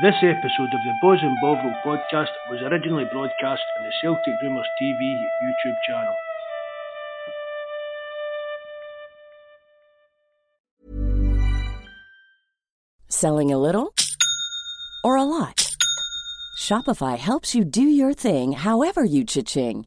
This episode of the Bawz and Bovril podcast was originally broadcast on the Celtic Rumours TV YouTube channel. Selling a little or a lot? Shopify helps you do your thing however you cha-ching.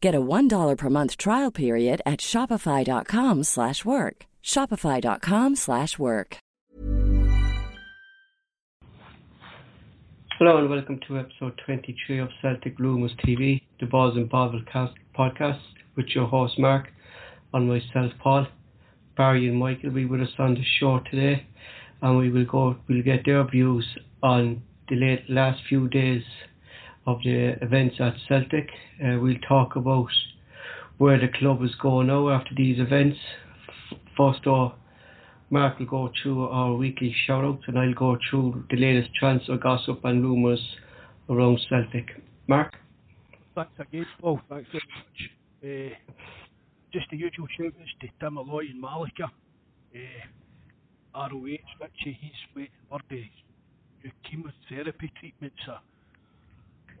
Get a $1 per month trial period at shopify.com slash work. Shopify.com slash work. Hello and welcome to episode 23 of Celtic Rumours TV, the Bawz and Bovril podcast with your host Mark and myself Paul. Barry and Michael will be with us on the show today and we will go we'll get their views on the late last few days of the events at Celtic. Uh, we'll talk about where the club is going now after these events. First off, Mark will go through our weekly shout-outs and I'll go through the latest transfer gossip and rumours around Celtic. Mark? Thanks again, Paul. Thanks very much. Uh, just the usual shout-outs to Tim Malloy and Malika. Uh, ROH, Richie, he's waiting for the chemotherapy treatments. Uh,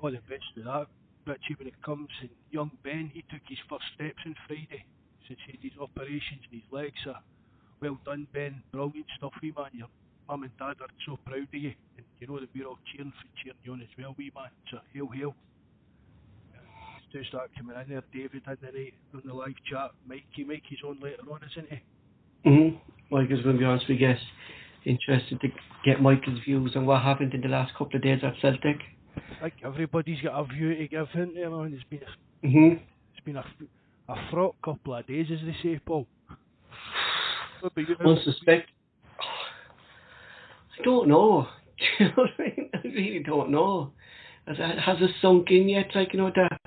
all the best of that. Richie, when it comes, and young Ben, he took his first steps on Friday since he had his operations in his legs. So well done, Ben. Brilliant stuff, wee man. Your mum and dad are so proud of you, and you know that we're all cheering for cheering you on as well, wee man. So hail, hail. To start coming in there, David in the night on the live chat. Mikey, Mikey's on later on, isn't he? Mhm. Mike is going to be honest with guests. Interested to get Michael's views on what happened in the last couple of days at Celtic. I think everybody's got a view to give, isn't there, man? It's been, a, Mhm. it's been a, a fraught couple of days, as they say, Paul. What about you? Unsuspect. I don't know. Do you know what I mean? I really don't know. Has it, has it sunk in yet? Like you know that.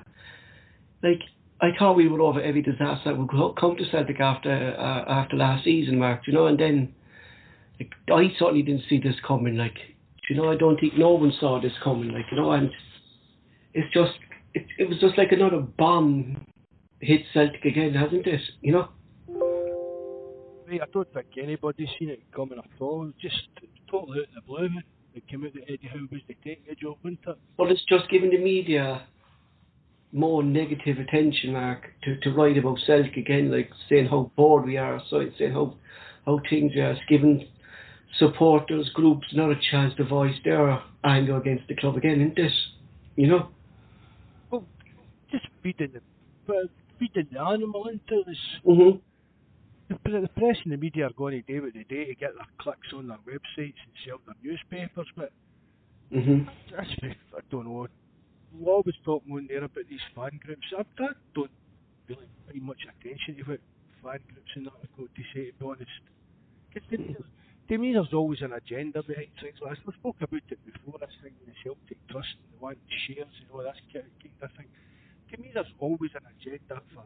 Like I thought we were over every disaster that would come to Celtic after uh, after last season, Mark. You know, and then like I certainly didn't see this coming. Like you know, I don't think no one saw this coming. Like you know, and it's just it, it was just like another bomb hit Celtic again, hasn't it? You know. Mate, I don't think anybody's seen it coming at all. Just totally out of the blue. It came out that Eddie Howe was to take the job, wasn't it? But it's just giving the media more negative attention, Mark, to, to write about Celtic again, like saying how bored we are, so saying how how things are. It's giving supporters, groups not a chance to voice their anger against the club again, isn't it? You know? Well, just feeding the, feeding the animal into this. Mm-hmm. The, the press and the media are going to do what they do to get their clicks on their websites and sell their newspapers, but Mm-hmm. that's, I don't know. We'll always talk more there about these fan groups. I, I don't really pay much attention to what fan groups and that have got to say, to be honest. 'Cause to, me- to me, there's always an agenda behind things. Like, we spoke about it before, this thing, the Celtic Trust, and the one shares and all that kind of thing. To me, there's always an agenda for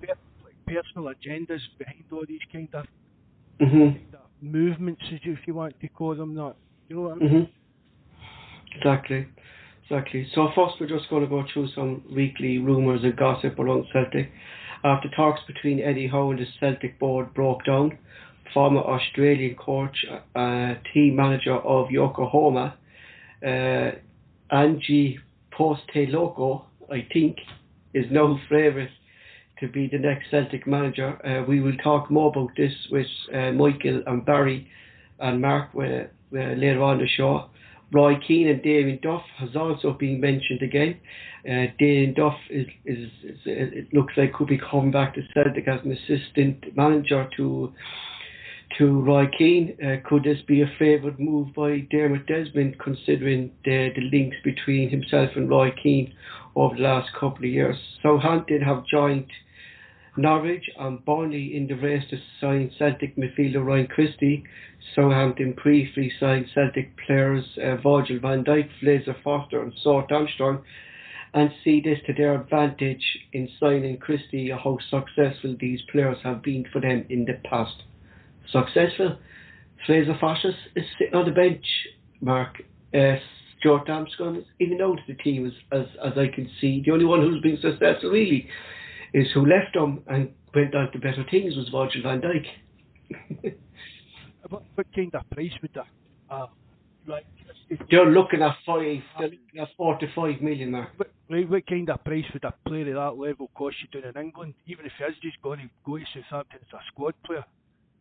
like personal agendas behind all these kind of, Mm-hmm. kind of movements, if you want to call them that. You know what I mean? Mm-hmm. Exactly. Exactly. So first we're just going to go through some weekly rumours and gossip around Celtic. After talks between Eddie Howe and the Celtic board broke down, former Australian coach, uh, team manager of Yokohama, uh, Angie Postecoglou, I think, is now favourite to be the next Celtic manager. Uh, we will talk more about this with uh, Michael and Barry and Mark uh, uh, later on the show. Roy Keane and Damien Duff has also been mentioned again. Uh, Damien Duff is, is, is, it looks like could be coming back to Celtic as an assistant manager to to Roy Keane. Uh, could this be a favoured move by Dermot Desmond, considering the, the links between himself and Roy Keane over the last couple of years? Southampton have joined Norwich and Burnley in the race to sign Celtic midfielder Ryan Christie. Southampton briefly signed Celtic players uh, Virgil van Dijk, Fraser Forster, and Stuart Armstrong, and see this to their advantage in signing Christie how successful these players have been for them in the past. Successful. Fraser Forster is sitting on the bench, Mark. Uh, Stuart Armstrong is and out of the team as, as, as I can see. The only one who's been successful really is who left them and went on to better things was Virgil van Dijk. what, what kind of price would that? Uh, like, they're looking at five. They're looking at four to five million mark. What, what kind of price would a player at that level cost you down in England? Even if he is just going to go to Southampton as a squad player,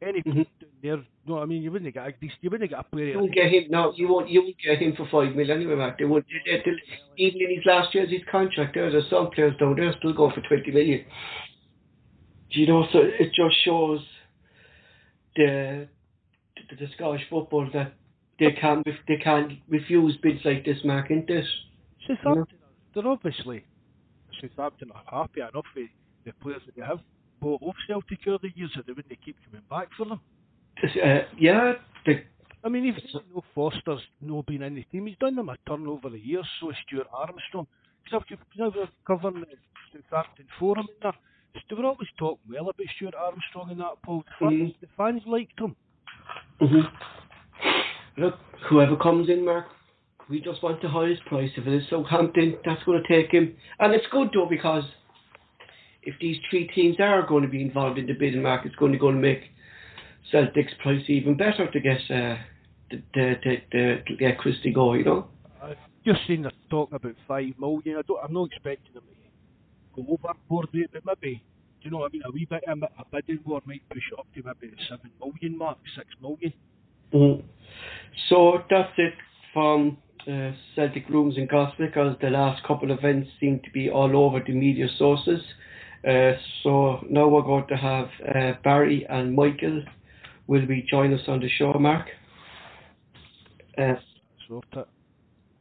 any mm-hmm. there, no, I mean you wouldn't get you wouldn't get a player. You won't get him. No, you won't. You won't get him for five million anyway, Mark. They would. They, they, even in his last year's his contract, there's some players down there still going for twenty million. Do you know? So it just shows the the, the Scottish football that they can't they can't refuse bids like this, Mark, isn't it? Southampton, you know? they're obviously Southampton are happy enough with the players that they have bought off Celtic over the years, they wouldn't keep coming back for them. Uh, yeah, the, I mean, even no Forster's no been in the team, he's done them a turn over the years. So Stuart Armstrong. Because I've never covering the Southampton forum and that. They were always talking well about Stuart Armstrong and that, Paul. The fans, mm-hmm. the fans liked him. Mm-hmm. Look, whoever comes in, Mark, we just want the highest price. If it is Southampton, that's going to take him. And it's good though because if these three teams are going to be involved in the bidding market, it's going to go to make Celtic's price even better to get uh, the, the, the, the, to get Christie go. You know. I've just seen they're talking about five million. I don't. I'm not expecting them to go overboard, but maybe do you know, what I mean, a wee bit a, a bidding war might push up to maybe the seven million mark, six million. Mm-hmm. So that's it from uh, Celtic Rumours and Gossip because the last couple of events seem to be all over the media sources. Uh, so now we're going to have uh, Barry and Michael will be join us on the show, Mark. Uh,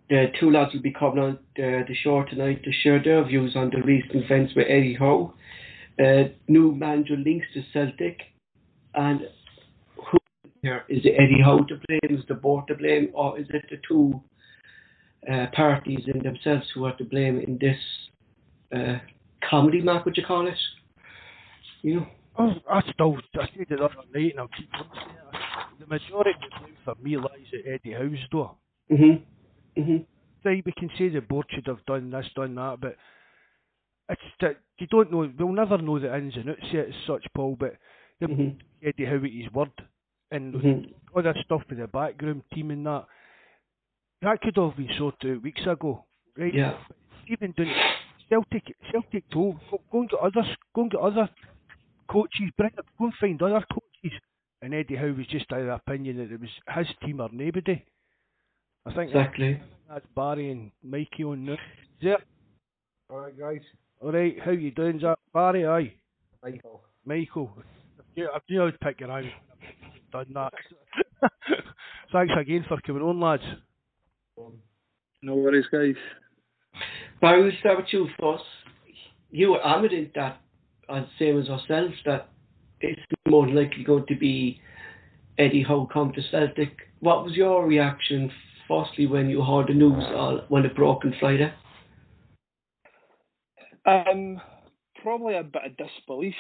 the two lads will be coming on the, the show tonight to share their views on the recent events with Eddie Howe uh, new manager links to Celtic, and who here is it Eddie Howe to blame? Is the board to blame, or is it the two uh, parties in themselves who are to blame in this uh, comedy map? Would you call it? You know. Oh, I still, I said it other night, and I'll keep The majority of the blame for me lies at Eddie Howe's door. Mhm. Mhm. Right, we can say the board should have done this, done that, but it's that you don't know. We'll never know the ins and outs yet as such, Paul. But the mm-hmm. Eddie Howe's word and mm-hmm. all that stuff with the background team and that that could have been sorted out weeks ago, right? Yeah. Even doing Celtic, Celtic told go, go and get other, go and get other coaches. Bring up, go and find other coaches. And Eddie Howe was just out of the opinion that it was his team or nobody. I think exactly. That's Barry and Mikey on now. Yeah. All right, guys. All right, how you doing, Jack? Barry, aye. Michael. Michael. Yeah, I've knew I'd pick your eye. Done that. Thanks again for coming on, lads. No worries, guys. Barry, start with you were adamant that, as same as ourselves, that it's more likely going to be Eddie Howe come to Celtic. What was your reaction, firstly, when you heard the news when it broke on Friday? Um, probably a bit of disbelief,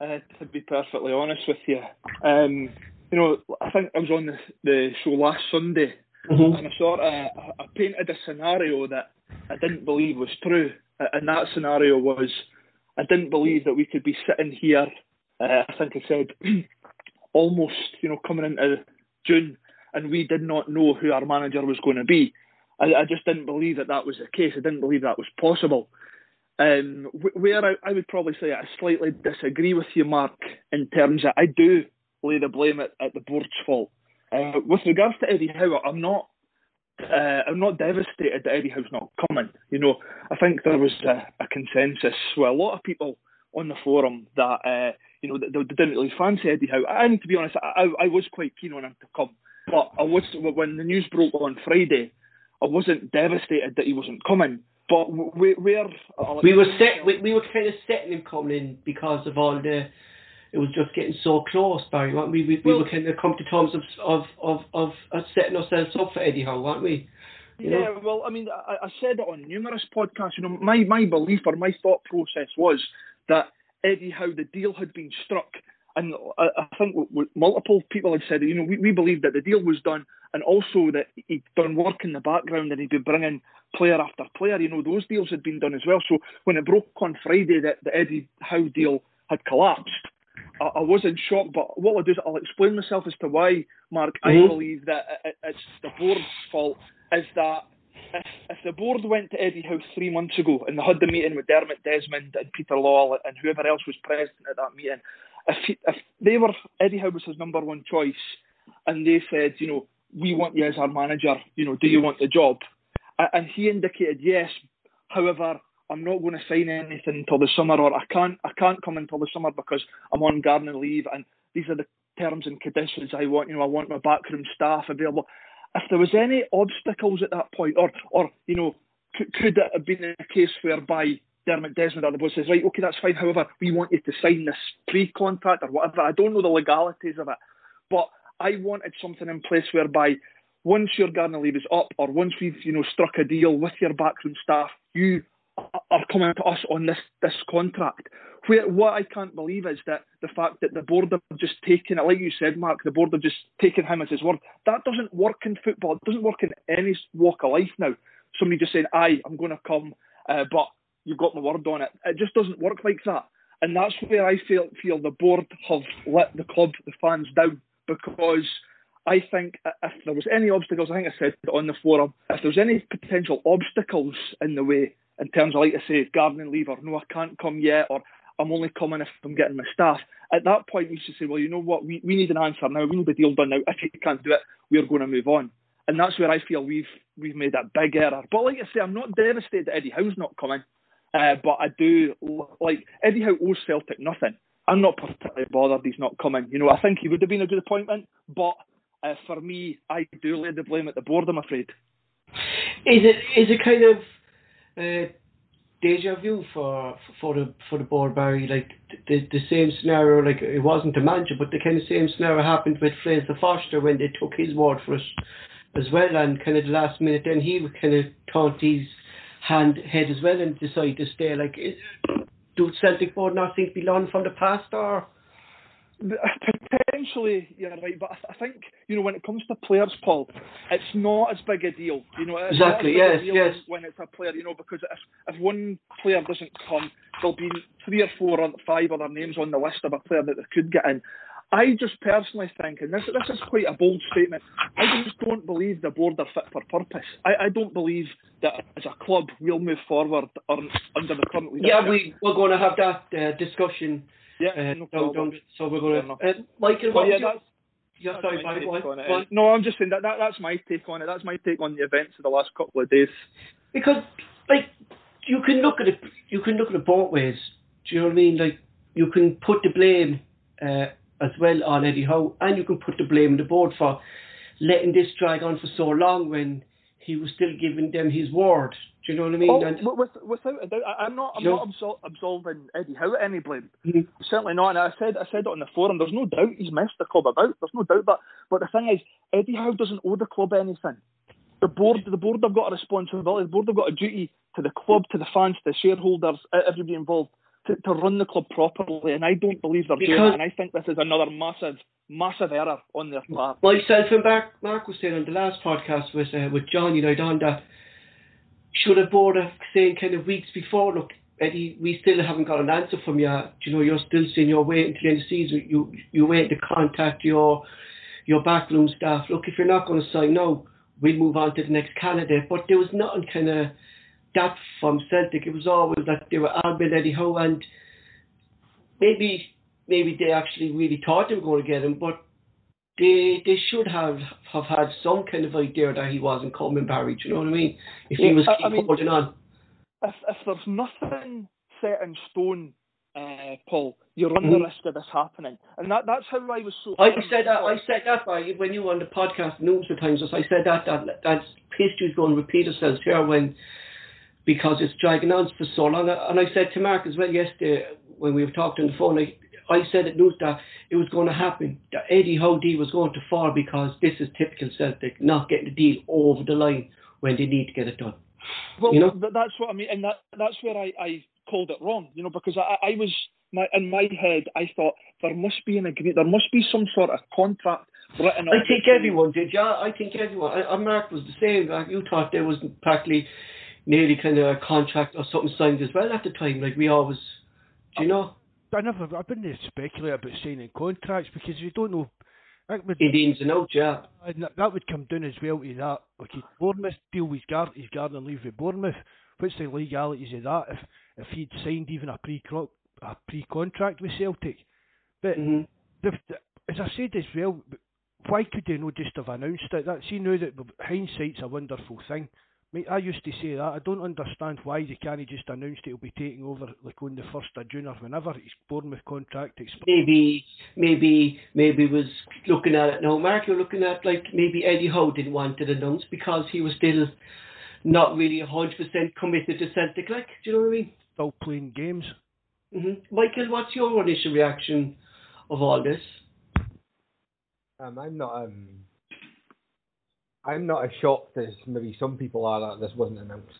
uh, to be perfectly honest with you. Um, you know, I think I was on the, the show last Sunday, mm-hmm. and I sort of I painted a scenario that I didn't believe was true, and that scenario was I didn't believe that we could be sitting here. Uh, I think I said almost, you know, coming into June, and we did not know who our manager was going to be. I, I just didn't believe that that was the case. I didn't believe that was possible. Um, where I, I, would probably say I slightly disagree with you, Mark, in terms that I do lay the blame at, at the board's fault. Uh, with regards to Eddie Howe, I'm not. Uh, I'm not devastated that Eddie Howe's not coming. You know, I think there was a, a consensus with a lot of people on the forum that uh, you know they, they, didn't really fancy Eddie Howe. And to be honest, I, I was quite keen on him to come, but I was when the news broke on Friday, I wasn't devastated that he wasn't coming. But we, we're we were set. We, we were kind of setting him coming in because of all the it was just getting so close, Barry. Weren't we? We, we well, were kind of come to terms of of of, of, of setting ourselves up for Eddie Howe, weren't we? You yeah, know? well, I mean, I, I said it on numerous podcasts. You know, my my belief or my thought process was that Eddie Howe, the deal had been struck, and I, I think multiple people had said, you know, we, we believed that the deal was done, and also that he'd done work in the background and he'd be bringing player after player. You know, those deals had been done as well. So when it broke on Friday that the Eddie Howe deal had collapsed, I, I was in shock. But what I'll do is I'll explain myself as to why, Mark. Mm-hmm. I believe that it's the board's fault. Is that if, if the board went to Eddie Howe three months ago and they had the meeting with Dermot Desmond and Peter Lawwell and whoever else was present at that meeting, if he, if they were Eddie Howe was his number one choice, and they said, you know, we want you as our manager, you know, do you want the job? And he indicated yes. However, I'm not going to sign anything until the summer, or I can't I can't come until the summer because I'm on gardening leave, and these are the terms and conditions I want. You know, I want my backroom staff available if there was any obstacles at that point, or or you know, could, could it have been a case whereby Dermot Desmond or the boss says, right, okay, that's fine. However, we want you to sign this pre-contract or whatever. I don't know the legalities of it, but I wanted something in place whereby once your gardening leave is up, or once we've you know struck a deal with your backroom staff, you are coming to us on this this contract. Where what I can't believe is that the fact that the board have just taken it, like you said, Mark, the board have just taken him as his word. That doesn't work in football. It doesn't work in any walk of life now. Somebody just saying, "Aye, I'm going to come," uh, but you've got my word on it. It just doesn't work like that. And that's where I feel feel the board have let the club, the fans down because I think if there was any obstacles, I think I said on the forum, if there was any potential obstacles in the way in terms of like I say, gardening leave or no, I can't come yet or I'm only coming if I'm getting my staff. At that point, we should say, well, you know what, we, we need an answer now. We need a deal done now. If you can't do it, we're going to move on. And that's where I feel we've we've made a big error. But like I say, I'm not devastated that Eddie Howe's not coming. Uh, but I do like Eddie Howe owes Celtic nothing. I'm not particularly bothered he's not coming. You know, I think he would have been a good appointment, but uh, for me, I do lay the blame at the board. I'm afraid. Is it is it kind of uh, deja vu for for the for the board? Like the the same scenario, like it wasn't manager, but the kind of same scenario happened with Fraser Forster when they took his word for it as well, and kind of the last minute, then he kind of turned his hand head as well and decided to stay. Like, is, do Celtic board not think be learned from the past or? Potentially, you're right, but I, think you know when it comes to players, Paul, it's not as big a deal. You know, exactly. yes, yes. When it's a player, you know, because if if one player doesn't come, there'll be three or four or five other names on the list of a player that they could get in. I just personally think, and this this is quite a bold statement, I just don't believe the board are fit for purpose. I, I don't believe that as a club we'll move forward under the current leadership. Yeah, we we're going to have that uh, discussion yeah, uh, no problem. so we're going to. Uh, Michael, well, yeah, that's, yeah, sorry, No, I'm just saying that, that that's my take on it. That's my take on the events of the last couple of days. Because, like, you can look at it. You can look at it both ways. Do you know what I mean? Like, you can put the blame uh, as well on Eddie Howe, and you can put the blame on the board for letting this drag on for so long when he was still giving them his word. Do you know what I mean? Oh, and, with, without a doubt, I'm not. I'm not absol- absolving Eddie Howe any blame. Mm-hmm. Certainly not. And I said, I said it on the forum. There's no doubt he's messed the club about. There's no doubt. But but the thing is, Eddie Howe doesn't owe the club anything. The board, the board have got a responsibility. The board have got a duty to the club, to the fans, to the shareholders, everybody involved, to, to run the club properly. And I don't believe they're because, doing it. And I think this is another massive, massive error on their part. Myself and Mark, Mark was saying on the last podcast with uh, with John, you know, on that should have bought a saying kind of weeks before, look, Eddie, we still haven't got an answer from you. Do you know, you're still saying you're waiting until the end of the season. You you wait to contact your your backroom staff. Look, if you're not going to sign no, we'll move on to the next candidate. But there was nothing kind of that from Celtic. It was always that they were Albion Eddie Howe, and maybe maybe they actually really thought they were going to get him, but they they should have have had some kind of idea that he wasn't coming, Barry. Do you know what I mean? If yeah, he was keep I mean, holding on. If if there's nothing set in stone, uh, Paul, you run mm-hmm. the risk of this happening, and that that's how I was so. I said that. I said that by when you were on the podcast numerous times. I said that that that history is going to repeat itself here when because it's dragging on for so long. And I said to Mark as well yesterday when we were talking on the phone, like I said at news that it was going to happen. That Eddie Howe deal was going to fall because this is typical Celtic, not getting the deal over the line when they need to get it done. Well, you know? that's what I mean, and that that's where I, I called it wrong. You know, because I, I was my in my head, I thought there must be an agreement, there must be some sort of contract written. I think everyone did, yeah. I think everyone. I, I Mark was the same. Like you thought there was practically nearly kind of a contract or something signed as well at the time. Like we always, do you know? I never, I've been to speculate about signing contracts because you don't know. That would, the ins and outs, yeah. and that- would come down as well to that. Okay, Bournemouth deal with Gar- his garden leave with Bournemouth. What's the legalities of that? If if he'd signed even a pre a pre contract with Celtic, but hmm the, the, as I said as well, why could they not just have announced it? That see now that hindsight's a wonderful thing. Mate, I used to say that. I don't understand why they can't just announce it he'll be taking over like on the first of June or whenever his Bournemouth contract expires. Maybe, maybe, maybe was looking at it now. Mark, you're looking at like maybe Eddie Howe didn't want it announced because he was still not really hundred percent committed to Celtic. Like, do you know what I mean? Still playing games. hmm Michael, what's your initial reaction of all this? Um, I'm not. Um, I'm not as shocked as maybe some people are that this wasn't announced.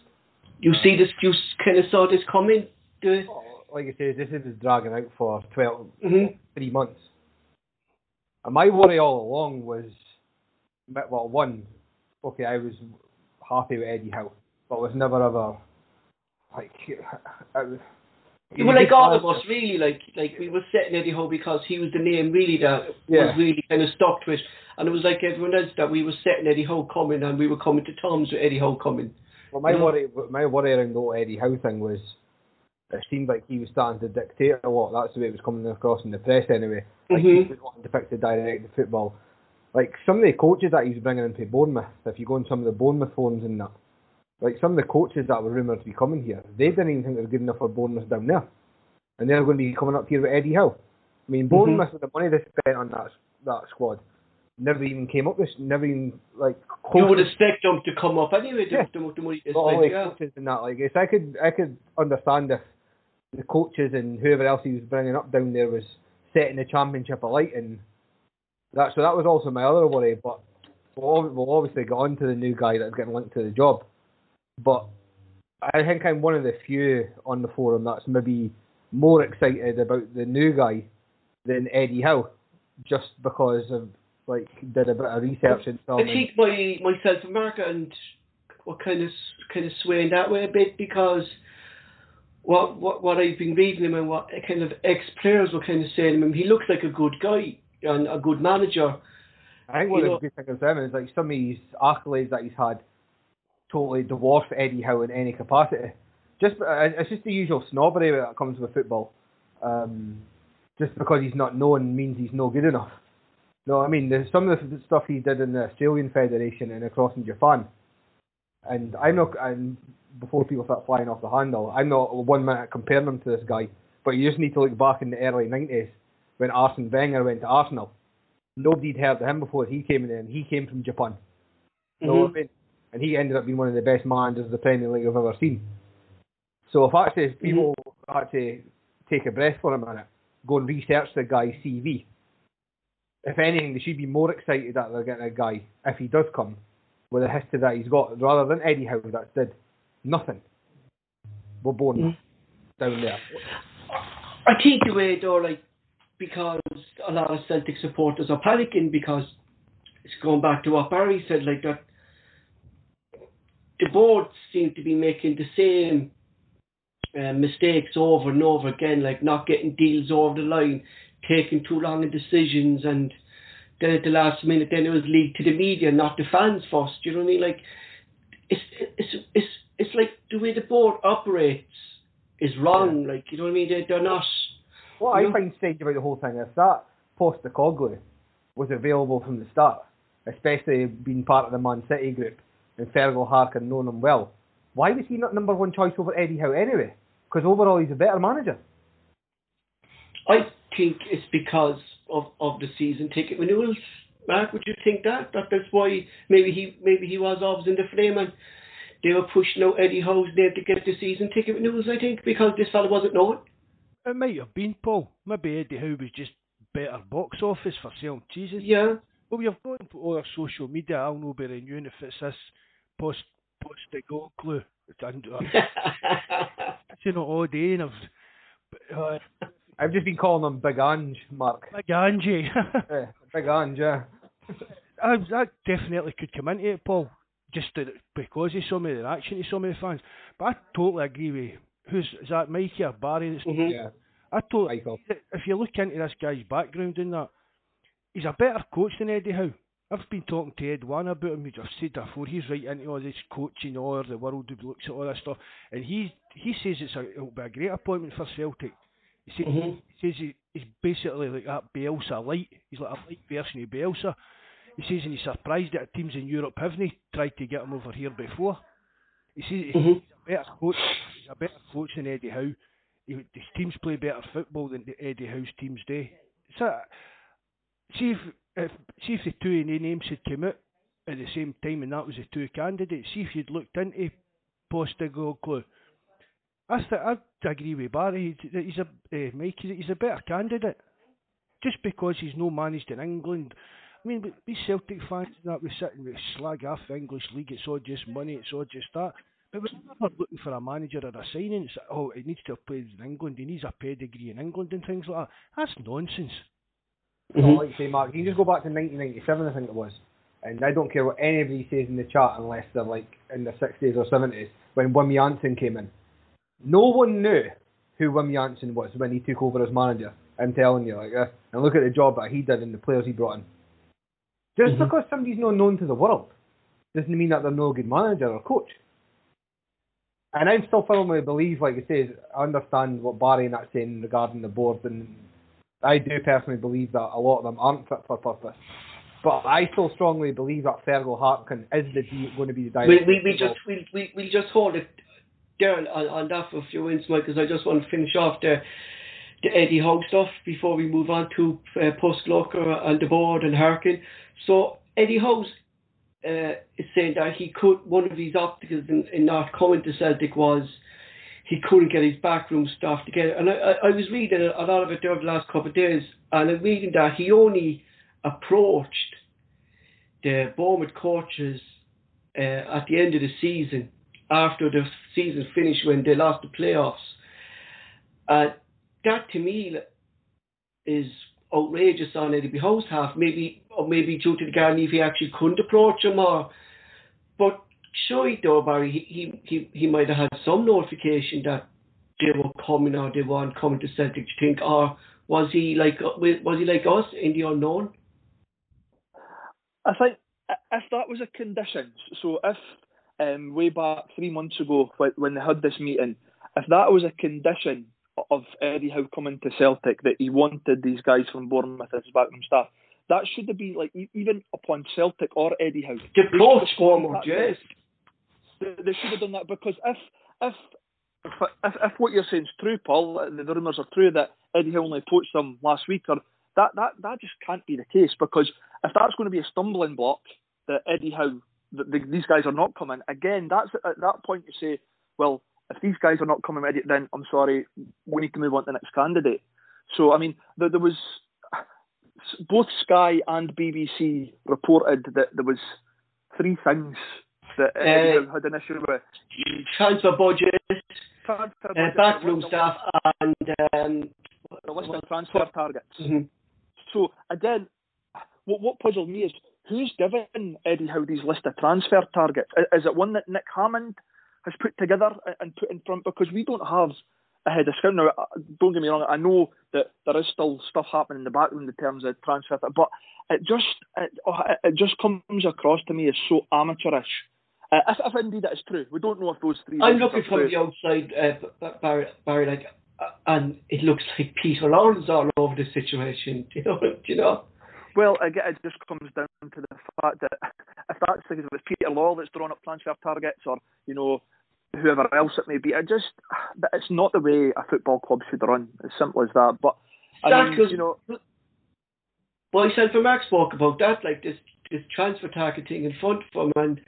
You see this? You kind of saw this coming. The, Like I say, this is dragging out for 12, Mhm. three months. And my worry all along was, well, one, okay, I was happy with Eddie Howe, but was never ever like. I was, You were like all of us, really. Like, like we were setting Eddie Howe because he was the name really that Yeah. was really kind of stuck to it, and it was like everyone else that we were setting Eddie Howe coming, and we were coming to terms with Eddie Howe coming. Well, my Mhm. worry, my worry around the whole Eddie Howe thing was, it seemed like he was starting to dictate a lot. That's the way it was coming across in the press, anyway. Like Mhm. he was wanting to pick the direct the football. Like some of the coaches that he was bringing into Bournemouth, if you go on some of the Bournemouth forums and that, like some of the coaches that were rumoured to be coming here, they didn't even think they were good enough for Bournemouth down there, and they're going to be coming up here with Eddie Howe. I mean, Bournemouth with the money they spent on that that squad, never even came up with, never even like. You would expect them to come up anyway. The, Yeah. money is But all yeah. coaches and that, like, yes, I could, I could understand if the coaches and whoever else he was bringing up down there was setting the championship alight, and that. So that was also my other worry. But we'll, we'll obviously get on to the new guy that's getting linked to the job. But I think I'm one of the few on the forum that's maybe more excited about the new guy than Eddie Howe, just because of like did a bit of research and stuff. I think my myself and Mark and what kind of kind of swaying that way a bit because what what what I've been reading him and what kind of ex players were kind of saying him, he looks like a good guy and a good manager. I think one of the good things about him is like some of his accolades that he's had totally dwarf Eddie Howe in any capacity. Just uh, it's just the usual snobbery that comes with football. Um, just because he's not known means he's no good enough. No, I mean there's some of the stuff he did in the Australian Federation and across in Japan. And I'm not and before people start flying off the handle, I'm not one minute comparing him to this guy. But you just need to look back in the early nineties when Arsene Wenger went to Arsenal nobody'd heard of him before he came in, and he came from Japan. Know what mm-hmm. I mean? And he ended up being one of the best managers of the Premier League I've ever seen. So if actually if people mm-hmm. actually take a breath for a minute, go and research the guy's CV. If anything, they should be more excited that they're getting a guy if he does come with the history that he's got, rather than Eddie Howe that did nothing. We're born down there. I take the way though, like because a lot of Celtic supporters are panicking because it's going back to what Barry said, like that the board seem to be making the same uh, mistakes over and over again, like not getting deals over the line, taking too long in decisions, and then at the last minute, then it was leaked to the media, not the fans first. You know what I mean? Like it's it's it's it's like the way the board operates is wrong. Like you know what I mean? They, they're not. What I know? find strange about the whole thing is that Postecoglou was available from the start, especially being part of the Man City group and Fergal Harkin knowing him well. Why was he not number one choice over Eddie Howe anyway? Because overall he's a better manager. I think it's because of, of the season ticket renewals. Mark, would you think that? That that's why maybe he maybe he was always in the frame and they were pushing out Eddie Howe's name to get the season ticket renewals. I think because this fella wasn't known. it might have been Paul. Maybe Eddie Howe was just better box office for selling cheeses. Yeah. Well, we have gone to other social media. I'll know by renewing if it's this post post the go clue. And, uh, you know, all day and I've uh, I've just been calling him Big Ange, Mark. Big Angie. Yeah, Big Ange, yeah. I, that definitely could come into it, Paul, just to, because of some of the reaction to some of the fans. But I totally agree with who's is that Mikey or Barry? That's, Mhm. Yeah, I totally. Michael. If you look into this guy's background and that, he's a better coach than Eddie Howe. I've been talking to Ed Wan about him. I've said that before. He's right into all this coaching, all the world who looks at all this stuff, and he he says it's a, it'll be a great appointment for Celtic. He says, Mhm. he says he, he's basically like that Bielsa light. He's like a light version of Bielsa. He says and he's surprised that teams in Europe haven't tried to get him over here before. He says Mhm. he's a better coach. He's a better coach than Eddie Howe. He, his teams play better football than the Eddie Howe's teams do. So, see if, if see if the two names had come out at the same time and that was the two candidates. See if you'd looked into Postecoglou. I th- I agree with Barry. He's, he's a uh, Mike. He's, he's a better candidate. Just because he's no managed in England. I mean, we- we Celtic fans and that we sit and we slag off the English league. It's all just money. It's all just that. But we're never looking for a manager or a signing. It's, oh, he needs to have played in England. He needs a pedigree in England and things like that. That's nonsense. Well, Mhm. like you say, Mark, you can just go back to 1997, I think it was. And I don't care what anybody says in the chat unless they're like in the 60s or 70s when Wim Jansen came in. No one knew who Wim Jansen was when he took over as manager. I'm telling you, like, uh, and look at the job that he did and the players he brought in. Just Mhm. because somebody's not known to the world doesn't mean that they're no good manager or coach. And I'm still firmly believe, like I say, I understand what Barry and that's saying regarding the board, and I do personally believe that a lot of them aren't fit for purpose. But I still strongly believe that Fergal Harkin is the going to be the director. we, of we just we, we, we just hold it there on, on that for a few minutes, Mike, because I just want to finish off the the Eddie Howe stuff before we move on to uh, Post Glocker and the board and Harkin. So Eddie Howe's uh, is saying that he could one of his obstacles in, in not coming to Celtic was he couldn't get his backroom staff together. And I, I, I was reading a lot of it over the last couple of days, and I'm reading that he only approached the Bournemouth coaches uh, at the end of the season, after the season finished when they lost the playoffs. Uh, that to me is outrageous on Eddie Howe's half. Maybe, or maybe due to the guarantee if he actually couldn't approach him, or but sure, though Barry, he he he might have had some notification that they were coming or they weren't coming to Celtic. Do think, or was he like was he like us in the unknown? I think if that was a condition, so if um, way back three months ago when, when they had this meeting, if that was a condition of Eddie Howe coming to Celtic that he wanted these guys from Bournemouth as backroom staff, that should have been like even upon Celtic or Eddie Howe. The they coach should have done that. They, should have done that because if if if, if, what you're saying is true, Paul, the, the rumours are true that Eddie Howe only poached them last week, or that, that that just can't be the case because if that's going to be a stumbling block that Eddie Howe, that the, these guys are not coming, again, that's at that point you say, well, if these guys are not coming, Eddie, then I'm sorry, we need to move on to the next candidate. So I mean, there, there was both Sky and BBC reported that there was three things that Uh, Howe had an issue with. Transfer budget, Transfer uh, backroom the- staff, and um, the list of transfer targets. mhm. So again, what what puzzled me is who's given Eddie Howe these list of transfer targets? Is it one that Nick Hammond has put together and put in front? Because we don't have a head of scouting. Now, uh, don't get me wrong. I know that there is still stuff happening in the background in terms of transfer, but it just it, oh, it- it just comes across to me as so amateurish. Uh, if, if indeed that is true, we don't know if those three. I'm looking from the outside, uh, Barry, Barry, like, uh, and it looks like Peter Lawwell all over the situation. Do you know? Do you know? Well, again, it just comes down to the fact that if that's the case, if it's Peter Law that's drawn up transfer targets, or you know whoever else it may be, it just it's not the way a football club should run. As simple as that. But I mean, you know, myself and Mark spoke about that, like this this transfer targeting in front of them, and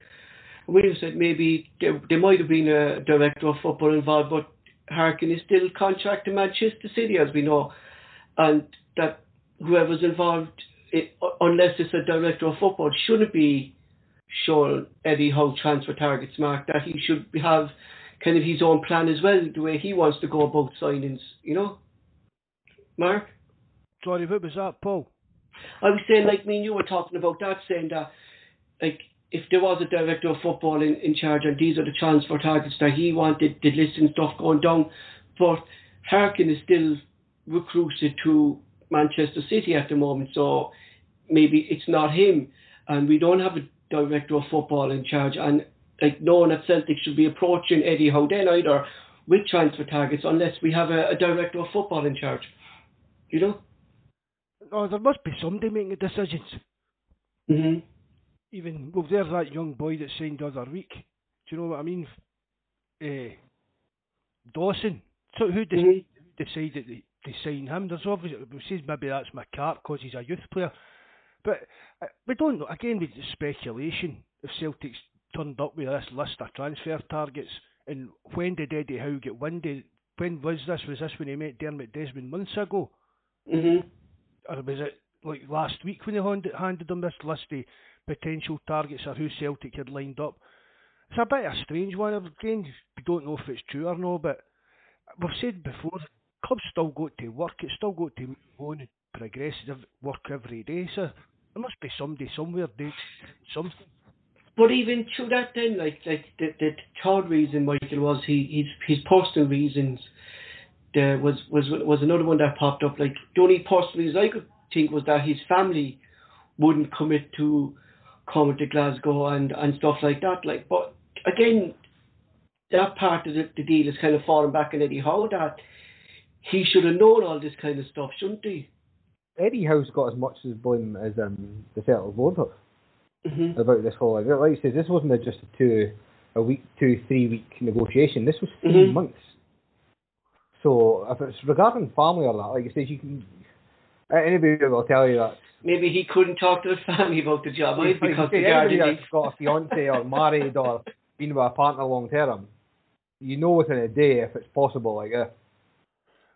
we said maybe there, there might have been a director of football involved, but Harkin is still contract to Manchester City, as we know, and that whoever's involved, it, unless it's a director of football, shouldn't be showing Eddie Howe transfer targets, Mark. That he should have kind of his own plan as well, the way he wants to go about signings. You know, Mark. Sorry, what was that, Paul? I was saying, like me and you were talking about that, saying that, like, if there was a director of football in, in charge and these are the transfer targets that he wanted, the list and stuff going down, but Harkin is still recruited to Manchester City at the moment, so maybe it's not him, and we don't have a director of football in charge, and like no one at Celtic should be approaching Eddie Howe then either with transfer targets unless we have a, a director of football in charge. You know? Oh, there must be somebody making decisions. Mm-hmm. Even well, there's that young boy that signed the other week. Do you know what I mean? Uh, Dawson. So who decided, mm-hmm. decided to, to sign him? There's obviously says maybe that's McCart because he's a youth player, but uh, we don't know. Again, with speculation. If Celtic's turned up with this list of transfer targets, and when did Eddie Howe get wind? When was this? Was this when he met Dermot Desmond months ago? Mm-hmm. Or was it like last week when they handed, handed him this list of potential targets of who Celtic had lined up? It's a bit of a strange one. Again, we don't know if it's true or not, but we've said before, clubs still got to work. It's still got to move on and progress work every day. So there must be somebody somewhere doing something. But even through that, then, like like the, the third reason, Michael, was he his his personal reasons. There was was was another one that popped up. Like the only personal reason I could think was that his family wouldn't commit to coming to Glasgow and and stuff like that. Like, but again, that part of the, the deal is kind of falling back on Eddie Howe. That he should have known all this kind of stuff, shouldn't he? Eddie Howe's got as much as blame as um, the Celtic board have mm-hmm. about this whole. Like you said, this wasn't a, just a two, a week, two, three week negotiation. This was 3 mm-hmm. months. So if it's regarding family or that, like you said, you can. Anybody will tell you that. Maybe he couldn't talk to his family about the job because the that's got a fiance or married or been with a partner long term, you know within a day if it's possible. Like, uh,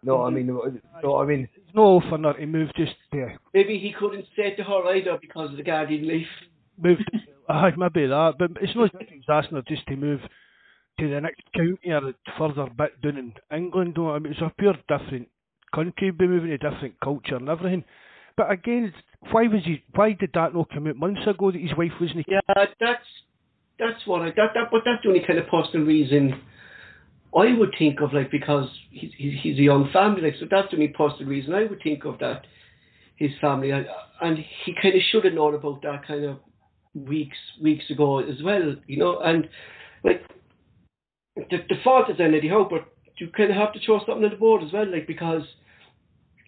no, I mean, no, I mean, it's no for not to move just there. Maybe he couldn't say to her either because of the guardian leave moved. uh, maybe that, but it's not he's asking her just to move to the next county or further bit down in England. I mean, it's a pure different country, be moving a different culture and everything. But again, why was he? Why did that not come out months ago that his wife wasn't? Yeah, that's that's what I that that but that's the only kind of personal reason I would think of like because he's he's a young family like so that's the only possible reason I would think of that his family and, and he kind of should have known about that kind of weeks weeks ago as well, you know. And like the, the fault is Eddie Howe, but you kind of have to throw something on the board as well, like because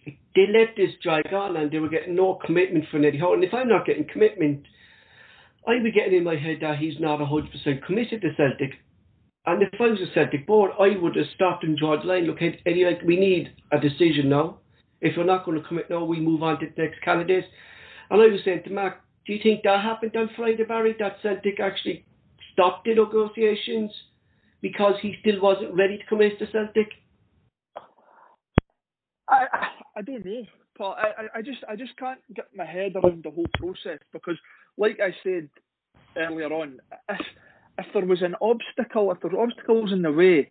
they let this drag on and they were getting no commitment from Eddie Howe. And if I'm not getting commitment, I'd be getting in my head that he's not 100% committed to Celtic. And if I was a Celtic board, I would have stopped and drawn the line. Look, Eddie, like, we need a decision now. If you're not going to commit now, we move on to the next candidates. And I was saying to Mark, do you think that happened on Friday, Barry? That Celtic actually stopped the negotiations because he still wasn't ready to commit to Celtic? I, I, don't know, Paul. I, I just I just can't get my head around the whole process because, like I said earlier on, if there was an obstacle, if there were obstacles in the way,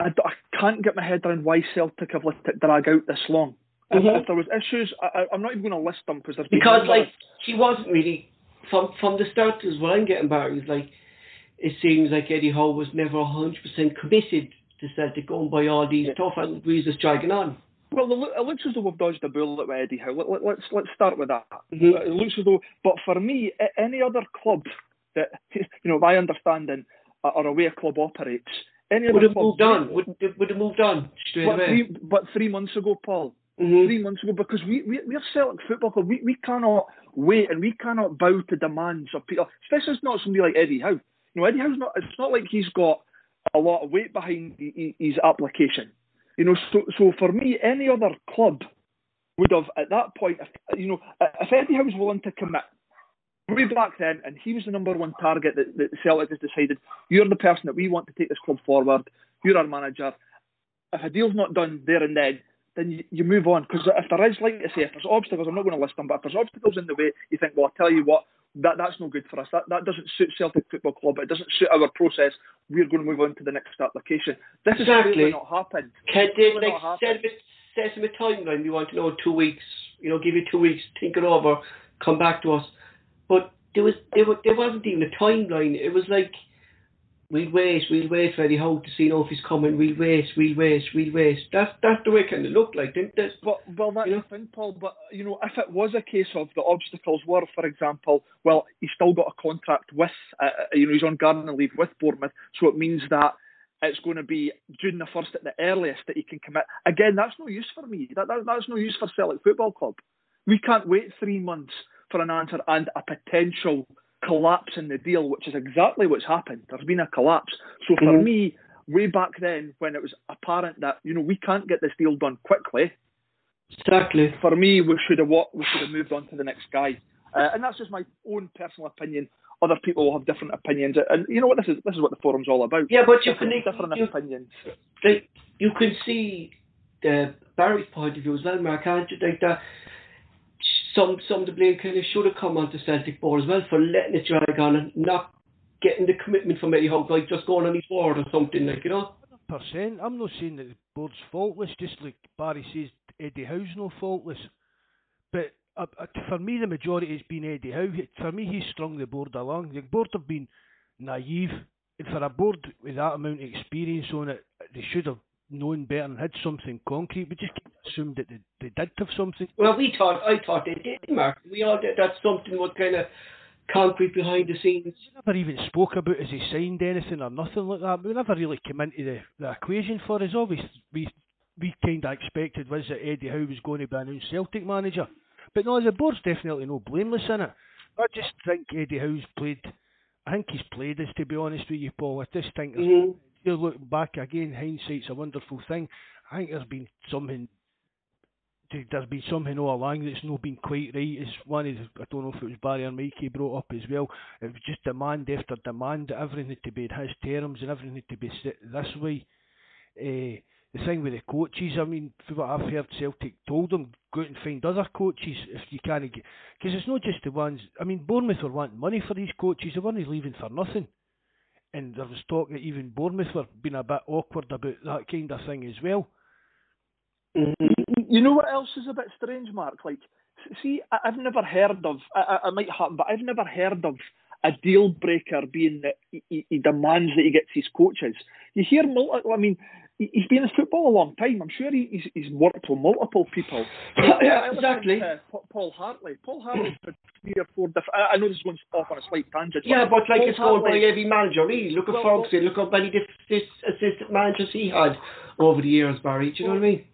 I, I can't get my head around why Celtic have let it drag out this long. Mm-hmm. If, if, there was issues, I, am not even going to list them because there's because like he wasn't really from from the start. Is what I'm getting back is like it seems like Eddie Howe was never 100 percent committed to Celtic going by all these yeah. tough reasons dragging on. Well, it looks as though we've dodged a bullet with Eddie Howe. Let, us let's, let's start with that. Mm-hmm. It looks as though, but for me, any other club that you know, my understanding, or a way a club operates, any would have moved on. Would would have moved on straight but away. Three, but three months ago, Paul, mm-hmm. three months ago because we, we, we're Celtic Football Club. We, we cannot wait and we cannot bow to demands of people, especially it's not somebody like Eddie Howe. You know, Eddie Howe's not, it's not like he's got a lot of weight behind his application. You know, so, so for me, any other club would have, at that point, if, you know, if Eddie Howe was willing to commit, way back then, and he was the number one target that, that Celtic has decided, you're the person that we want to take this club forward, you're our manager, if a deal's not done there and then, then you, you move on. Because if there is, like I say, if there's obstacles, I'm not going to list them, but if there's obstacles in the way, you think, well, I'll tell you what, that that's no good for us. That that doesn't suit Celtic Football Club. It doesn't suit our process. We're going to move on to the next application. This exactly. is not happened. Can they like set a, set a timeline? We want to know two weeks. You know, give you two weeks, think it over, come back to us. But there was there, was, there wasn't even a timeline. It was like we'll wait, we'll wait for Eddie Howe to see you know, if he's coming, we'll wait, we'll wait, we'll wait. That's that's the way it kind of looked like, didn't it? Well, well that's you know? the thing, Paul. But you know, if it was a case of the obstacles were, for example, well, he's still got a contract with, uh, uh you know, he's on gardening leave with Bournemouth, so it means that it's going to be June the first at the earliest that he can commit. Again, that's no use for me. That, that that's no use for Celtic Football Club. We can't wait three months for an answer and a potential collapse in the deal, which is exactly what's happened. There's been a collapse. So for mm-hmm. me, way back then, when it was apparent that you know we can't get this deal done quickly, exactly. For me, we should have what we should have moved on to the next guy, uh, and that's just my own personal opinion. Other people will have different opinions, and you know what this is. This is what the forum's all about. Yeah, but you different, can different you, opinions. Like you can see the Barry's point of view as well, Mark. Can't you? Like that some some the blame kind of should have come onto Celtic board as well for letting it drag on and not getting the commitment from Eddie Howe, like just going on his word or something like you know. Percent. I'm not saying that the board's faultless. Just like Barry says, Eddie Howe's no faultless. But uh, uh, for me, the majority has been Eddie Howe. For me, he's strung the board along. The board have been naive, and for a board with that amount of experience on it, they should have known better and had something concrete. We just assumed that they, they did have something. Well, we thought, I thought they did, Mark. We all did. That something was kind of concrete behind the scenes. We never even spoke about as he signed anything or nothing like that. We never really came into the, the equation for us. Obviously, we we kind of expected was that Eddie Howe was going to be a new Celtic manager. But no, the board's definitely no blameless in it. I just think Eddie Howe's played. I think he's played this, to be honest with you, Paul. I just think mm-hmm you look back again, hindsight's a wonderful thing. I think there's been something there's been something all along that's not been quite right. It's one of I don't know if it was Barry or Mikey brought up as well. It was just demand after demand. Everything had to be in his terms and everything to be this way. Uh, the thing with the coaches, I mean, from what I've heard, Celtic told them go out and find other coaches if you can't get because it's not just the ones. I mean, Bournemouth were wanting money for these coaches. They weren't leaving for nothing and there was talk that even Bournemouth were being a bit awkward about that kind of thing as well. Mm-hmm. You know what else is a bit strange, Mark? Like, see, I've never heard of. It might happen, but I've never heard of a deal breaker being that he, he demands that he gets his coaches. You hear, multiple. I mean, he's been in football a long time. I'm sure he's, he's worked with multiple people. yeah, exactly. Uh, Paul Hartley. Paul Hartley's had three or four different. I know this one's off on a slight tangent. Yeah, but, but like Paul it's going by every manager, really. Look at well, Ferguson. Look how many different assistant managers he had over the years, Barry. Do you know what I mean?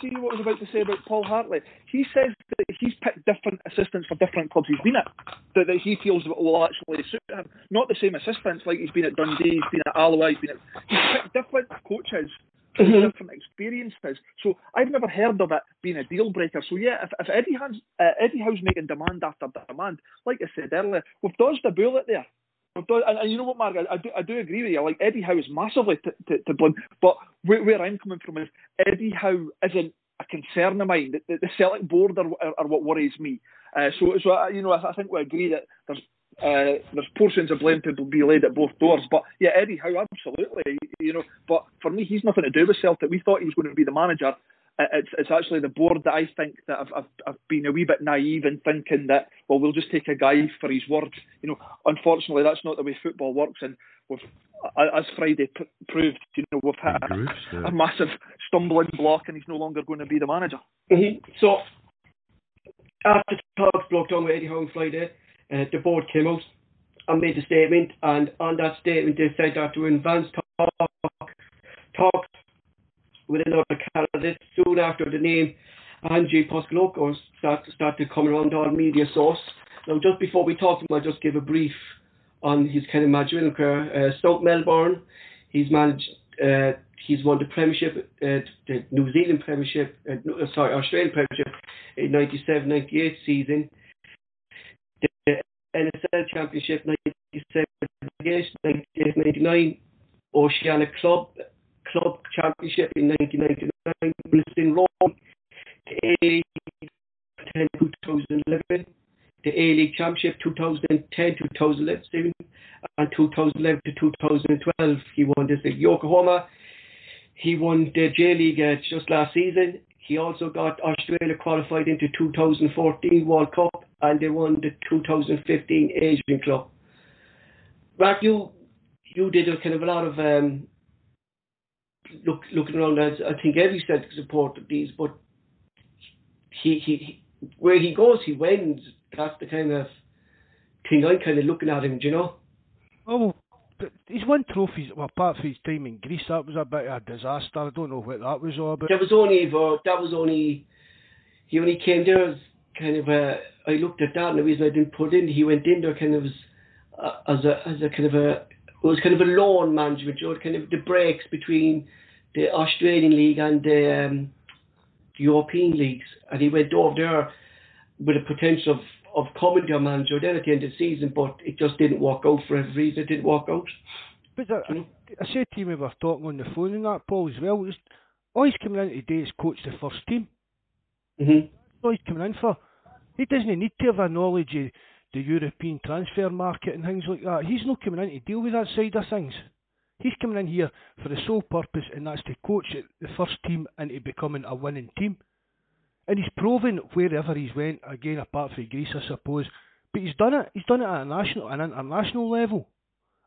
See what I was about to say about Paul Hartley. He says that he's picked different assistants for different clubs he's been at, that, that he feels will actually suit him. Not the same assistants, like he's been at Dundee, he's been at Alloa, he's been at. He's picked different coaches mm-hmm. different experiences. So I've never heard of it being a deal breaker. So yeah, if, if Eddie has uh, Eddie Howe's making demand after demand, like I said earlier, we've dodged a bullet there. And, and, you know what, Mark, I, do, I do agree with you. Like Eddie Howe is massively to, to, to blame, but where, where, I'm coming from is Eddie Howe isn't a concern of mine. The, the, the Celtic board are, are, are, what worries me. Uh, so, so uh, you know, I, I, think we agree that there's uh, there's portions of blame to be laid at both doors. But yeah, Eddie Howe, absolutely. You know, but for me, he's nothing to do with Celtic. We thought he was going to be the manager. It's, it's actually the board that I think that I've, I've, I've been a wee bit naive in thinking that well we'll just take a guy for his word. You know, unfortunately that's not the way football works, and we've as Friday p- proved, you know we've had a, a, massive stumbling block, and he's no longer going to be the manager. Mm-hmm. So after talks blocked on with Eddie Howe on Friday, uh, the board came out and made a statement, and on that statement they said that to advance talk, talks with another candidate soon after the name Ange Postecoglou started, started coming around our media source. Now, just before we talk to him, I'll just give a brief on his kind of managerial career. Uh, South Melbourne, he's managed, uh, he's won the Premiership, uh, the New Zealand Premiership, uh, sorry, Australian Premiership in 97 98 season. The NSL Championship 97 99, Oceania Club club championship in 1999, Brisbane Roar, the A League 2011, the A League Championship 2010 2011, and 2011 to 2012 he won this league. Yokohama, he won the J League uh, just last season. He also got Australia qualified into 2014 World Cup and they won the 2015 Asian Cup. Mark, you you did a kind of a lot of um, look looking around. As I think every Celtic supported these, but he, he he where he goes, he wins. That's the kind of thing I'm kind of looking at him. Do you know? Oh, but he's won trophies. Well, apart from his time in Greece, that was a bit of a disaster. I don't know what that was all about. That was only for that was only he only came there as kind of a. I looked at that and the reason I didn't put in, he went in there kind of as uh, as a as a kind of a it was kind of a loan management, you know, kind of the breaks between the Australian league and the, um, the European leagues, and he went over there with a potential of, of coming to a manager then at the end of the season, but it just didn't work out for every reason. It didn't work out. But I, I, I said to you we were talking on the phone and that, Paul, as well, was, all he's coming in today is coach the first team. Mm-hmm. all he's coming in for. He doesn't need to have a knowledge of the European transfer market and things like that. He's not coming in to deal with that side of things. He's coming in here for the sole purpose, and that's to coach the first team into becoming a winning team. And he's proven wherever he's went, again apart from Greece, I suppose. But he's done it. He's done it at a national, an international level.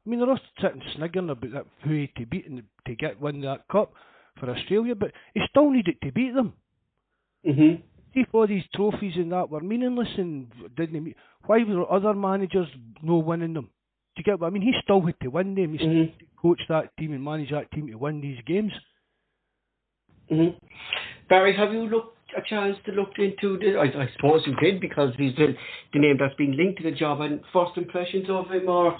I mean, they're all sitting sniggering about that, who he to beat and to get win that cup for Australia, but he still needed to beat them. Mm-hmm. If all these trophies and that were meaningless and didn't mean, why were other managers no winning them? Do you get what I mean? He still had to win them. He still Mhm. had to coach that team and manage that team to win these games. Mm-hmm. Barry, have you looked a chance to look into the? I, I suppose you did because he's the, the name that's been linked to the job. And first impressions of him, or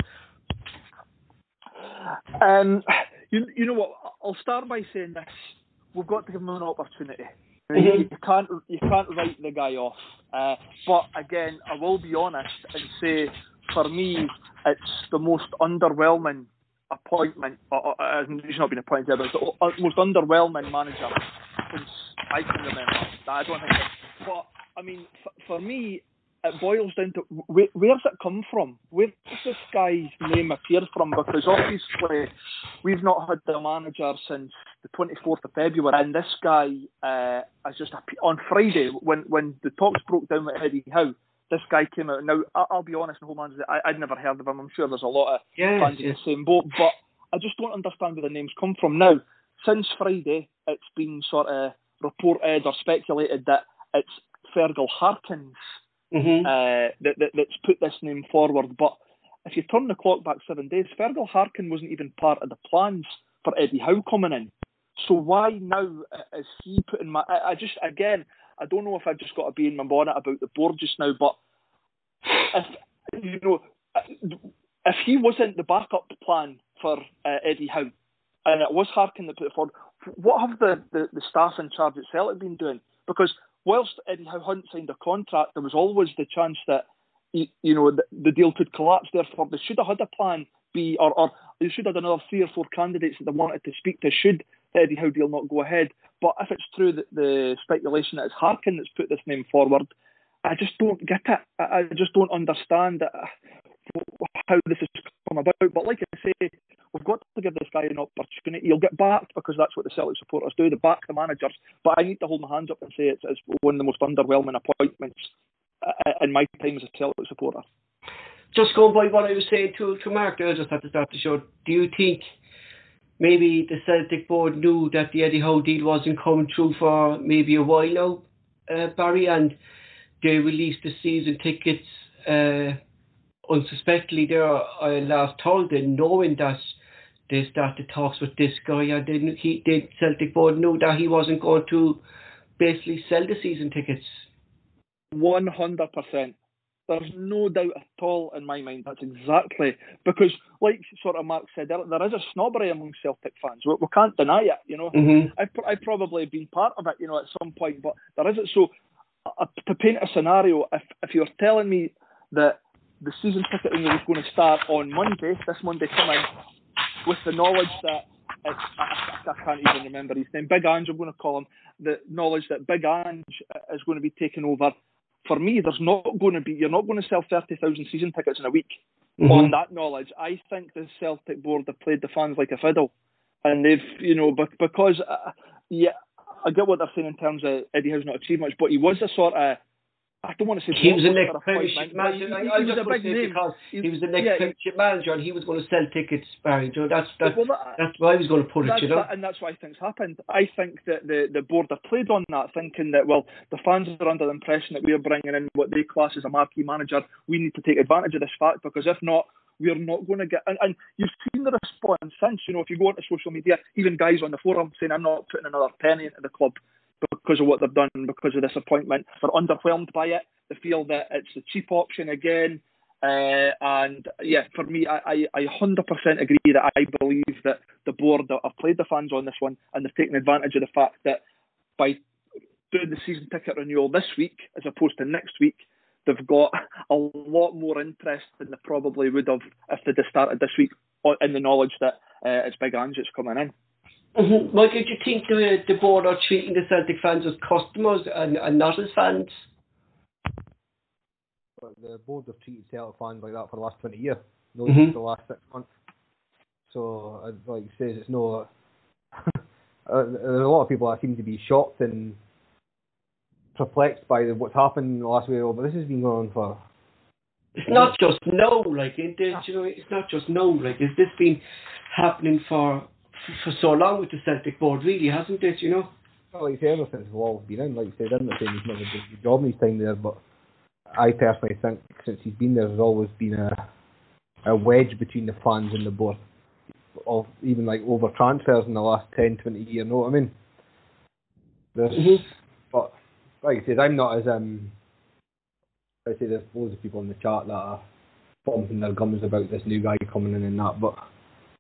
Um, you, you know what? I'll start by saying this: we've got to give him an opportunity. Mhm. You can't you can't write the guy off. Uh, but again, I will be honest and say, for me, it's the most underwhelming appointment. Or, or, uh, he's not been appointed, but it's the most underwhelming manager since I can remember. I don't think. But I mean, for me, it boils down to where, where's it come from? Where does this guy's name appear from? Because obviously we've not had the manager since the 24th of February, and this guy uh, has just on Friday when when the talks broke down with Eddie Howe. This guy came out. Now I- I'll be honest, the whole man, I, I'd never heard of him. I'm sure there's a lot of yes, fans in the same boat, but I just don't understand where the names come from. Now, since Friday, it's been sort of reported or speculated that it's Fergal Harkins Mm-hmm. uh, that, that, that's put this name forward. But if you turn the clock back seven days, Fergal Harkin wasn't even part of the plans for Eddie Howe coming in. So why now is he putting my? I, I just again, I don't know if I've just got to be in my bonnet about the board just now, but if you know, if he wasn't the backup plan for uh, Eddie Howe, and it was Harkin that put it forward, what have the, the, the staff in charge at Celtic been doing? Because whilst Eddie Howe hadn't signed a contract, there was always the chance that you, know the, deal could collapse. Therefore, they should have had a plan B, or, or they should have had another three or four candidates that they wanted to speak to. Should Eddie Howe deal not go ahead? But if it's true that the speculation that it's Harkin that's put this name forward, I just don't get it. I, I just don't understand uh, how this has come about. But like I say, we've got to give this guy an opportunity. He'll get backed because that's what the Celtic supporters do. They back the managers. But I need to hold my hands up and say it's, it's one of the most underwhelming appointments uh, in my time as a Celtic supporter. Just going by what I was saying to to Mark there just at the start of the show, do you think maybe the Celtic board knew that the Eddie Howe deal wasn't coming through for maybe a while now, uh, Barry, and they released the season tickets uh, unsuspectedly there uh, last Thursday, knowing that they started talks with this guy, and then he, did Celtic board knew that he wasn't going to basically sell the season tickets. One hundred percent. There's no doubt at all in my mind. That's exactly because, like sort of Mark said, there, there is a snobbery among Celtic fans. We, we can't deny it. You know, Mm-hmm. I've, I've probably been part of it. You know, at some point, but there isn't. So, uh, to paint a scenario, if if you're telling me that the season ticketing was going to start on Monday, this Monday coming, with the knowledge that it's a, a I can't even remember his name. Big Ange, I'm going to call him. The knowledge that Big Ange is going to be taking over. For me, there's not going to be. You're not going to sell thirty thousand season tickets in a week. Mm-hmm. On that knowledge, I think the Celtic board have played the fans like a fiddle, and they've, you know, because uh, yeah, I get what they're saying in terms of Eddie has not achieved much, but he was a sort of I don't want to say he was the next Premiership manager. He, he, he, was a big name because he, was the next yeah, Premiership manager, and he was going to sell tickets. Barry, that's that's, well, that, that's why I was going to put it. You know, that, and that's why things happened. I think that the the board have played on that, thinking that well, the fans are under the impression that we are bringing in what they class as a marquee manager. We need to take advantage of this fact because if not, we're not going to get. And, and you've seen the response since. You know, if you go onto social media, even guys on the forum saying, "I'm not putting another penny into the club." Because of what they've done, because of this appointment. They're underwhelmed by it. They feel that it's the cheap option again. Uh, and yeah, for me, I, I, I 100% agree that I believe that the board have played the fans on this one and they've taken advantage of the fact that by doing the season ticket renewal this week as opposed to next week, they've got a lot more interest than they probably would have if they'd started this week in the knowledge that uh, it's Big Ange that's coming in. Mm-hmm. Michael, do you think the, the board are treating the Celtic fans as customers and, and not as fans? But the board have treated Celtic fans like that for the last 20 years, not mm-hmm. the last six months. So, uh, like you say, it's no. uh, there's a lot of people that seem to be shocked and perplexed by the, what's happened in the last week. But this has been going on for. It's not just no, like it, you know, it's not just no, like has this been happening for for so long with the Celtic board, really, hasn't it? You know. Well, like you say, ever since Lawwell's been in, like you said, I'm not saying he's never done a good job in his time there, but I personally think since he's been there, there's always been a a wedge between the fans and the board, of even like over transfers in the last 10, 20 years. Know what I mean? There's, mm-hmm. but like I said, I'm not as um. I say there's loads of people in the chat that are pumping their gums about this new guy coming in and that, but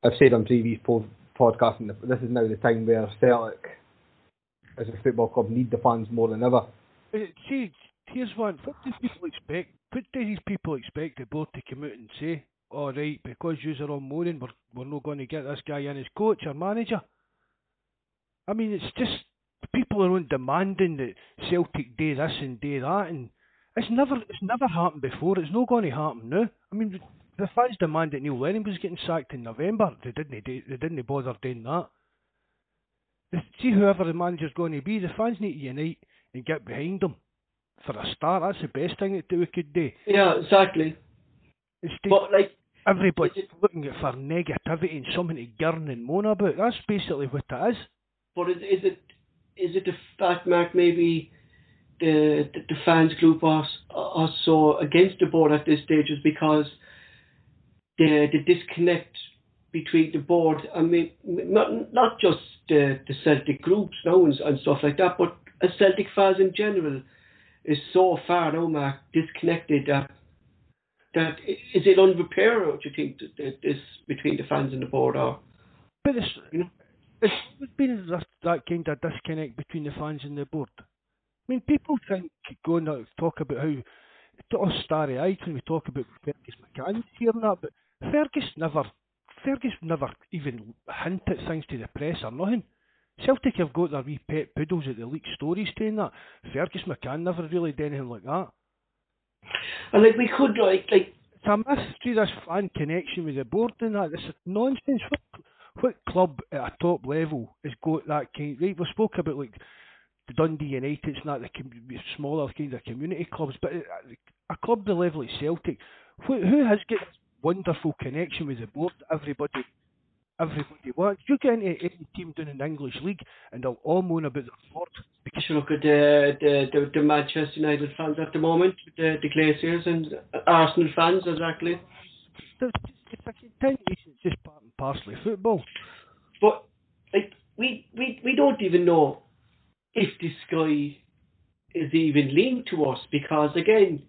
I've said on previous po- podcasting, this is now the time where Celtic, as a football club, need the fans more than ever. See, here's one. What do people expect? What do these people expect the board to come out and say? All right, because you are on moaning, we're we're not going to get this guy in as coach or manager. I mean, it's just people are on demanding that Celtic do this and do that, and it's never it's never happened before. It's not going to happen now. I mean, the fans demanded Neil Lennon was getting sacked in November. They didn't. They, they didn't bother doing that. See whoever the manager's going to be, the fans need to unite and get behind them. For a start, that's the best thing that we could do. Yeah, exactly. but like everybody's it, looking at for negativity and something to gurn and moan about. That's basically what it is. But is, is it is it the fact, Mark? Maybe the, the the fans group are, are so against the board at this stage is because the the disconnect between the board. I mean, not not just the the Celtic groups now and, and stuff like that, but as Celtic fans in general is so far now, Mark, disconnected that that is it unrepairable? Do you think that this between the fans and the board, or but it's you know. It's been that, that kind of disconnect between the fans and the board. I mean, people think going to uh, talk about how all starry eyed when we talk about Fergus McCann here and that, but Fergus never, Fergus never even hinted things to the press or nothing. Celtic have got their wee pet poodles at the leak stories saying that. Fergus McCann never really did anything like that. And like we could like like it's a mystery this fan connection with the board and that. This is nonsense. What what club at a top level has got that kind? Right, we spoke about like the Dundee United, and that the smaller kind of community clubs, but uh, a club the level of Celtic, who, who has got wonderful connection with the board. Everybody, everybody wants. You get eh, into any team down in the English league, and they'll all moan about the board. Because you look at the, the, the, the Manchester United fans at the moment, the, the Glazers and Arsenal fans, exactly. It's a continuation, it's just part and parcel of football. But like we, we, we don't even know if this guy is even linked to us because again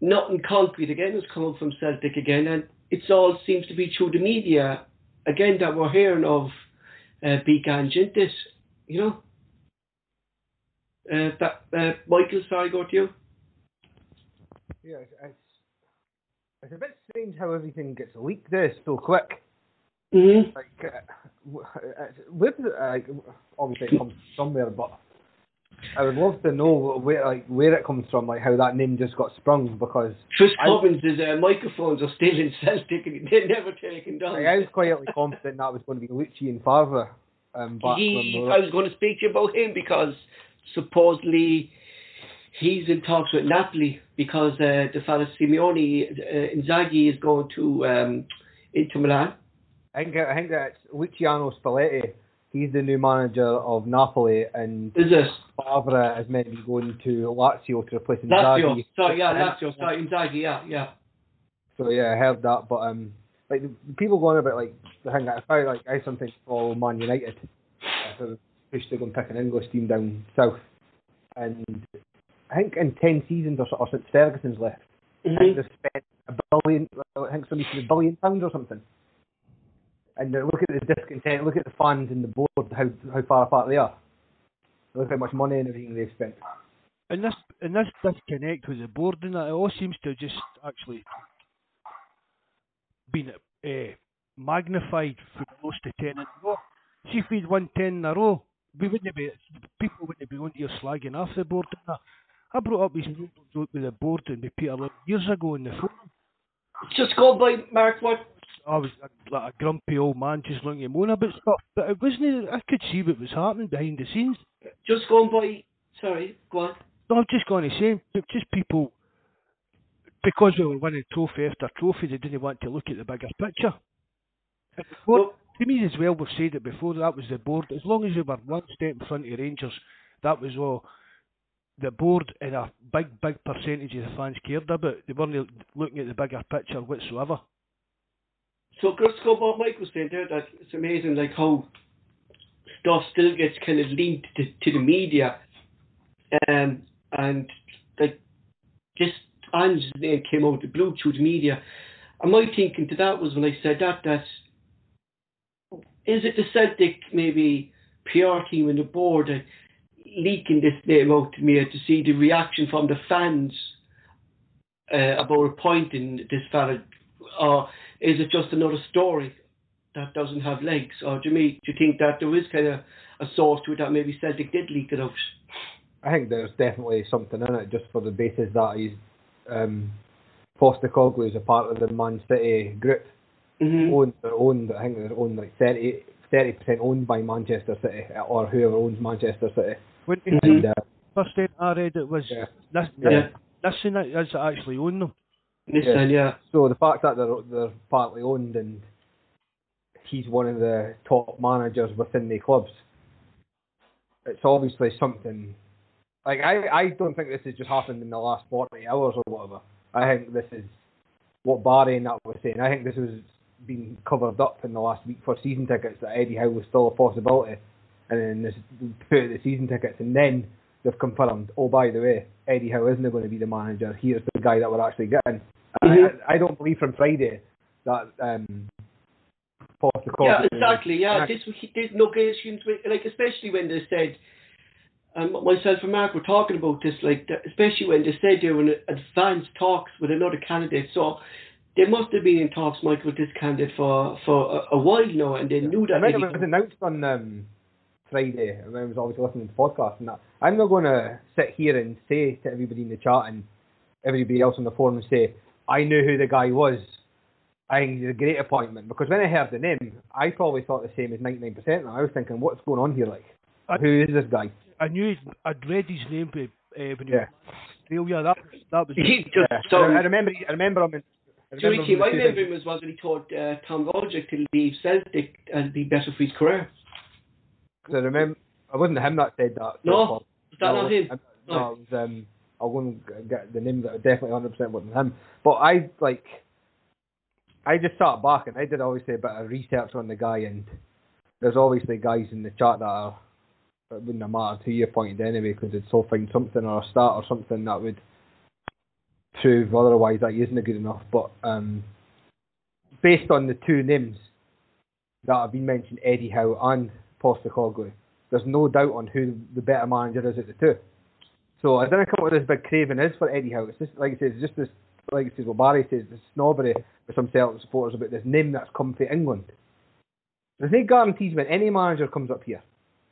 nothing concrete again has come up from Celtic again, and it's all seems to be through the media again that we're hearing of uh, Big Angentis, you know. Uh, that uh, Michael, sorry, go to you. Yeah, it's, it's, it's a bit strange how everything gets leaked there so quick. Mm-hmm. Like uh, where does it, like, obviously it comes somewhere, but I would love to know where like where it comes from, like how that name just got sprung. Because Chris I- Cummins' uh, microphones are still in Celtic and they're never taken down. like, I was quietly confident that was going to be Lucien Favre. Um, he, I was going to speak to you about him because supposedly he's in talks with Napoli because uh, the fella Simone uh, Inzaghi is going to um, Inter Milan. I think I think that's Luciano Spalletti. He's the new manager of Napoli, and Is it Favre is meant to be going to Lazio to replace Lazio? Inzaghi. Sorry, yeah, Lazio. Sorry, Inzaghi. Yeah, yeah. So yeah, I heard that, but um, like the people going about like the thing that I found like I sometimes follow Man United, uh, so push to go and pick an English team down south, and I think in ten seasons or, or since Ferguson's left, I think Mhm. they've spent a billion, I think somebody said a billion pounds or something. And uh, look at the discontent, look at the fans and the board, how how far apart they are. Look how much money and everything they've spent. And this and this disconnect with the board and that it all seems to have just actually been uh, magnified for close to ten in a row. See if we'd won ten in a row, we wouldn't be people wouldn't be on here slagging off the board and that. I brought up these problems with the board and with Peter Lawwell years ago in the forum. Just go by Mark. What? I was like a grumpy old man just looking at moan about stuff, but it wasn't. I could see what was happening behind the scenes. Just going by. Sorry, go on. No, I'm just going to say, just people, because we were winning trophy after trophy, they didn't want to look at the bigger picture. Board, Well- to me as well, we've said it before, that was the board. As long as we were one step in front of Rangers, that was all the board and a big, big percentage of the fans cared about. They weren't looking at the bigger picture whatsoever. So by what Mike was saying there. That it's amazing, like how stuff still gets kind of linked to, to the media, um, and like just Ange's name came out the blue through the media. And my thinking to that was when I said that that is it the Celtic maybe PR team and the board leaking this name out to me to see the reaction from the fans uh, about appointing this fella, or is it just another story that doesn't have legs? Or do you, mean, do you think that there is kind of a source to it that maybe Celtic did leak it out? I think there's definitely something in it just for the basis that he's um, Postecoglou is a part of the Man City group. Mm-hmm. Owned, they're owned, I think they're owned like 30 percent owned by Manchester City or whoever owns Manchester City. When Mhm. And uh, first time I read it was yeah, this, Yeah. this thing actually own them. Nissan, yeah. so the fact that they're they're partly owned and he's one of the top managers within the clubs, it's obviously something. Like I, I don't think this has just happened in the last forty hours or whatever. I think this is what Barry and that was saying. I think this was being covered up in the last week for season tickets that Eddie Howe was still a possibility, and then this put out the season tickets, and then they've confirmed. Oh, by the way, Eddie Howe isn't going to be the manager. Here's the guy that we're actually getting. I, I don't believe from Friday that um, Postecoglou. Yeah, exactly. Yeah, Yeah. this there's no questions like especially when they said, and myself and Mark were talking about this, like especially when they said they were in advanced talks with another candidate. So they must have been in talks, Michael, with this candidate for for a, a while now, and they knew I that. mean, it was announced on um, Friday, and I was obviously listening to the podcast and that. I'm not going to sit here and say to everybody in the chat and everybody else on the forum and say, I knew who the guy was. I think he's a great appointment because when I heard the name, I probably thought the same as 99%. And I was thinking, what's going on here? Like, I- who is this guy? I knew he'd, I'd read his name uh, when he Yeah. was in Australia. That that was he just Yeah. so. I, I remember. I remember him. In, I So remember Ricky, him my in memory was was when he told uh, Tom Rogic to leave Celtic and be better for his career. 'cause I remember. I wasn't him that said that. No? Is that No, not him? I- No, it was, um, Go and get the names that are definitely 100% wasn't him. But I, like, I just sat back and I did obviously a bit of research on the guy, and there's obviously guys in the chat that are, it wouldn't have mattered who you pointed anyway, because they'd still find something or a start or something that would prove otherwise that he isn't good enough. But um, based on the two names that have been mentioned, Eddie Howe and Postecoglou, there's no doubt on who the better manager is at the two. So I don't know what this big craving is for Eddie Howe. It's just like I said, it's just this like I said, what Barry says, the snobbery with some Celtic supporters about this name that's come from England. There's no guarantees when any manager comes up here,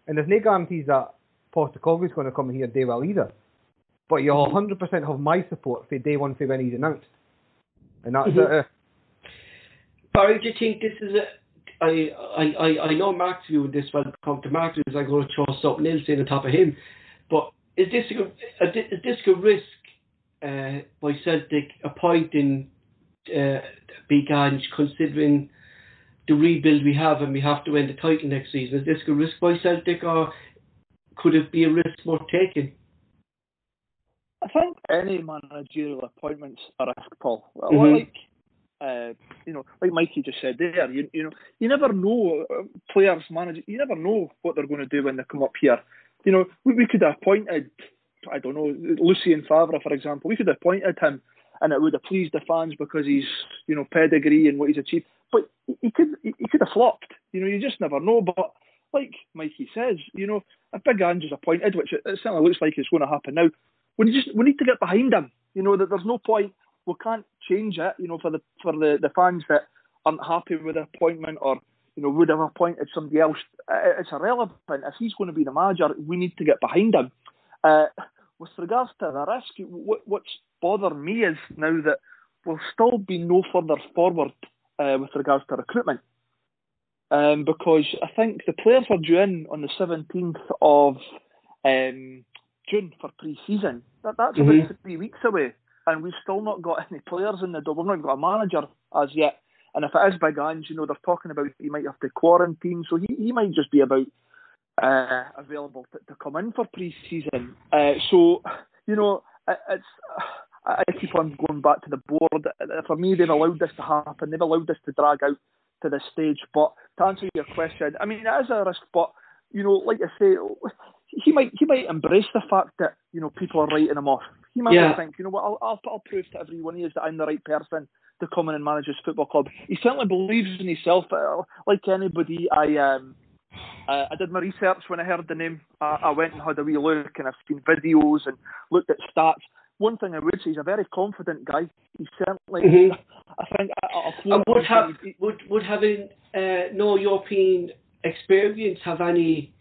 and there's no guarantees that Postecoglou's going to come here day well either. But you'll 100% have my support for day one for when he's announced, and that's Mhm. it. Barry, do you think this is a? I I I know Mark's view of this. Well, come to Mark's view, I'm going to throw something else in on top of him. But is this a, a is this a risk uh, by Celtic appointing uh, Big Ange, considering the rebuild we have and we have to win the title next season? Is this a risk by Celtic, or could it be a risk worth taking? I think any managerial appointments are a risk, Paul. Well, Mhm. Like, uh, you know, like Mikey just said there, you, you know, you never know uh, players, managers, you never know what they're going to do when they come up here. You know, we, we could have appointed, I don't know, Lucien Favre, for example. We could have appointed him, and it would have pleased the fans because he's, you know, pedigree and what he's achieved. But he could, he could have flopped. You know, you just never know. But like Mikey says, you know, a Big Ange is appointed, which it, it certainly looks like it's going to happen now, we just we need to get behind him. You know that there's no point. We can't change it. You know for the for the, the fans that aren't happy with the appointment or you know would have appointed somebody else. Uh, It's irrelevant. If he's going to be the manager, we need to get behind him. Uh, with regards to the risk, what, what's bothered me is now that we'll still be no further forward uh, with regards to recruitment. Um, because I think the players are due in on the 17th of um, June for pre-season. That, that's Mhm. about three weeks away, and we've still not got any players in the door. We've not got a manager as yet. And if it is Big Ange, you know, they're talking about he might have to quarantine, so he, he might just be about uh, available to, to come in for pre-season. Uh, so, you know, it, it's. I keep on going back to the board. For me, they've allowed this to happen. They've allowed this to drag out to this stage. But to answer your question, I mean, it is a risk. But you know, like I say, he might he might embrace the fact that you know people are writing him off. He might Yeah. think, you know what, I'll, I'll I'll prove to everyone he is that I'm the right person to come in and manage his football club. He certainly believes in himself. Uh, Like anybody, I um. Uh, I did my research when I heard the name. I, I went and had a wee look, and I've seen videos and looked at stats. One thing I would say, he's a very confident guy. He certainly, Mhm. I think, And would have would would having uh, no European experience have any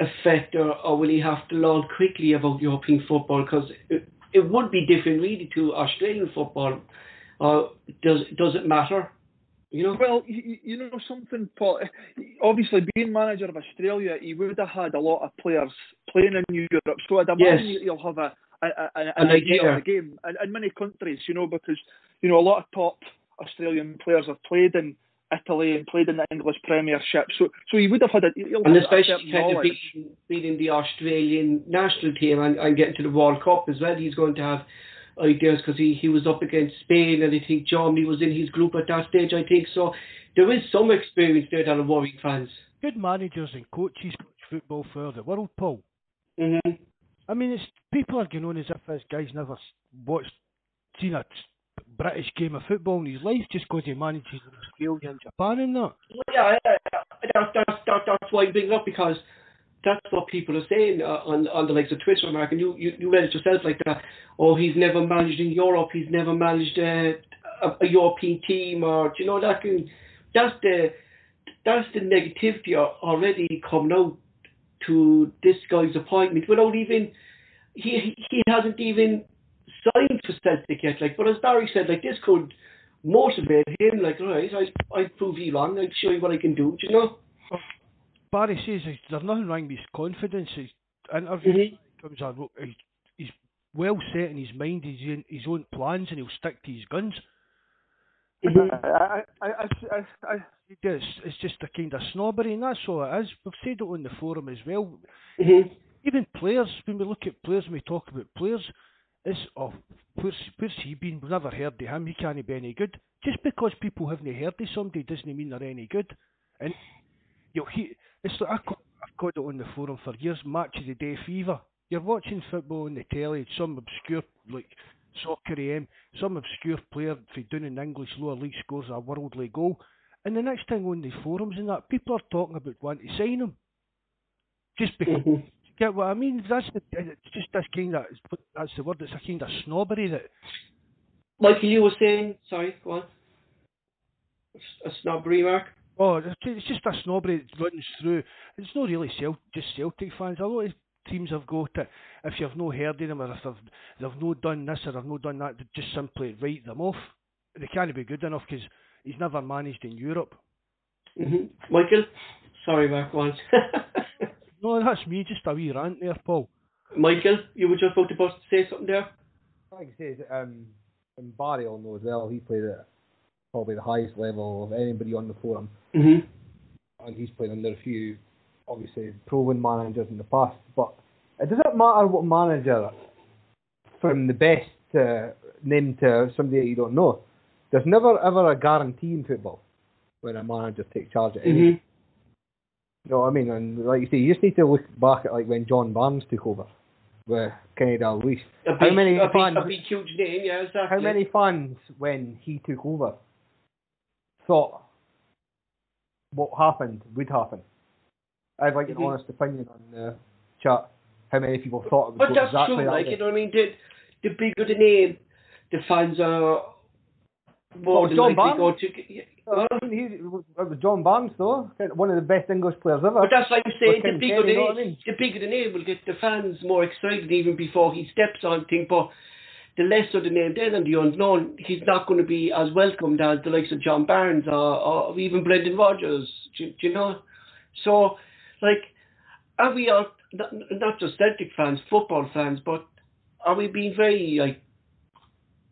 effect, or, or will he have to learn quickly about European football? Because it, it would be different, really, to Australian football. Or does does it matter? You know. Well, you, you know something, Paul. Obviously, being manager of Australia, he would have had a lot of players playing in Europe, so I'd imagine Yes. he'll have a, a, a an, An idea idea. of the game in, in many countries. You know, because you know a lot of top Australian players have played in Italy and played in the English Premiership, so so he would have had a, And a especially kind of beating the Australian national team and, and getting to the World Cup as well. He's going to have ideas because he, he was up against Spain and I think Germany was in his group at that stage, I think. So there is some experience there that are worrying fans. Good managers and coaches coach football for the world, Paul. Mm-hmm. I mean, it's people are going on as if this guy's never watched, seen a British game of football in his life just because he manages in Australia and Japan and that. Well, yeah, yeah, yeah. That's, that's, that, that's why I bring it up because that's what people are saying uh, on on the likes of Twitter, Mark, and you, you, you read it yourself like that. Oh, he's never managed in Europe. He's never managed uh, a, a European team, or you know that can that's the that's the negativity already coming out to this guy's appointment without even he he hasn't even signed for Celtic yet. Like, but as Barry said, like this could motivate him. Like, right, I I prove you wrong. I'll show you what I can do. Do you know? Barry says he's- there's nothing wrong with his confidence. His interview Mhm. comes out, he's, he's well set in his mind, he's in his own plans, and he'll stick to his guns. Mhm. I, I, I, I, I, It's, it's just a kind of snobbery, and that's all it is. We've said it on the forum as well. Mhm. Even players, when we look at players and we talk about players, it's, oh, where's, where's he been? We've never heard of him, he can't be any good. Just because people haven't heard of somebody doesn't mean they're any good. And you know, he, it's like, I I've called it on the forum for years, match of the day fever. You're watching football on the telly, some obscure, like Soccer AM, some obscure player for doing in English lower league scores a worldly goal. And the next thing on the forums and that, people are talking about wanting to sign him. Just because Mhm. get what I mean? That's the, it's just this kind of that's the word. It's a kind of snobbery that Like you were saying, sorry, go on. A snobbery, Mark. Oh, it's just a snobbery that runs through. It's not really Celt- just Celtic fans. A lot of teams have got it. If you've no heard of them, or if they've, they've not done this or they've not done that, they just simply write them off. They can't be good enough because he's never managed in Europe. Mm-hmm. Michael, sorry, Mark. Once. no, that's me. Just a wee rant there, Paul. Michael, you were just about to say something there. Like I said, um, and Barry will know as well. He played at probably the highest level of anybody on the forum, mm-hmm. and he's played under a few, obviously, proven managers in the past. But it doesn't matter what manager, from the best uh, name to somebody that you don't know. There's never ever a guarantee in football when a manager takes charge of anything. Mm-hmm. You know what I mean? And like you say, you just need to look back at like when John Barnes took over with Kenny Dalglish. How many fans? Big huge name, yeah, exactly. How many fans when he took over thought what happened would happen? I'd like mm-hmm. an honest opinion on the chat. How many people thought it that's exactly true, that like way. you know what I mean? The, the bigger the name, the fans are more Well, than John likely Barnes? going to. Uh, he, it was John Barnes though, one of the best English players ever. But that's like I'm saying, the bigger Kenny, the name, I mean? the bigger the name will get the fans more excited even before he steps on thing. But the lesser the name then and the unknown, he's not going to be as welcomed as the likes of John Barnes or, or even Brendan Rodgers. Do, do you know? So, like, are we all not, just Celtic fans, football fans, but are we being very like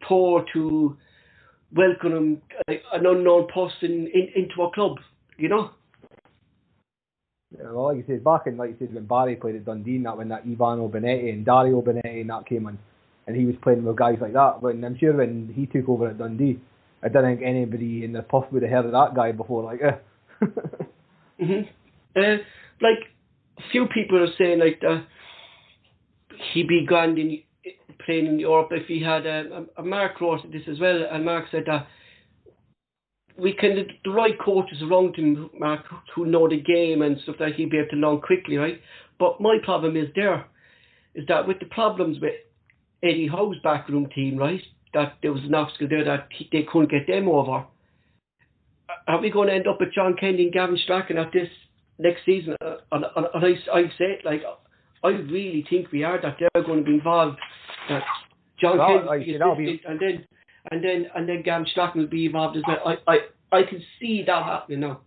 poor to welcome like, an unknown person in, into a club? You know? Well, like you said, back in like you said when Barry played at Dundee, that when that Ivano Bonetti and Dario Bonetti and that came in, and he was playing with guys like that. When I'm sure when he took over at Dundee, I don't think anybody in the puff would have heard of that guy before. Like, eh. hmm Uh, like few people are saying like that he'd be grand in playing in Europe if he had a, a, a Mark wrote this as well, and Mark said that we can the right coaches around him, Mark, who know the game and stuff that he'd be able to learn quickly, right? But my problem is there, is that with the problems with Eddie Howe's backroom team, right? That there was an obstacle there that he, they couldn't get them over. Are we going to end up with John Kennedy and Gavin Strachan at this next season? Uh, and, and, and I, I say it like I really think we are that they're going to be involved. That John Well, I be see, be- and then and then and then Gavin Strachan will be involved as well. I I, I can see that happening now.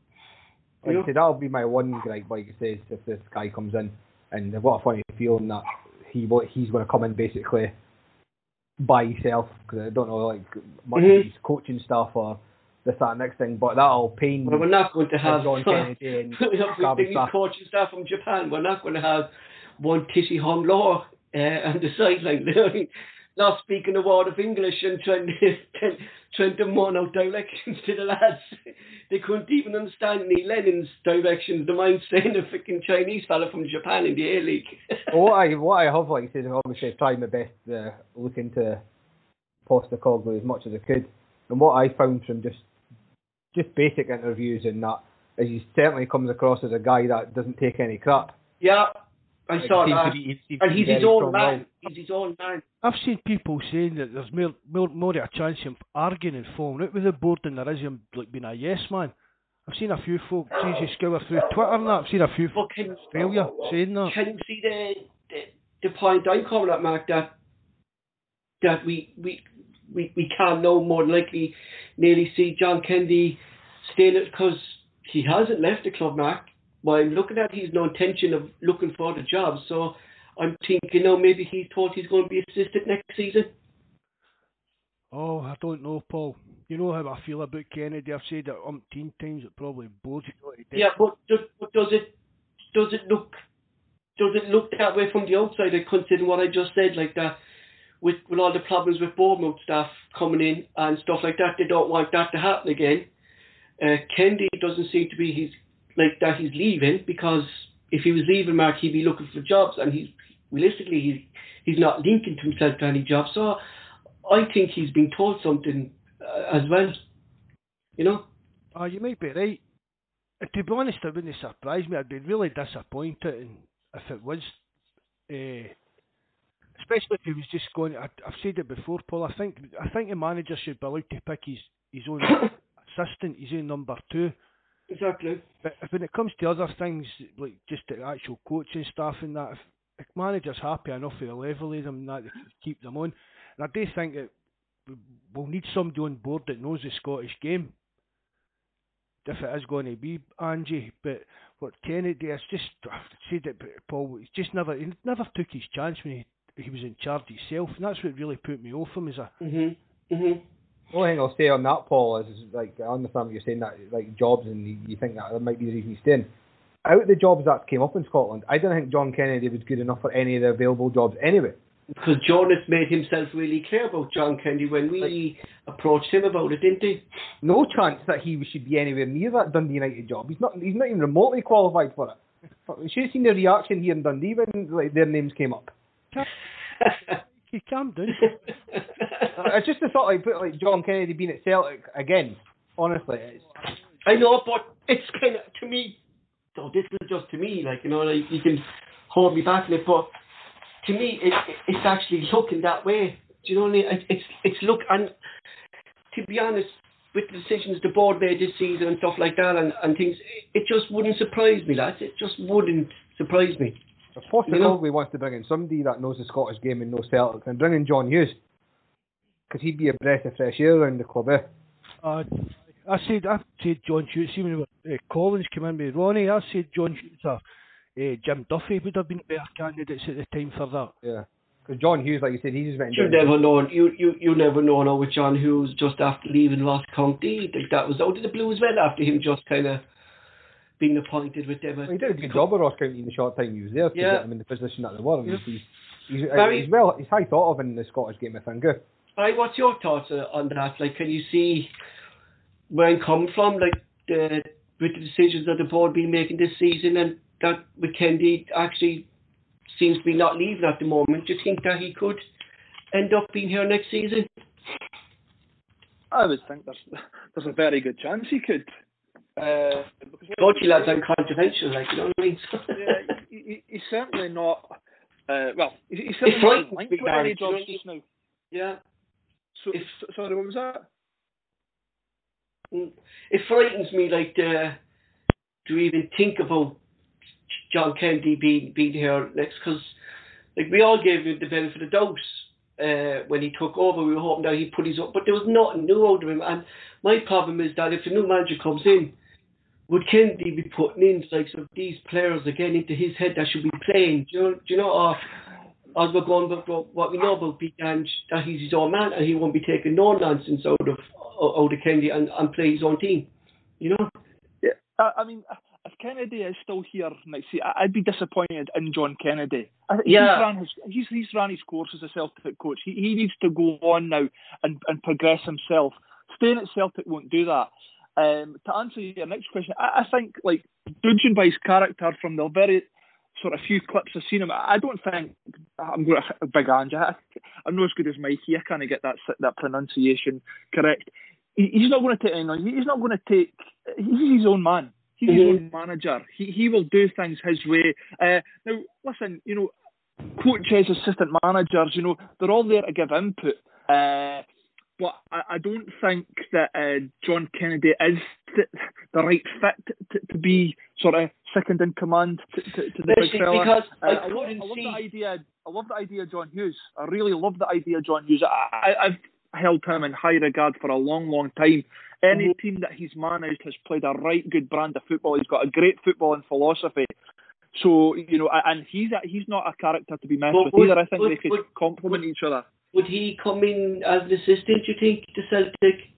Like You I said, that'll be my one gripe, like you say, if this guy comes in, and what a funny feeling that he he's going to come in basically by yourself because I don't know like much Mhm. of his coaching stuff or this that and next thing, but that'll pain Well, we're not going to have John Kennedy and we have Gavin the Strachan. coaching staff from Japan. We're not going to have one Tishy Hong Law uh, on the sideline. not speaking a word of English and trying to trying to moan out directions to the lads. They couldn't even understand Neil Lennon's directions. The mind saying a freaking Chinese fella from Japan in the A League. what I what I have like I said, obviously I've tried my best to look into Postecoglou as much as I could, and what I found from just just basic interviews and that is he certainly comes across as a guy that doesn't take any crap. yeah, I saw that. be- he And he's his own strong-willed. man. He's his own man. I've seen people saying that there's more, more, more of a chance of him arguing and falling out with the board than there is him like being a yes man. I've seen a few folk, see you scour through Twitter and that, I've seen a few But folk can, failure saying that. can you see the, the the point I'm coming at, Mark? That that we we we, we can now more than likely nearly see John Kennedy staying it because he hasn't left the club, Mark. Well, I'm looking at he's no intention of looking for the job, so I'm thinking now maybe he thought he's going to be assistant next season. Oh, I don't know, Paul. You know how I feel about Kennedy. I've said it umpteen times. It probably bores you. Yeah, but does, but does it does it look does it look that way from the outside? Considering what I just said, like that, with with all the problems with Bournemouth staff coming in and stuff like that, they don't want that to happen again. Uh, Kennedy doesn't seem to be he's like that. He's leaving because if he was leaving, Mark, he'd be looking for jobs, and he's realistically he's he's not linking to himself to any job. So I think he's been told something uh, as well. You know. Ah, you might be right. To be honest, it wouldn't surprise me. I'd be really disappointed in, if it was, uh, especially if he was just going. I, I've said it before, Paul. I think I think the manager should be allowed to pick his his own assistant, his own number two. Exactly. But when it comes to other things, like just the actual coaching staff and that, if, if managers happy enough with the level of them and that, keep them on. And I do think that we'll need somebody on board that knows the Scottish game. If it is going to be Angie, but what Kennedy, it's just I've said it, Paul. He just never, he never took his chance when he he was in charge himself, and that's what really put me off him as a. Mhm. Mhm. The only thing I'll say on that, Paul, is like I understand what you're saying that like jobs and you, you think that that might be the reason he's staying. Out of the jobs that came up in Scotland, I don't think John Kennedy was good enough for any of the available jobs anyway. Because Jonas made himself really clear about John Kennedy when we approached him about it, didn't he? No chance that he should be anywhere near that Dundee United job. He's not. He's not even remotely qualified for it. You should have seen the reaction here in Dundee when like their names came up. You calm down. it's just the thought like put like John Kennedy being at Celtic again. Honestly, it's, I know, but it's kind of to me. So this is just to me, like you know, like you can hold me back in it, but to me, it, it's actually looking that way. Do you know what I mean? It, it's it's look and to be honest, with the decisions the board made this season and stuff like that, and, and things, it just wouldn't surprise me, lads. It just wouldn't surprise me. If Postecoglou you know? wants to bring in somebody that knows the Scottish game and knows Celtic, then bring in John Hughes. Because he'd be a breath of fresh air around the club, eh? Uh, I said, I said John Hughes, even when uh, Collins came in with Ronny, I said John Hughes or uh, Jim Duffy would have been better candidates at the time for that. Yeah. Because John Hughes, like you said, he's just went. You never know. You you you never know now with John Hughes just after leaving Ross County. Like that was out of the blue as well after him just kind of being appointed with them. Well, he did a good job at Ross County in the short time he was there to yeah. get him in the position that they were. Yeah. He's, he's, Barry, he's, well, he's high thought of in the Scottish game, I think. Barry, what's your thoughts on that? Like, can you see where I'm coming from? Like, the, with the decisions that the board been making this season and that McKendy actually seems to be not leaving at the moment. Do you think that he could end up being here next season? I would think there's there's a very good chance he could. Uh, Coachy lads uncontroversial, like you know what I mean. yeah, he, he, he's certainly not. Uh, well, he's certainly not linked with any jobs just now. Yeah. So, if, sorry, what was that? Mm, it frightens me, like to to even think about John Kennedy being being here next, because like we all gave him the benefit of the doubt uh, when he took over. We were hoping that he'd put his up, but there was nothing new out of him. And my problem is that if a new manager comes in, would Kennedy be putting in like of these players again into his head that should be playing? Do you know? Do you know? Or, as we're going about what we know about Ange, that he's his own man and he won't be taking no nonsense out of out of Kennedy and, and play his own team. You know? Yeah, I, I mean, if Kennedy is still here next year, I'd be disappointed in John Kennedy. Yeah. He's his, he's, he's ran his course as a Celtic coach. He, he needs to go on now and, and progress himself. Staying at Celtic won't do that. Um, to answer your next question, I, I think like judging by his character from the very sort of few clips I've seen him, I don't think I'm going to big Ange. I, I'm not as good as Mikey. I can't get that that pronunciation correct. He, he's not going to take any. He's not going to take. He's his own man. He's mm-hmm. his own manager. He he will do things his way. Uh, now listen, you know, coaches, assistant managers, you know, they're all there to give input. Uh, but I, I don't think that uh, John Kennedy is the, the right fit to, to, be sort of second in command to, to, to the big fella. Because uh, I, I, love, I love the idea. I love the idea of John Hughes. I really love the idea of John Hughes. I, I've held him in high regard for a long, long time. Any mm-hmm. team that he's managed has played a right good brand of football. He's got a great footballing philosophy. So you know, and he's a, he's not a character to be messed with either. I think would, they could would, complement each other. Would he come in as an assistant? Do you think to Celtic?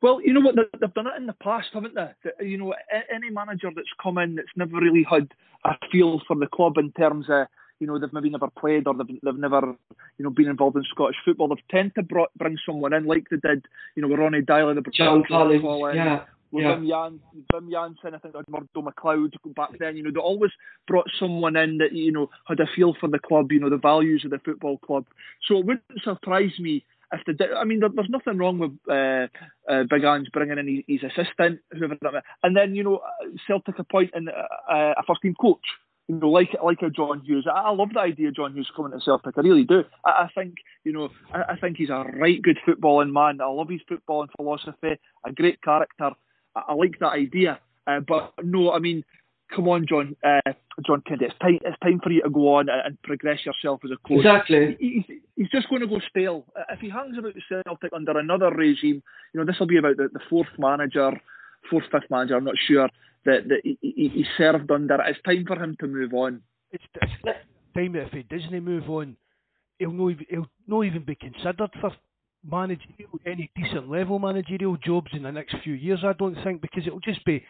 Well, you know what they've done it in the past, haven't they? You know, any manager that's come in that's never really had a feel for the club in terms of you know they've maybe never played or they've, they've never you know been involved in Scottish football. They've tend to brought, bring someone in like they did, you know, with Ronny Deila, the John Collins, yeah. With yeah. Wim, Jan, Wim Jansen, I think Murdo MacLeod back then, you know, they always brought someone in that, you know, had a feel for the club, you know, the values of the football club. So it wouldn't surprise me if the, I mean, there, there's nothing wrong with uh, uh, Big Ange bringing in his, his assistant, whoever that and then, you know, Celtic appointing uh, a first team coach you know, like like a John Hughes. I, I love the idea of John Hughes coming to Celtic. I really do. I, I think you know, I, I, think he's a right good footballing man. I love his footballing philosophy, a great character, I, I like that idea. Uh, but no, I mean, come on, John, uh, John Kennedy, it's time, it's time for you to go on and, and progress yourself as a coach. Exactly. He, he's, he's just going to go stale. If he hangs about the Celtic under another regime, you know, this will be about the, the fourth manager, fourth, fifth manager, I'm not sure, that, that he, he, he served under. It's time for him to move on. It's, it's time that if he doesn't move on, he'll not even, he'll not even be considered for managerial any decent level managerial jobs in the next few years. I don't think because it'll just be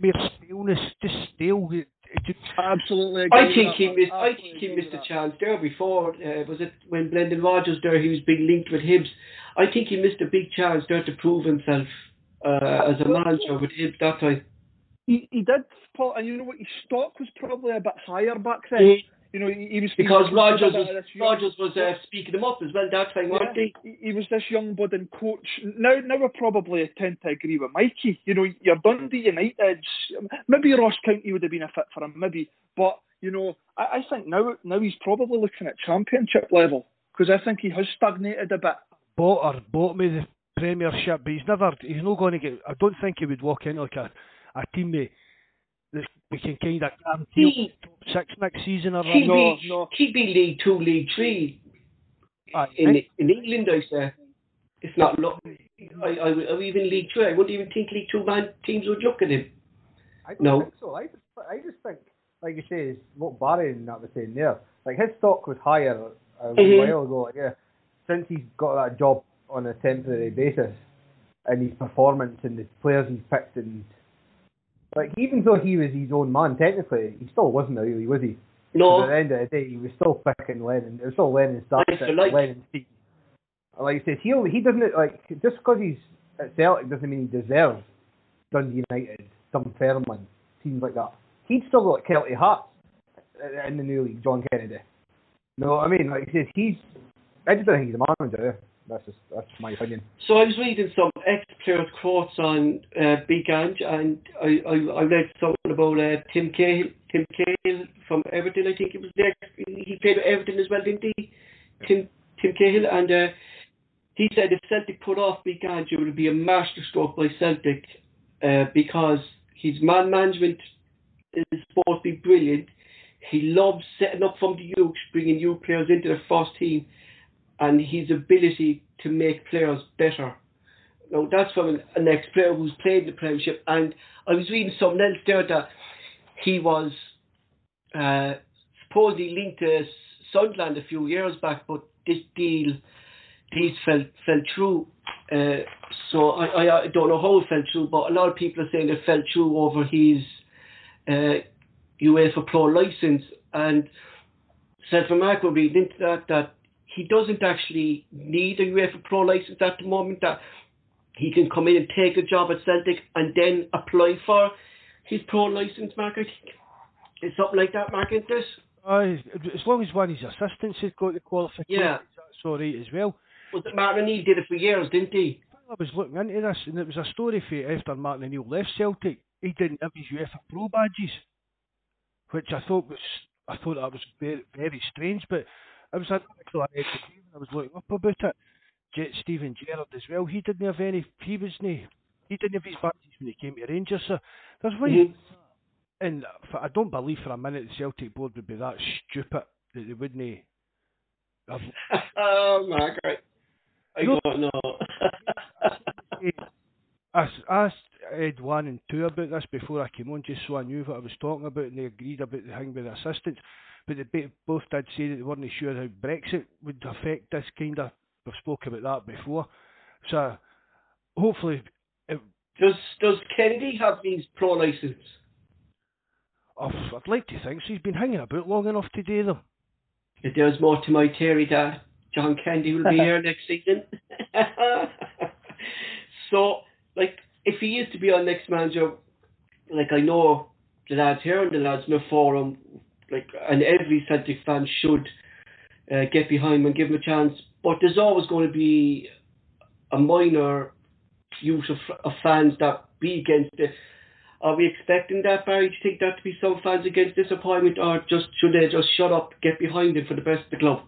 mere staleness, just stale. It, it just, Absolutely. I think he missed. I think he missed a chance there before. Uh, was it when Brendan Rodgers there? He was being linked with Hibs. I think he missed a big chance there to prove himself uh, as a manager with Hibs that time. He, he did, Paul, and you know what? His stock was probably a bit higher back then. Mm. You know, he, he was because he was Rodgers was Rodgers was uh, speaking him up as well that time, wasn't he? He was this young budding coach. Now, now I probably tend to agree with Mikey. You know, your Dundee United, maybe Ross County would have been a fit for him, maybe, but you know, I, I think now now he's probably looking at championship level because I think he has stagnated a bit. Bought or bought me the Premiership, but he's never. He's not going to get. I don't think he would walk in like a a teammate that we can kind of guarantee top six next season or he'd no, be, no. He'd be League Two, League Three. In in England, I say. It's not look. I, I, I even League Two. I wouldn't even think League Two man teams would look at him. I don't no. think so. I just, I just think, like you say, is what Barry and that was saying there. Like his stock was higher a mm-hmm. while ago. Yeah, since he's got that job on a temporary basis, and his performance and the players he's picked and like even though he was his own man technically, he still wasn't really, was he? No. At the end of the day, he was still picking Lennon. It was still Lennon's it, like. Lennon's team. Like I said, he he doesn't like just because he's at Celtic doesn't mean he deserves Dundee United, Dunfermline, teams like that. He'd still got Kelty Hearts in the new league, John Kennedy. No, I mean, like I said, he's. I just don't think he's a manager. That's just that's my opinion. So I was reading some ex-players' quotes on uh, Big Ange, and I, I, I read something about uh, Tim Cahill, Tim Cahill from Everton. I think it was there. He played with Everton as well, didn't he? Tim Tim Cahill, and uh, he said if Celtic put off Big Ange, it would be a masterstroke by Celtic uh, because his man management is supposed to be brilliant. He loves setting up from the youth, bringing new players into the first team and his ability to make players better. Now that's from an, ex-player who's played the Premiership, and I was reading something else there that he was uh, supposedly linked to Sunderland a few years back, but this deal these fell fell through. Uh, so I, I, I don't know how it fell through, but a lot of people are saying it fell through over his uh, UEFA Pro license, and said from Marco reading into that that he doesn't actually need a UEFA Pro license at the moment. That he can come in and take a job at Celtic and then apply for his pro license, Mark. I think it's something like that, Mark, isn't it? Uh, as long as one of his assistants has got the qualification, yeah. that's all right as well. Well, Martin O'Neill did it for years, didn't he? I was looking into this, and it was a story for after Martin O'Neill left Celtic. He didn't have his UEFA Pro badges, which I thought was I thought that was very very strange. But I was actually I was looking up about it. Jet Steven Gerrard as well. He didn't have any. He was He didn't have his badges when he came to Rangers. So there's way. Mm-hmm. And I don't believe for a minute the Celtic board would be that stupid that they wouldn't. Have... oh, Margaret. I no, don't know. I asked Ed one and two about this before I came on, just so I knew what I was talking about, and they agreed about the thing with the assistants but they both did say that they weren't sure how Brexit would affect this kind of. We've spoken about that before, so hopefully. It, does Does Kennedy have his pro license? Oh, I'd like to think so. He's been hanging about long enough to do them. If there's more to my theory that John Kennedy will be here next season. so, like, if he is to be our next manager, like I know the lads here and the lads in the forum like, and every Celtic fan should uh, get behind him and give him a chance. But there's always going to be a minor use of, of fans that be against it. Are we expecting that, Barry? Do you think that to be some fans against disappointment, or just should they just shut up, get behind him for the best of the club?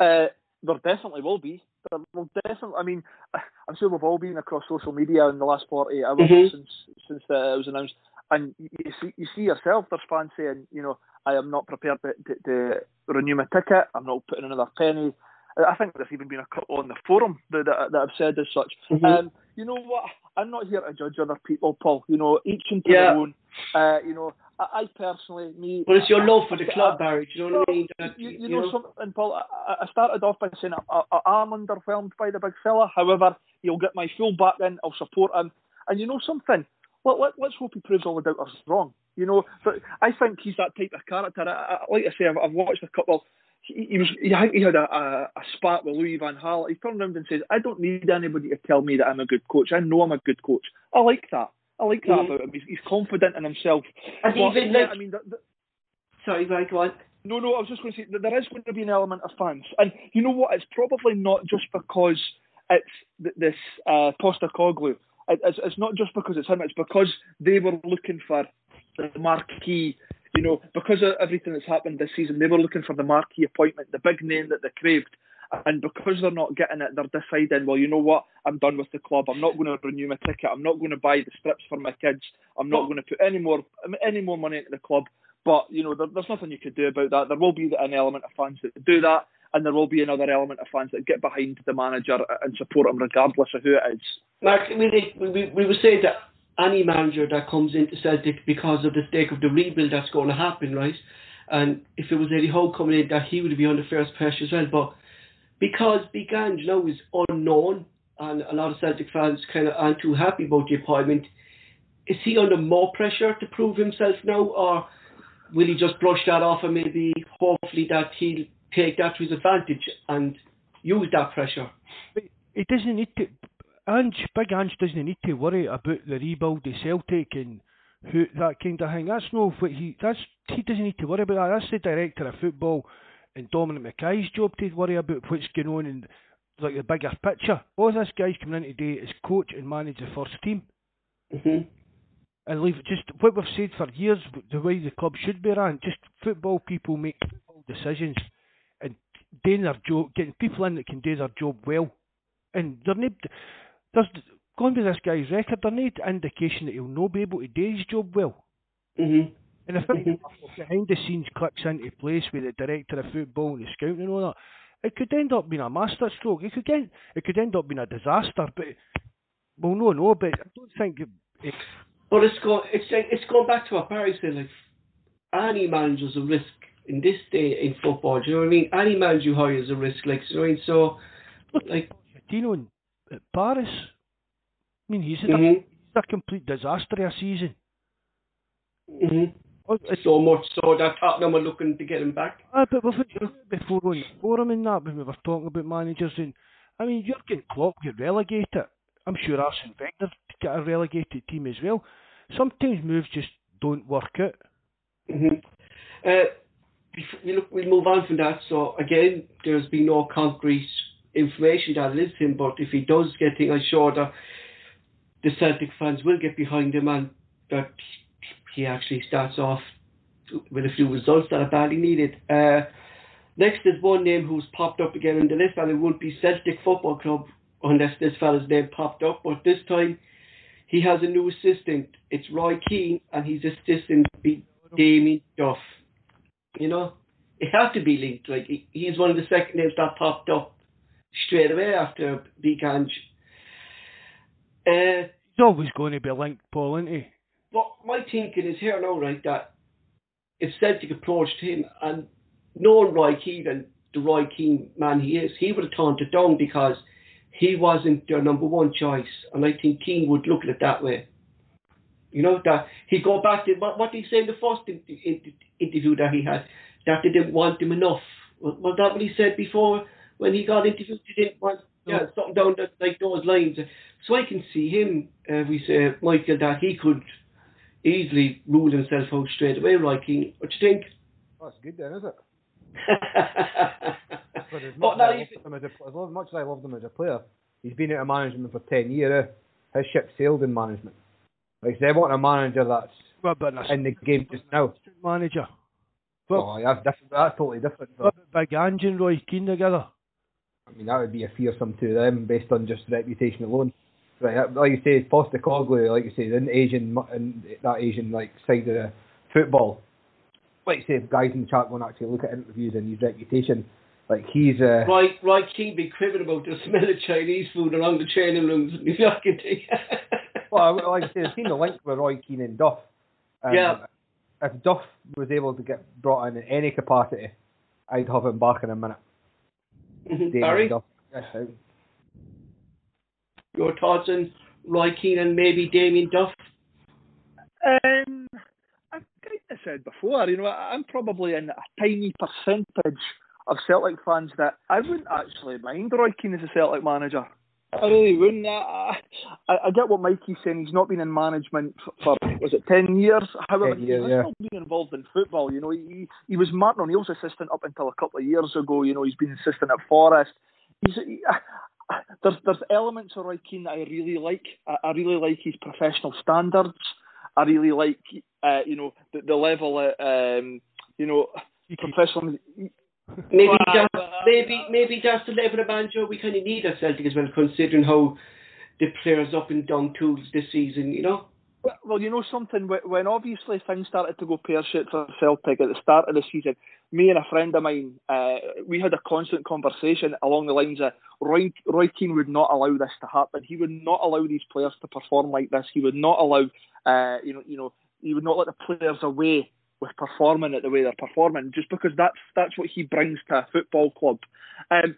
Uh, there definitely will be. well, definitely. I mean, I'm sure we've all been across social media in the last 48 hours Mhm. since since uh, it was announced, and you you see you see yourself. There's fans saying, you know, I am not prepared to, to, to renew my ticket. I'm not putting another penny. I think there's even been a couple on the forum that, that, that have said as such. Mhm. Um, you know what? I'm not here to judge other people, Paul. You know, each into Yeah. their own. Uh, you know, I, I personally, me. But it's your love for the I- club, Barry. Do you know what I mean? That, you, you know something, Paul. I, I started off by saying I, I, I'm underwhelmed by the big fella. However, he'll get my full back in. I'll support him. And you know something? Let, let, let's hope he proves all the doubters wrong. You know, but I think he's that type of character. I, I, like I say, I've, I've watched a couple. He, he was. I think he had a, a, a spat with Louis Van Gaal. He turned around and says, "I don't need anybody to tell me that I'm a good coach. I know I'm a good coach. I like that. I like that Mhm. about him. He's, he's confident in himself. And But, even like, I mean, the, the, sorry, Barry, go on. no, no, I was just going to say that there is going to be an element of fans, and you know what? It's probably not just because it's th- this uh, Postecoglou. It, it's, it's not just because it's him. It's because they were looking for the marquee. You know, because of everything that's happened this season, they were looking for the marquee appointment, the big name that they craved. And because they're not getting it, they're deciding, well, you know what? I'm done with the club. I'm not going to renew my ticket. I'm not going to buy the strips for my kids. I'm not going to put any more any more money into the club. But you know, there, there's nothing you could do about that. There will be an element of fans that do that, and there will be another element of fans that get behind the manager and support him regardless of who it is. Mark, we, we, we were saying that any manager that comes into Celtic because of the stake of the rebuild that's going to happen, right? And if it was Eddie Howe coming in, that he would be under first pressure as well. But because Big Ange now is unknown, and a lot of Celtic fans kind of aren't too happy about the appointment, is he under more pressure to prove himself now, or will he just brush that off and maybe hopefully that he'll take that to his advantage and use that pressure? But he doesn't need to. Ange, Big Ange doesn't need to worry about the rebuild of Celtic and who that kind of thing. That's no what he. That's he doesn't need to worry about that. That's the director of football and Dominic McKay's job to worry about what's going on in like the bigger picture. All this guy's coming in today is coach and manage the first team. hmm and leave just what we've said for years, the way the club should be run. Just football people make football decisions and doing their job, getting people in that can do their job well. And there need, there's going with this guy's record, there need indication that he'll not be able to do his job well. hmm And if it behind the scenes clicks into place with the director of football and the scouting and all that, it could end up being a masterstroke. It could end, it could end up being a disaster. But well, no, no. But I don't think it, it, But it's go it's it's going back to what Barry said. Like any manager's a risk in this day in football. Do you know what I mean? Any manager you hire is a risk. Like you know what I mean? So like Pochettino in at Paris. I mean, he's had mhm, a, a complete disaster a season. mhm. Oh, so much so that Tottenham are looking to get him back. Ah, but we've before on the forum and that when we were talking about managers and I mean Jurgen Klopp get relegated. I'm sure Arsene Wenger get a relegated team as well. Sometimes moves just don't work out. hmm Uh, we look, we'll move on from that. So again, there's been no concrete information that him, but if he does get things, I'm sure that the Celtic fans will get behind him and that he actually starts off with a few results that are badly needed. Uh, next is one name who's popped up again in the list, and it won't be Celtic Football Club unless this fella's name popped up. But this time, he has a new assistant. It's Roy Keane, and his assistant Damien Duff. You know, it had to be linked. Like he, he's one of the second names that popped up straight away after Big Ange. Uh, He's always going to be linked, Paul, isn't he? but my thinking is here now, right, that if Celtic approached him and knowing Roy Keane and the Roy Keane man he is, he would have turned it down because he wasn't their number one choice. And I think Keane would look at it that way. You know, that he'd go back to what, what did he say in the first in, in, interview that he had, that they didn't want him enough. Was, that what he said before when he got interviewed? He didn't want, yeah, something down that, like those lines. So I can see him, uh, we say, Michael, that he could easily rule himself out straight away, Roy Keane. What you think? That's good then, is it? But as much, as, him as, a, as much as I loved him as a player, he's been out of management for 10 years. eh? His ship sailed in management. Like, they want a manager that's What about an in the game just now. manager? Well, Oh, that's different. That's totally different. what about Big Ange and Roy Keane together? I mean, that would be a fearsome to them based on just reputation alone. Right, like you say, Postecoglou, like you say, in Asian, in that Asian like side of the football. Like you say, guys in the chat won't actually look at interviews and his reputation. Like he's uh, right, right. Keane be cribbing about the smell of Chinese food along the training rooms in New York. Well, like I say, I've seen the link with Roy Keane and Duff. Um, yeah. If Duff was able to get brought in in any capacity, I'd have him back in a minute. Mm-hmm. Barry? Duff. Yes, Your thoughts on Roy Keane and maybe Damien Duff? Um, I've kind of said before, you know, I'm probably in a tiny percentage of Celtic fans that I wouldn't actually mind Roy Keane as a Celtic manager. I really wouldn't. I, I, I get what Mikey's saying. He's not been in management for, for was it ten years? However, 10 years, he's yeah. still been involved in football. You know, he he was Martin O'Neill's assistant up until a couple of years ago. You know, he's been assistant at Forest. He's he, there's there's elements of Roy Keane that I really like. I, I really like his professional standards. I really like uh, you know the, the level of um, you know professional. Maybe that's maybe maybe that's the level of banjo we kind of need at Celtic as well, considering how the players up and down tools this season. You know. Well, you know something. When obviously things started to go pear shaped for Celtic at the start of the season, me and a friend of mine, uh, we had a constant conversation along the lines of Roy, Roy Keane would not allow this to happen. He would not allow these players to perform like this. He would not allow, uh, you know, you know, he would not let the players away with performing at the way they're performing, just because that's that's what he brings to a football club. Um,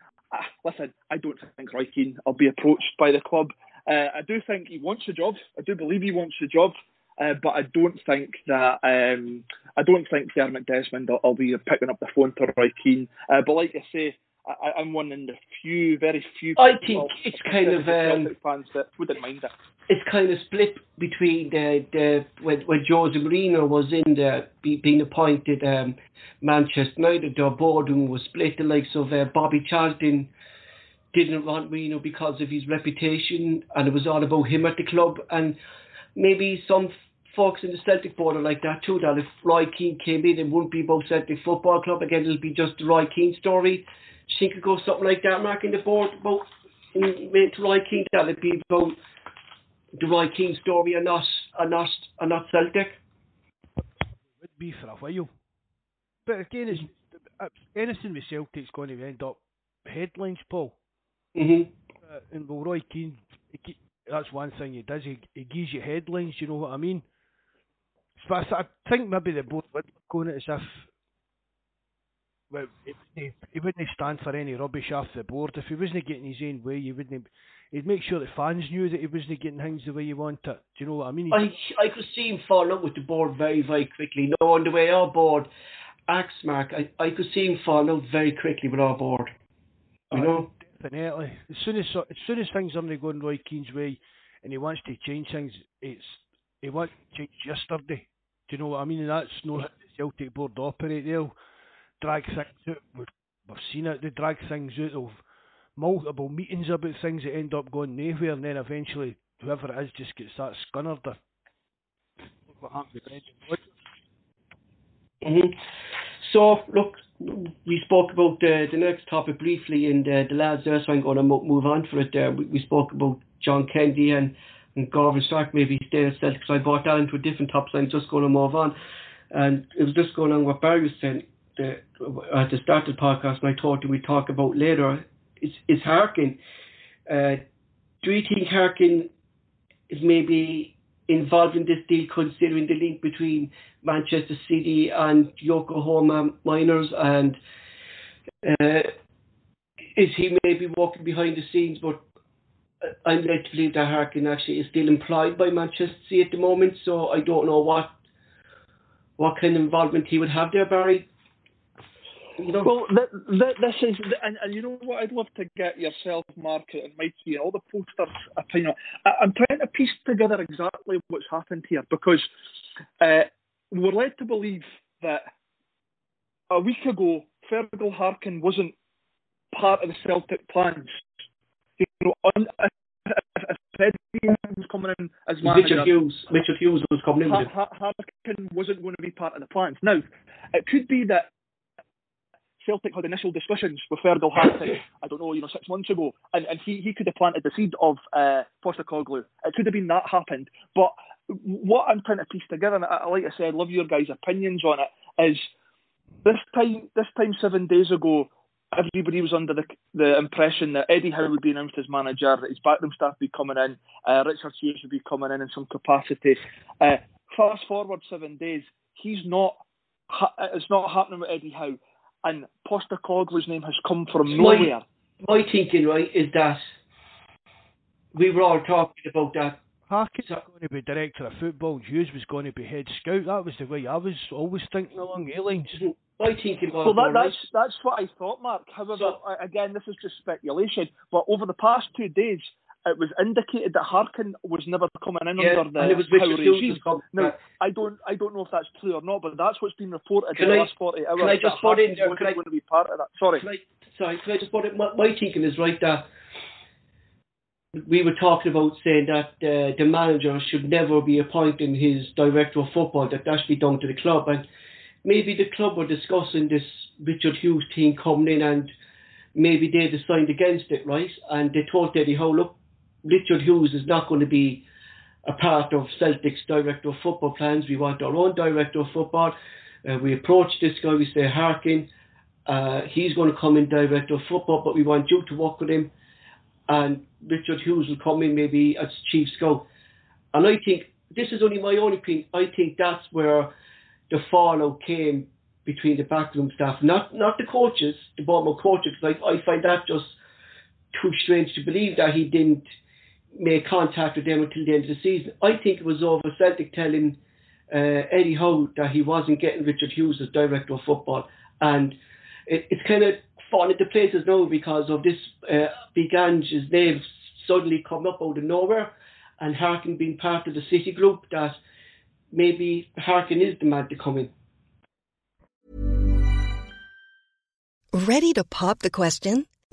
listen, I don't think Roy Keane will be approached by the club. Uh, I do think he wants a job. I do believe he wants a job. Uh, but I don't think that um, I don't think Dermot Desmond will, will be picking up the phone to Roy Keane. Uh, but like I say, I, am one in the few, very few. I think it's kind of um, fans that wouldn't mind it. It's kind of split between the the when, when Jose Mourinho was in the being appointed um, Manchester United, their boardroom was split. The likes of uh, Bobby Charlton didn't want Mourinho because of his reputation, and it was all about him at the club. And maybe some folks in the Celtic board are like that too. That if Roy Keane came in, it wouldn't be about Celtic Football Club again. It'll be just the Roy Keane story she could go something like that, marking the board about to Roy Keane that it'd be about the Roy Keane story and not and not and not Celtic. Would be for a while, but again, it's uh, anything with Celtic's going to end up headlines, Paul. Mm-hmm. Uh, and well, Roy Keane, he, that's one thing he does. He, he gives you headlines. You know what I mean? So I, I think maybe the board would go on it as if well, he, he wouldn't stand for any rubbish off the board. If he wasn't getting his own way, he wouldn't. He'd make sure that fans knew that he wasn't getting things the way he wanted. Do you know what I mean? I I could see him fall out with the board very very quickly. No, on the way our board, Axmark, I I could see him fall out very quickly with our board. You uh, know. Definitely. As soon as as soon as things aren't going Roy Keane's way, and he wants to change things, it's he wants to change yesterday. Do you know what I mean? And that's not how the Celtic board operate. They'll drag things out. We've, we've seen it. They drag things out of multiple meetings about things that end up going nowhere, and then eventually whoever it is just gets that scunnered. Look what happened mm-hmm. So, look, we spoke about the, the next topic briefly and the, the lads there, so I'm going to move on for it there. We, we spoke about John Kennedy and, and Gavin Strachan maybe stay at Celtic, so I brought that into a different topic, so I'm just going to move on. And it was just going on what Barry was saying the, at the start of the podcast, and I thought we talk about later, is, is Harkin. Uh, do you think Harkin is maybe involved in this deal, considering the link between Manchester City and Yokohama Marinos, and uh, is he maybe walking behind the scenes? But I'm led to believe that Harkin actually is still employed by Manchester City at the moment, so I don't know what what kind of involvement he would have there, Barry. You know? Well, th- th- this is, and, and, you know what? I'd love to get yourself, Mark, and Mikey, and all the posters. You know, I, I'm trying to piece together exactly what's happened here because uh, we're led to believe that a week ago, Fergal Harkin wasn't part of the Celtic plans. You know, on, if, Eddie was coming in as manager, Richard Hughes, Richard Hughes was coming in. Harkin wasn't going to be part of the plans. Now, it could be that Celtic had initial discussions with Fergal Harkin, I don't know, you know, six months ago, and, and he, he could have planted the seed of uh, Postecoglou. It could have been that happened. But what I'm trying to piece together, and I, like I said, I love your guys' opinions on it, is this time, this time seven days ago, everybody was under the the impression that Eddie Howe would be announced as manager, that his backroom staff would be coming in, uh, Richard Hughes would be coming in in some capacity. Uh, fast forward seven days, he's not. It's not happening with Eddie Howe, and Postecoglou's name has come from nowhere. My, my thinking, right, is that we were all talking about that. Harkin's going to be director of football. Hughes was going to be head scout. That was the way I was always thinking along the lines. My thinking was. Well, that, that's that's what I thought, Mark. However, so, again, this is just speculation. But over the past two days, it was indicated that Harkin was never coming in yeah, under the and it was Howe regime. Now, I don't, I don't know if that's true or not, but that's what's been reported can in the I, last 40 hours. Can I just put in there? Can I, going to be part of that? Sorry. Can I, sorry, can I just put it? My, my thinking is right that we were talking about saying that uh, the manager should never be appointing his director of football, that that should be done to the club. And maybe the club were discussing this Richard Hughes team coming in and maybe they decided against it, right? And they told Eddie Howe, look, Richard Hughes is not going to be a part of Celtic's director of football plans. We want our own director of football. Uh, we approach this guy, we say, Harkin, uh, he's going to come in director of football, but we want you to work with him. And Richard Hughes will come in maybe as chief scout. And I think, this is only my own opinion, I think that's where the fallout came between the backroom staff, not not the coaches, the Bournemouth coaches. Like I find that just too strange to believe that he didn't make contact with them until the end of the season. I think it was over Celtic telling uh, Eddie Howe that he wasn't getting Richard Hughes as director of football, and it, it's kind of fallen into places now because of this uh, Big Ange's name suddenly come up out of nowhere, and Harkin being part of the City group that maybe Harkin is the man to come in. Ready to pop the question?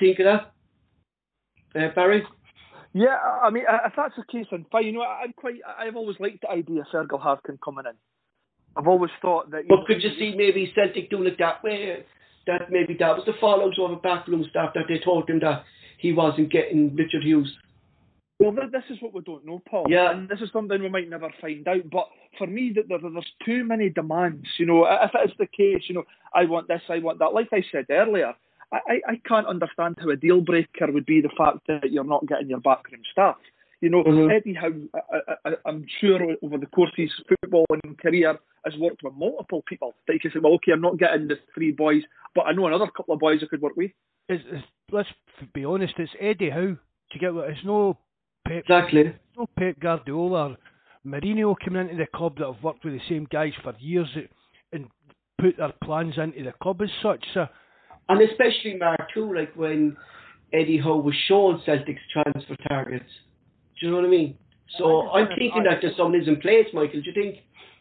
think of that, uh, Barry? Yeah, I mean, if that's the case, then fine. You know, I'm quite. I've always liked the idea of Fergal Harkin coming in. I've always thought that. But could you see maybe Celtic doing it that way? That maybe that was the fallout of a backroom staff that they told him that he wasn't getting Richard Hughes. Well, this is what we don't know, Paul. Yeah. And this is something we might never find out. But for me, that there, there's too many demands. You know, if it is the case, you know, I want this, I want that. Like I said earlier, I, I can't understand how a deal breaker would be the fact that you're not getting your backroom staff. You know, mm-hmm. Eddie Howe, I, am sure over the course of his footballing career, has worked with multiple people that you can say, well, okay, I'm not getting the three boys, but I know another couple of boys I could work with. It's, it's, let's be honest, it's Eddie Howe to get what it's no Pep, exactly. It's no Pep Guardiola or Mourinho coming into the club that have worked with the same guys for years and put their plans into the club as such. So and especially Mark too, like when Eddie Howe was showing Celtic's transfer targets. Do you know what I mean? So I am thinking that there's something in place, Michael. Do you think?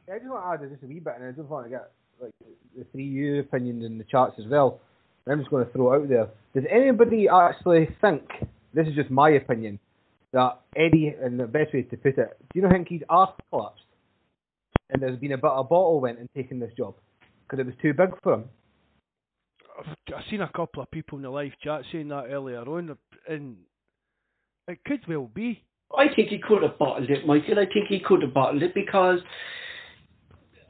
Yeah, I just want to add just a wee bit, and I just want to get like the three U opinion in the charts as well. I'm just going to throw it out there. Does anybody actually think this is just my opinion that Eddie, and the best way to put it, do you know think he's arse collapsed, and there's been a bit of bottle went and taken this job because it was too big for him? I've seen a couple of people in the live chat saying that earlier on, and it could well be. I think he could have bottled it, Michael. I think he could have bottled it because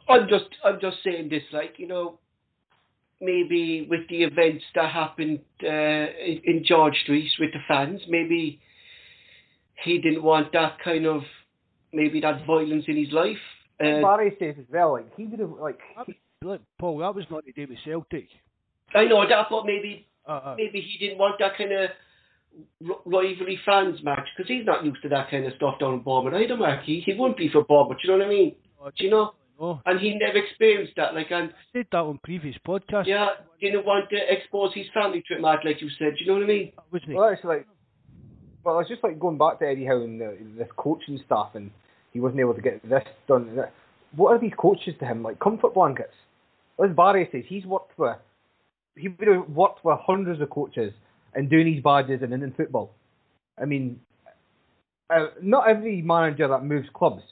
I'm just I'm just saying this, like you know, maybe with the events that happened uh, in, in George Street with the fans, maybe he didn't want that kind of maybe that violence in his life. Uh, Barry says as well, like he would have like. He, Look, Paul, that was not the day with Celtic. I know that, but maybe Uh, uh, maybe he didn't want that kind of r- rivalry fans match because he's not used to that kind of stuff down in Bournemouth either, Mark. He, he wouldn't be for Bournemouth, you know what I mean? Do you know? no, And he never experienced that. Like, and I said that on previous podcasts. yeah, didn't want to expose his family to it, Mark, like you said. Do you know what I mean? wasn't well, it's like, well, it's just like going back to Eddie Howe and the, this coaching stuff, and he wasn't able to get this done. What are these coaches to him? Like comfort blankets. As Barry says, he's worked with, he would have worked with hundreds of coaches and doing these badges and in football. I mean, uh, not every manager that moves clubs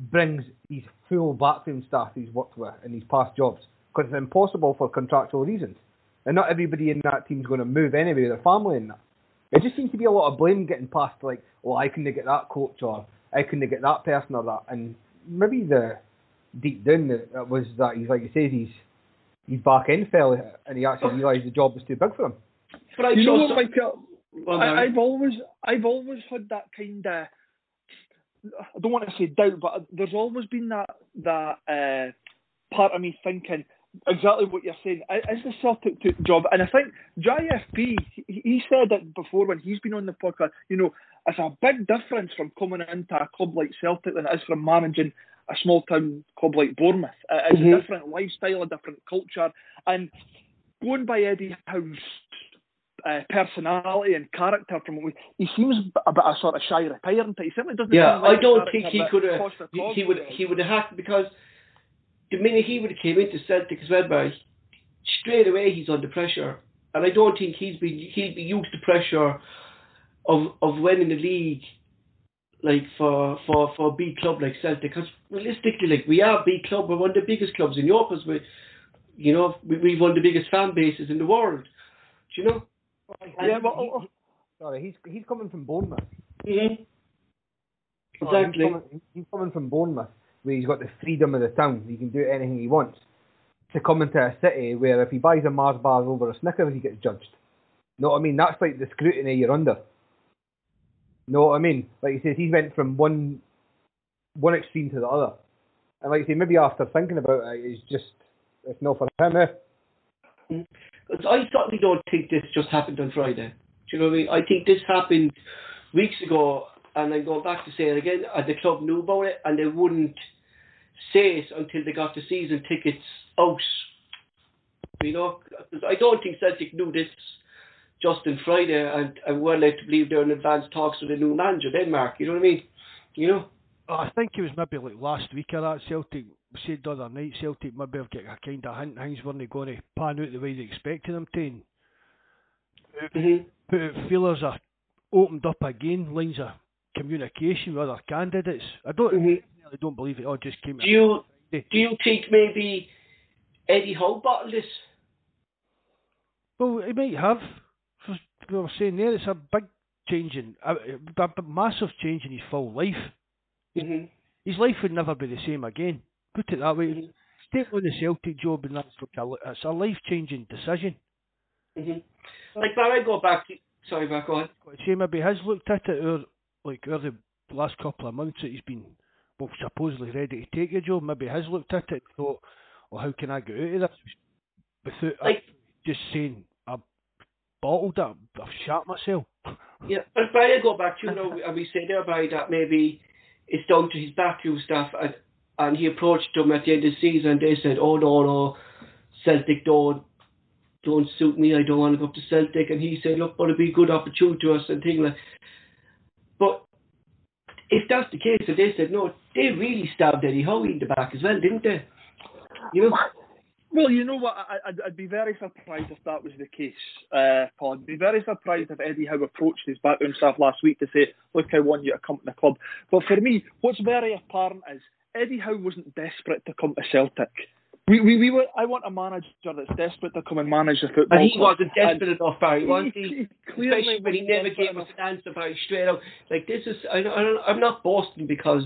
brings his full backroom staff he's worked with in his past jobs because it's impossible for contractual reasons. And not everybody in that team's going to move anyway their family in that. It just seems to be a lot of blame getting passed, like, well, I couldn't get that coach or I couldn't get that person or that. And maybe the deep down that was that he's like he says he's his back in fell and he actually realised the job was too big for him. But I you know what, Michael, well, I, have always, I've always had that kind of. I don't want to say doubt, but there's always been that that uh, part of me thinking exactly what you're saying. Is the Celtic t- job? And I think JFP, he, he said it before when he's been on the podcast. You know, it's a big difference from coming into a club like Celtic than it is from managing a small town club like Bournemouth. It's Mhm. a different lifestyle, a different culture, and going by Eddie Howe's uh, personality and character from what we, he seems a bit a sort of shy retiring type. He certainly doesn't. Yeah, like I don't think he could have. He, would. He would have had because the minute he would have came into Celtic as well, Barry, straight away he's under pressure, and I don't think he's been he'll be used to pressure of of winning the league, like for for for a big club like Celtic. Because realistically, like we are a big club, we're one of the biggest clubs in Europe, as we, you know, we, we've one of the biggest fan bases in the world. Do you know? yeah, well, oh, Sorry, he's he's coming from Bournemouth. Mm-hmm. Sorry, Exactly. He's coming, he's coming from Bournemouth, where he's got the freedom of the town. He can do anything he wants. To come into a city where if he buys a Mars bar over a Snickers, he gets judged. Know what I mean? That's like the scrutiny you're under. Know what I mean? Like he says, he went from one one extreme to the other. And like I say, maybe after thinking about it, it's just it's not for him. Eh? I certainly don't think this just happened on Friday. Do you know what I mean? I think this happened weeks ago, and I'm going back to say it again. And the club knew about it, and they wouldn't say it until they got the season tickets out. You know, I don't think Celtic knew this just on Friday, and, and were led to believe they're in advanced talks with a new manager, Denmark. You know what I mean? You know? Oh, I think it was maybe like last week or that Celtic said the other night Celtic maybe have got a kind of hint things weren't going to pan out the way they expected them to. hmm Put out feelers are opened up again, lines of communication with other candidates. I don't hmm I don't believe it all just came Do you Friday. do you think maybe Eddie Howe bottled this? Well, he might have. We were saying there, it's a big change in, a, a, massive change in his full life. hmm His life would never be the same again. Put it that way. Mhm. Take on the Celtic job, and that's like a, it's a life-changing decision. hmm Like, when I go back to, sorry, back on. Say maybe has looked at it, or like over the last couple of months that he's been, well, supposedly ready to take a job. Maybe has looked at it, and thought, well, how can I get out of this without Like, just saying bottled it, I've shot myself. yeah, but I go back to, you know, and we say there by that maybe it's down to his backroom staff, and, and he approached them at the end of the season, and they said, oh, no, no, Celtic don't, don't suit me, I don't want to go up to Celtic, and he said, look, but it'll be a good opportunity to us, and things like But if that's the case, and they said, no, they really stabbed Eddie Howe in the back as well, didn't they? You know? Well, you know what? I, I'd, I'd be very surprised if that was the case, uh, Paul. I'd be very surprised if Eddie Howe approached his backroom staff last week to say, "Look, I want you to come to the club." But for me, what's very apparent is Eddie Howe wasn't desperate to come to Celtic. We, we, we were. I want a manager that's desperate to come and manage the football. And he club. wasn't desperate enough, Barry, was He- he? clearly Especially when he never gave us enough. an answer, Barry, straight out. Like, this is, I, I, don't- I'm not boasting because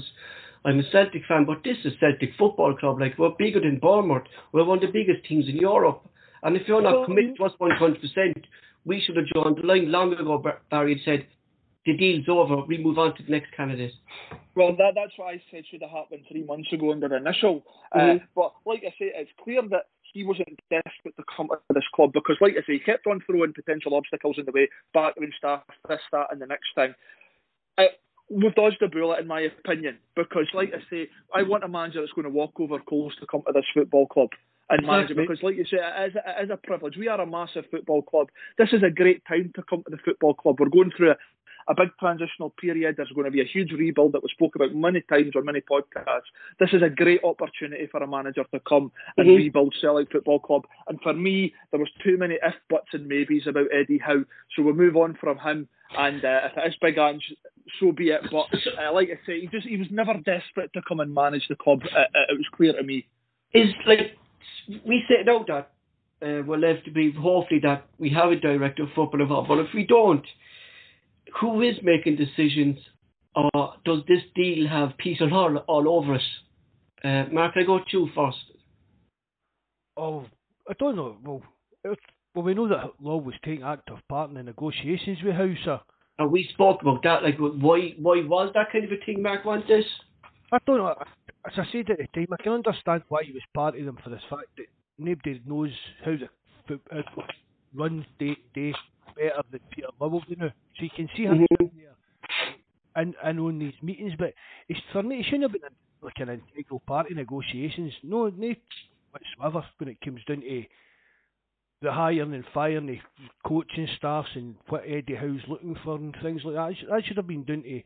I'm a Celtic fan, but this is Celtic Football Club. Like, we're bigger than Bournemouth. We're one of the biggest teams in Europe. And if you're not committed to us 100%, we should have joined the line long ago, Barry, and said, the deal's over, we move on to the next candidate. Well, that, that's what I said should have happened three months ago under the initial. Uh, mm-hmm. Uh, but like I say, it's clear that he wasn't desperate to come to this club because, like I say, he kept on throwing potential obstacles in the way, backroom staff, this, that, and the next thing. Uh, we've dodged a bullet, in my opinion, because, like I say, I want a manager that's going to walk over coals to come to this football club and manage it. Because, like you say, it is, it is a privilege. We are a massive football club. This is a great time to come to the football club. We're going through a, a big transitional period. There's going to be a huge rebuild that we spoke about many times on many podcasts. This is a great opportunity for a manager to come and mm-hmm. rebuild Celtic Football Club. And for me, there was too many if, buts, and maybes about Eddie Howe. So we'll move on from him. And uh, if it is Big Ange, so be it. But uh, like I say, he just he was never desperate to come and manage the club. Uh, uh it was clear to me. Is like we said out that uh, we're left to be hopefully that we have a director of football involved. But if we don't, who is making decisions, or does this deal have peace and all, all over us? Uh, Mark, I go to you first. Oh, I don't know. Well, well, we know that Lawwell was taking active part in the negotiations with House. And we spoke about that. Like, why, why was that kind of a thing? Mark wants this. I don't know. As I said at the time, I can understand why he was part of them for this fact that nobody knows how the how runs day to day better than Peter do now. So you can see him mm-hmm. there and, and on these meetings, but it's for me, he shouldn't have been a, like an integral part of negotiations. No, no whatsoever when it comes down to the hiring and firing the coaching staffs and what Eddie Howe's looking for and things like that. That should have been done to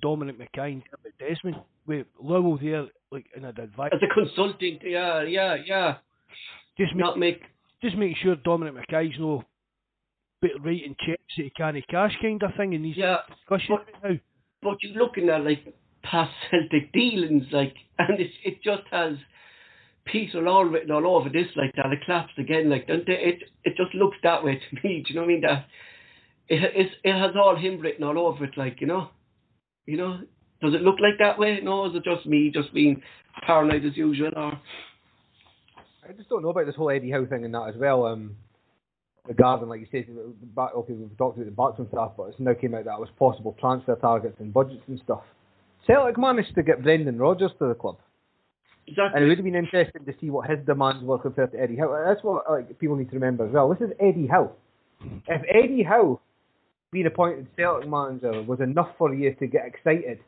Dominic McKay and Desmond with Lawwell there like in an advice. As a consultant, yeah, yeah, yeah. Just not make, make just make sure Dominic McKay's no bit writing checks that he can't cash kind of thing in these yeah, discussions but, now. But you're looking at like past Celtic dealings, like, and it it just has and all written all over this, like that. It collapsed again, like, don't it? It just looks that way to me. Do you know what I mean? That it it has all him written all over it, like you know, you know. Does it look like that way? No, is it just me just being paranoid as usual, or? I just don't know about this whole Eddie Howe thing and that as well. Um, regarding, like you said, back, okay, we've talked about the backs and stuff, but it's now came out that it was possible transfer targets and budgets and stuff. Celtic managed to get Brendan Rodgers to the club. Exactly. And it would have been interesting to see what his demands were compared to Eddie Howe. That's what like, people need to remember as well. This is Eddie Howe. If Eddie Howe being appointed Celtic manager was enough for you to get excited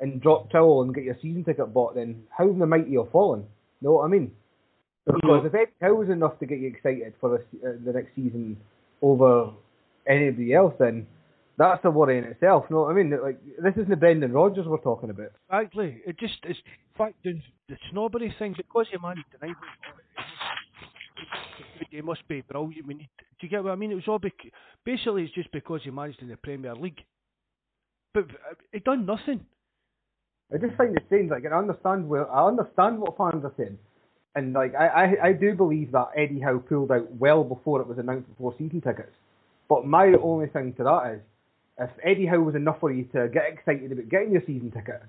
and drop towel and get your season ticket bought, then how the mighty have fallen? Know what I mean? Because if Eddie Howe was enough to get you excited for the, uh, the next season over anybody else, then that's a worry in itself. No, I mean, like this isn't the Brendan Rodgers we're talking about. Exactly. It just is fact the, the snobbery thing because you managed tonight. It must be brilliant. We need. Do you get what I mean? It was all bec- basically it's just because he managed in the Premier League, but uh, he done nothing. I just find it strange. Like I understand where I understand what fans are saying and like I, I, I do believe that Eddie Howe pulled out well before it was announced before season tickets. But my only thing to that is, if Eddie Howe was enough for you to get excited about getting your season ticket,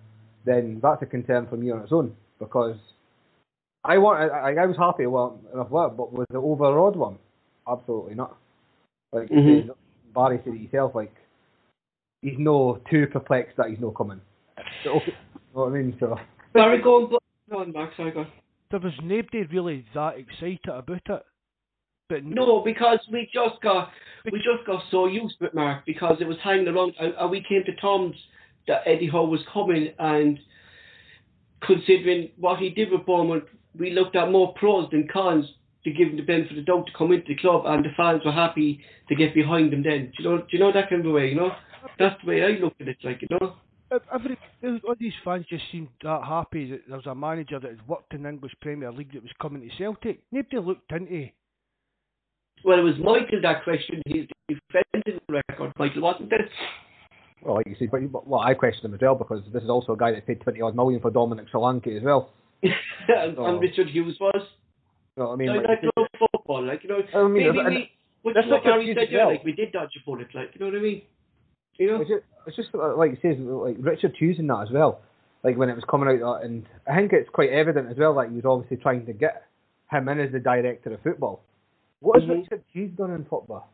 then that's a concern for me on its own because I want I, I was happy well enough with but was the overawed one? Absolutely not. Like mm-hmm. Barry said it himself, like he's no too perplexed that he's no coming. So, you know what I mean? So Barry, go on, go on, Max. Sorry, go on there was nobody really that excited about it. But no, because we just got we just got so used to it, Mark, because it was hanging around, and, we came to terms that Eddie Howe was coming, and considering what he did with Bournemouth, we looked at more pros than cons to give him the benefit of the doubt to come into the club, and the fans were happy to get behind him. Then, do you know, do you know that kind of way? You know, that's the way I looked at it, like you know every all these fans just seemed that happy that there was a manager that had worked in the English Premier League that was coming to Celtic. Nobody looked into. Well, it was Michael that questioned He's defending record, Michael, wasn't it? Well, like you see, but well, I question him as well because this is also a guy that paid twenty odd million for Dominic Solanke as well. and, so, and, Richard Hughes was. You know what I mean? So like, like football, like you know, I mean, maybe we, what, what Gary said, well. like we did dodge a bullet, like you know what I mean? You know? It's just, it's just uh, like it says, like Richard choosing that as well. Like when it was coming out, uh, and I think it's quite evident as well that he was obviously trying to get him in as the director of football. What has Mhm. Richard Hughes done in football?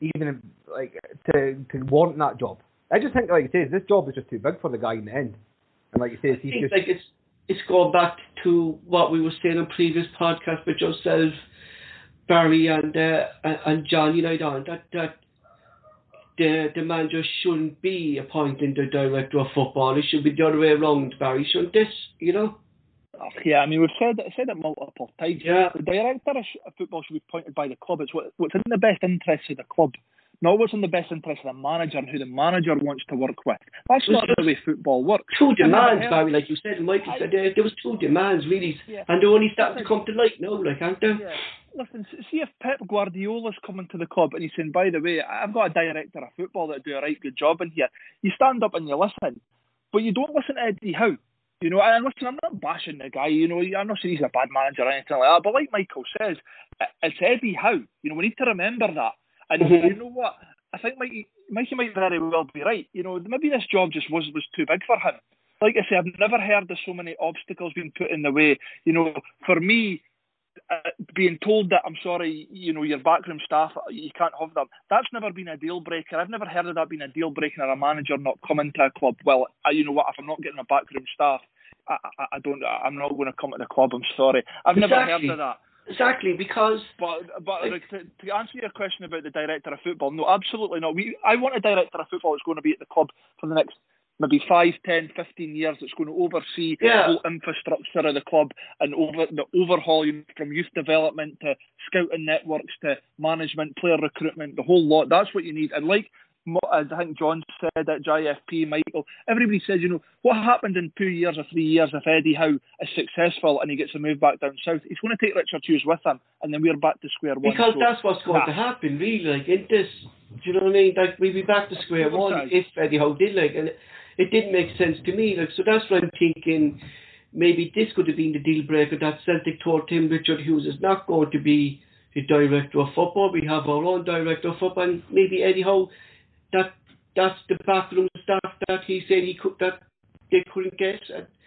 Even like to to warrant that job. I just think, like you say, this job is just too big for the guy in the end. And like you say, he's just like it's it's going back to what we were saying on previous podcasts with yourself, Barry and uh, and- John. You know, Don, that that the the manager shouldn't be appointing the director of football. It should be the other way around, Barry. Shouldn't this? You know? Yeah, I mean we've said it, said it multiple times. Yeah. The director of football should be appointed by the club. It's what, what's in the best interest of the club, not what's in the best interest of the manager and who the manager wants to work with. That's It's not the way football works. Two demands, Barry, like you said, Michael I- said there, there was two demands really, Yeah. and they're only starting to come to light now, like aren't they? Yeah. Listen, see if Pep Guardiola's coming to the club and he's saying, by the way, I've got a director of football that do a right good job in here. You stand up and you listen, but you don't listen to Eddie Howe. You know, and listen, I'm not bashing the guy. You know, I'm not saying he's a bad manager or anything like that. But like Michael says, it's Eddie Howe. You know, we need to remember that. And Mhm. you know what? I think Mikey, Mikey might very well be right. You know, maybe this job just was was too big for him. Like I say, I've never heard of so many obstacles being put in the way. You know, for me, uh, being told that I'm sorry, you know, your backroom staff, you can't have them. That's never been a deal breaker. I've never heard of that being a deal breaker or a manager not coming to a club. Well, uh, you know what? If I'm not getting a backroom staff, I, I, I don't. I'm not going to come to the club. I'm sorry. I've never heard of that. Exactly, because But but like, to, to answer your question about the director of football, no, absolutely not. We I want a director of football that's going to be at the club for the next maybe five, ten, fifteen years. That's going to oversee Yeah. the whole infrastructure of the club and over the overhaul you know, from youth development to scouting networks to management, player recruitment, the whole lot. That's what you need. And like as I think John said at JFP, Michael, everybody says, you know, what happened in two years or three years if Eddie Howe is successful and he gets a move back down south? He's going to take Richard Hughes with him, and then we're back to square one. Because So, that's what's going nah. to happen, really. Like, in this, do you know what I mean? Like, we'd be back to square one if Eddie Howe did, like, and it didn't make sense to me. Like, so that's what I'm thinking. Maybe this could have been the deal breaker that Celtic told him Richard Hughes is not going to be the director of football. We have our own director of football, and maybe anyhow, That that's the backroom staff that he said he could that they couldn't get.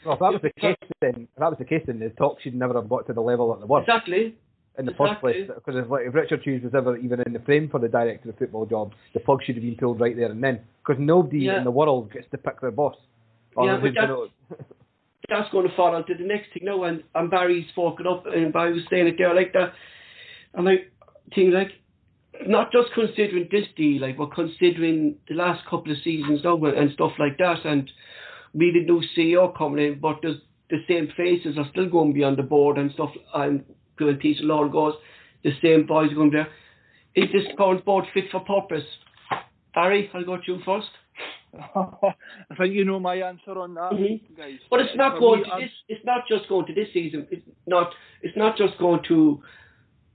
Well, if that was the case, then if that was the case, then the talk should never have got to the level that they were exactly. In the first place. Because if, like, if Richard Hughes was ever even in the frame for the director of football job, the plug should have been pulled right there and then. Because nobody Yeah. in the world gets to pick their boss. Yeah, but who's that- gonna- that's going to fall onto the next thing now. And, and Barry's spoken up, and Barry was saying it there like that. And I think, like, not just considering this deal, like, but considering the last couple of seasons now and and stuff like that. And we the new CEO coming in, but there's the same faces are still going to be on the board and stuff. And when Peter Lawwell goes, the same boys are going there. Is this current board fit for purpose? Barry, I'll go to you first. I think you know my answer on that, Mhm. guys. But it's not For going me, to I'm- this. It's not just going to this season. It's not. It's not just going to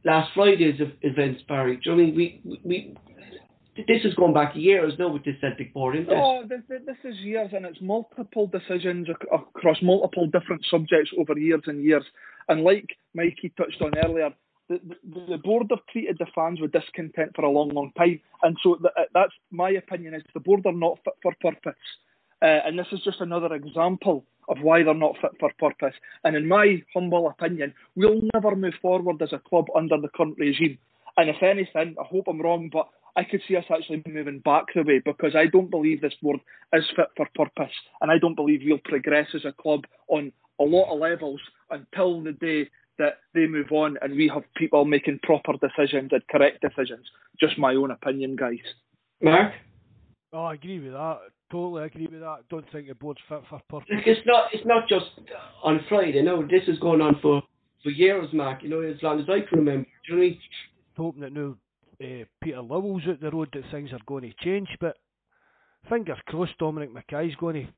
last Friday's ev- events, Barry. Do you know what I mean? We we. This has gone back years now with this Celtic board, isn't it? Oh, this, this is years, and it's multiple decisions across multiple different subjects over years and years. And like Mikey touched on earlier, the, the, the board have treated the fans with discontent for a long, long time. And so th- that's my opinion is the board are not fit for purpose. Uh, and this is just another example of why they're not fit for purpose. And in my humble opinion, we'll never move forward as a club under the current regime. And if anything, I hope I'm wrong, but I could see us actually moving back the way because I don't believe this board is fit for purpose. And I don't believe we'll progress as a club on a lot of levels until the day that they move on and we have people making proper decisions and correct decisions. Just my own opinion, guys. Mark, Oh, I agree with that. Totally agree with that. Don't think the board's fit for purpose. It's not. It's not just on Friday. No, this is going on for for years, Mark. You know, as long as I can remember. Do you know what I mean? hoping that now uh, Peter Lawwell's out the road that things are going to change, but fingers crossed Dominic McKay's going to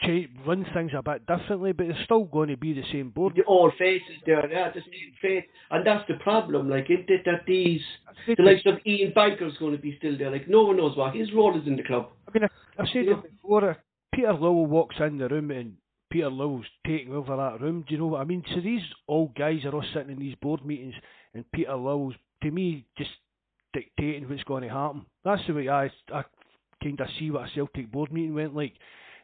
cha- run things a bit differently, but it's still going to be the same board. The old faces there, yeah, the same face, and that's the problem. Like, isn't it that these the likes of Ian Bankier's going to be still there? Like, no one knows what his role is in the club. I mean, I- I've said Yeah. it before. uh, Peter Lawwell walks in the room and Peter Lawwell's taking over that room. Do you know what I mean? So these old guys are all sitting in these board meetings, and Peter Lawwell's, to me, just dictating what's going to happen. That's the way I, I kind of see what a Celtic board meeting went like.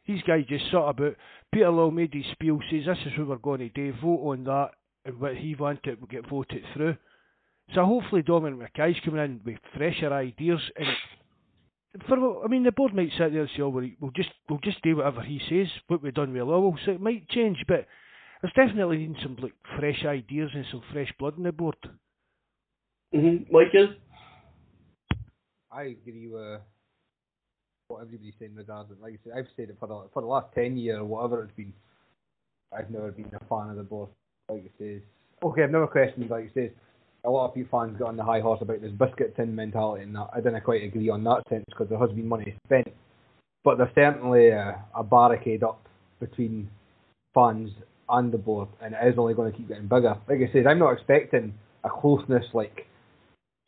These guys just sort about. Peter Lawwell made his spiel, says this is what we're going to do, vote on that, and what he wanted will get voted through. So hopefully Dominic McKay's coming in with fresher ideas and for I mean the board might sit there and say, oh, we'll just we'll just do whatever he says, what we've done with Lawwell. So it might change, but there's definitely needing some like fresh ideas and some fresh blood in the board. Mm-hmm. Michael? I give you with what everybody's saying regarding like I said, I've said it for the for the last ten years or whatever it's been. I've never been a fan of the board. Like it says. Okay, I've never questioned like it says a lot of you fans got on the high horse about this biscuit tin mentality, and that. I didn't quite agree on that sense because there has been money spent, but there's certainly a, a barricade up between fans and the board, and it is only going to keep getting bigger. Like I said, I'm not expecting a closeness like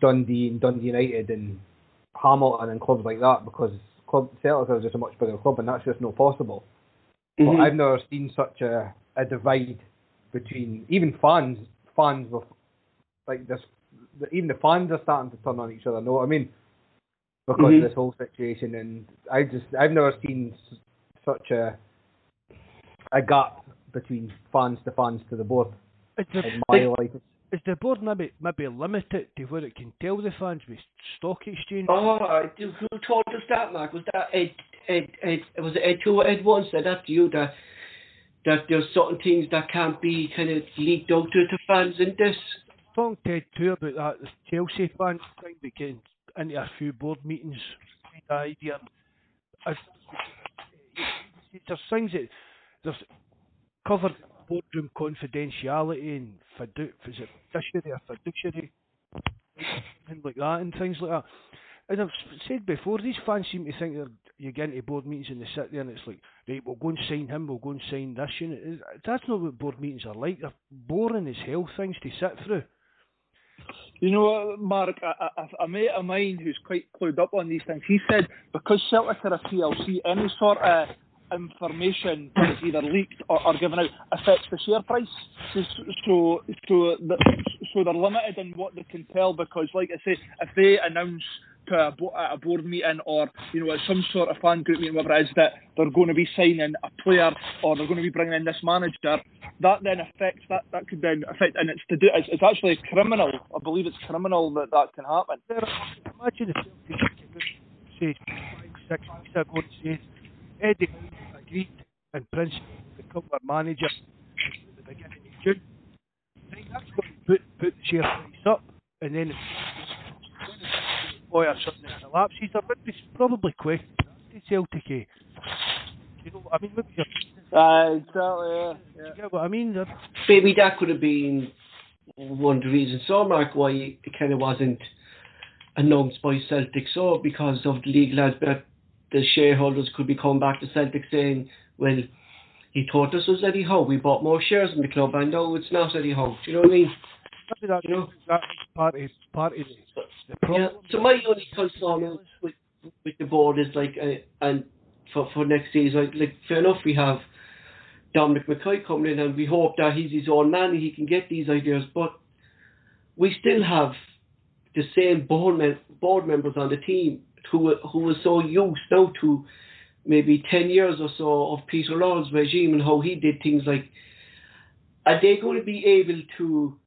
Dundee and Dundee United and Hamilton and clubs like that because club Celtic are just a much bigger club, and that's just not possible. Mm-hmm. But I've never seen such a, a divide between even fans fans with like this, even the fans are starting to turn on each other. Know what I mean? Because mm-hmm. of this whole situation, and I just I've never seen such a a gap between fans to fans to the board it's in my life. Is the board maybe maybe limited to what it can tell the fans with stock exchange? Oh, who told us that, Mark? Was that Ed? Ed? Ed? Was it Ed? Who Ed once said that to you that that there's certain things that can't be kind of leaked out to the fans in this talking to Ted too about that the Chelsea fans trying to get into a few board meetings. The idea, I, there's things that there's covered boardroom confidentiality and fidu- is it fiduciary or fiduciary, things like that, and things like that. And I've said before, these fans seem to think that you get into board meetings and they sit there and it's like, right, we'll go and sign him, we'll go and sign this unit. That's not what board meetings are like. They're boring as hell things to sit through. You know, Mark, a, a, a mate of mine who's quite clued up on these things, he said because Celtic are a PLC, any sort of information that's either leaked or, or given out affects the share price. So, so, so, the, so they're limited in what they can tell because, like I say, if they announce to a, board meeting or you know at some sort of fan group meeting, whatever it is, that they're going to be signing a player or they're going to be bringing in this manager, that then affects that that could then affect, and it's to do it's, it's actually criminal. I believe it's criminal that that can happen. Imagine if six weeks ago Eddie agreed and Prince become our manager at the beginning of June. I think that's going to put put the share price up, and then boy something that collapses, there would be probably questions to Celtic. Eh? You know, I mean, maybe you're uh, exactly, yeah. yeah. You what I mean? Maybe that could have been one of the reasons, so Mark, why it kind of wasn't announced by Celtic, so because of the legal aspect, the shareholders could be coming back to Celtic saying, well, he thought this was Eddie Howe. We bought more shares in the club, and no, it's not Eddie Howe. Do you know what I mean? That, you know, that's part of, part of the, the problem. Yeah, so my only concern with, with the board is like, uh, and for, for next season, like, like fair enough, we have Dominic McKay coming in, and we hope that he's his own man and he can get these ideas. But we still have the same board, mem- board members on the team who who was so used now to maybe ten years or so of Peter Lawwell's regime and how he did things. Like, are they going to be able to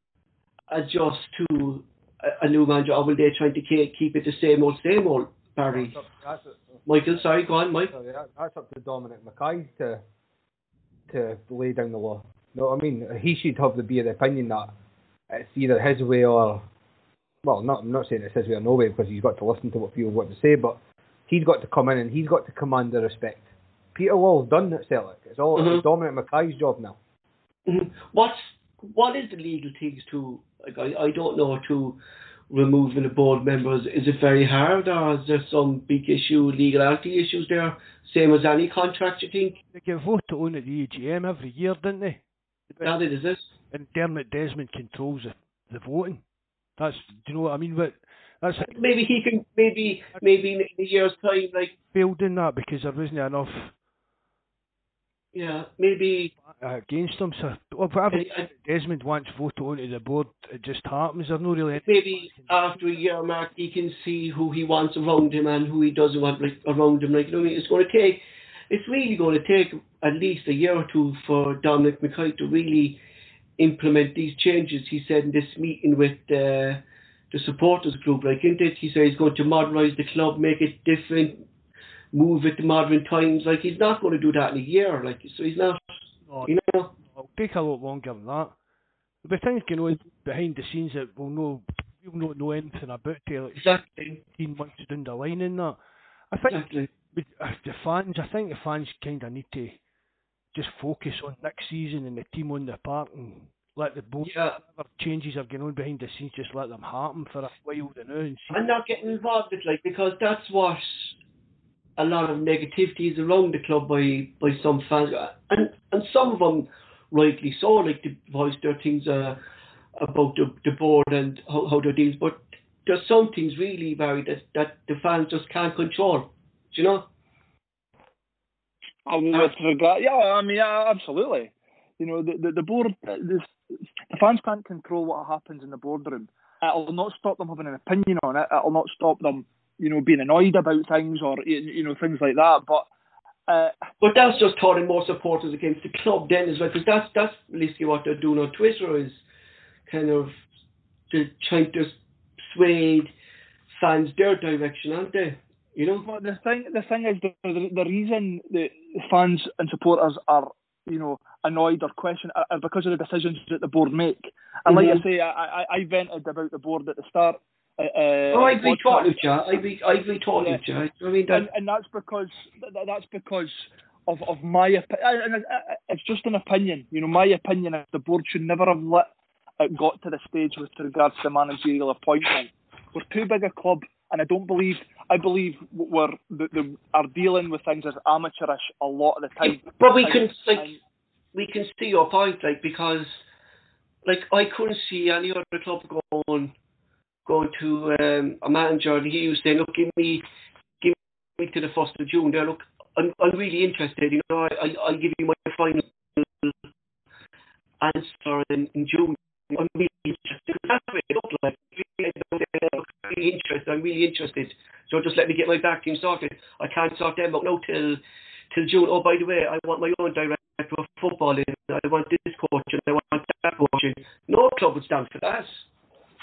adjust to a, a new manager, or will they try to keep it the same old, same old? Barry. That's, that's, Michael, sorry, go on, Mike. Sorry, that's up to Dominic McKay to to lay down the law. You know what I mean? He should have the be of the opinion that it's either his way or well, not I'm not saying it's his way or no way because he's got to listen to what people want to say, but he's got to come in and he's got to command the respect. Peter Lawwell's done at Celtic. It's all mm-hmm. it's Dominic McKay's job now. Mm-hmm. What's what is the legal things to like I, I don't know to removing the board members? Is it very hard or is there some big issue, legality issues there? Same as any contract, you think? They get voted on at the EGM every year, didn't they? That is this. And Dermot Desmond controls the, the voting. That's do you know what I mean? But that's maybe he can maybe maybe in a year's time like failed in that because there wasn't enough. Yeah, maybe against him. So whatever I, Desmond wants voted onto the board, it just happens. There's no really. Maybe after a year, Mark, he can see who he wants around him and who he doesn't want like, around him. Like you know, I mean? it's going to take. It's really going to take at least a year or two for Dominic McKay to really implement these changes. He said in this meeting with uh, the supporters group, like in it, he says he's going to modernise the club, make it different, move it to modern times. Like he's not going to do that in a year. Like so, he's not. No, you know, it'll take a lot longer than that. Be things going on behind the scenes that we'll know we'll not know anything about till like exactly. 18 months down the line in that. I think exactly. Uh, the fans, I think the fans kind of need to just focus on next season and the team on the park and let the board yeah. whatever changes are going on behind the scenes, just let them happen for a while and see. And not getting involved with like because that's what a lot of negativity is around the club by by some fans and and some of them rightly so, like to voice their things uh, about the, the board and how, how they're dealing. But there's some things really, Barry, that, that the fans just can't control. Do you know? With regard, yeah, I mean, yeah, absolutely. You know, the the, the board, the, the fans can't control what happens in the boardroom. It'll not stop them having an opinion on it. It'll not stop them, you know, being annoyed about things or you know things like that. But uh, but that's just turning more supporters against the club then as well, because that's that's basically what they're doing on Twitter is kind of to trying to sway fans their direction, aren't they? You know. But the thing, the thing is, the, the, the reason the fans and supporters are, you know, annoyed or question are because of the decisions that the board make. And mm-hmm. like I say, I, I, I vented about the board at the start. Uh, oh, I agree totally with you. I agree, I agree totally with you. I mean, that... and, and that's because that's because of of my opinion. It's just an opinion. You know, my opinion is the board should never have let it got to the stage with regards to managerial appointment. We're too big a club, and I don't believe. I believe we're the, the, are dealing with things as amateurish a lot of the time. But we can like we can see your point, like because like I couldn't see any other club going going to um, a manager and he was saying, look, give me give me to the first of June. There, look, I'm I'm really interested. You know, I, I I'll give you my final answer in, in June. I'm really interested. That's what it looked like. Really interested. I'm really interested. So just let me get my back team sorted. I can't sort them out now till till June. Oh, by the way, I want my own director of football in. I want this coach and I want that coaching. No club would stand for that.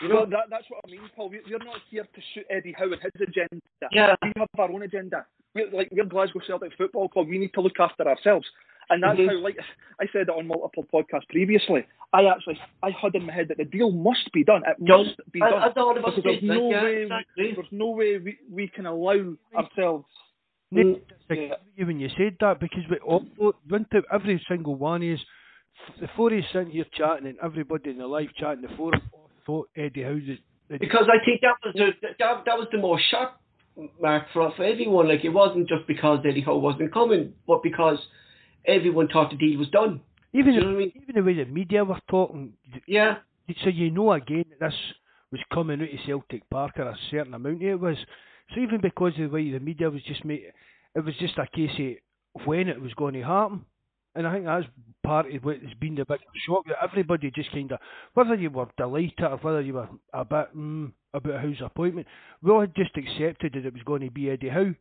You know, that, that's what I mean, Paul. We're not here to shoot Eddie Howe and his agenda. Yeah. We have our own agenda. We're, like, we're Glasgow Celtic Football Club. We need to look after ourselves. And that's mm-hmm. how, like I said it on multiple podcasts previously, I actually I had in my head that the deal must be done. It must be done. I, I thought it because there's no yeah, way exactly. we, there's no way we, we can allow ourselves. Mm, yeah. when you said that because we all went to every single one is the four is sitting here chatting and everybody in the live chatting the four thought Eddie Howe because I think that was the that, that was the most shock mark for for everyone. Like it wasn't just because Eddie Howe wasn't coming, but because everyone thought the deal was done. Even the, I mean? even the way the media were talking. Yeah. So you know again that this was coming out of Celtic Park or a certain amount it was. So even because of the way the media was just made, it was just a case of when it was going to happen. And I think that's part of what has been the big shock that everybody just kind of, whether you were delighted or whether you were a bit mm, about Howe's appointment, we all had just accepted that it was going to be Eddie Howe.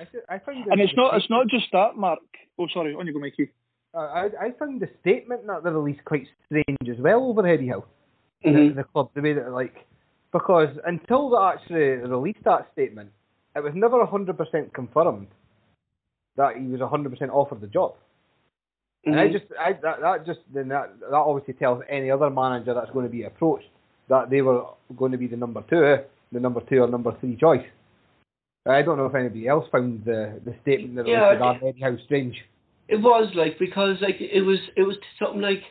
I, I find and it's not it's not just that, Mark. Oh, sorry, on you go, Mikey. Uh, I I found the statement that they released quite strange as well over Eddie Howe, mm-hmm. the, the club, the way that like because until they actually released that statement, it was never hundred percent confirmed that he was hundred percent offered the job. Mm-hmm. And I mm-hmm. just I that, that just then that that obviously tells any other manager that's going to be approached that they were going to be the number two, the number two or number three choice. I don't know if anybody else found the the statement that yeah, was Eddie Howe strange. It was like because like it was it was something like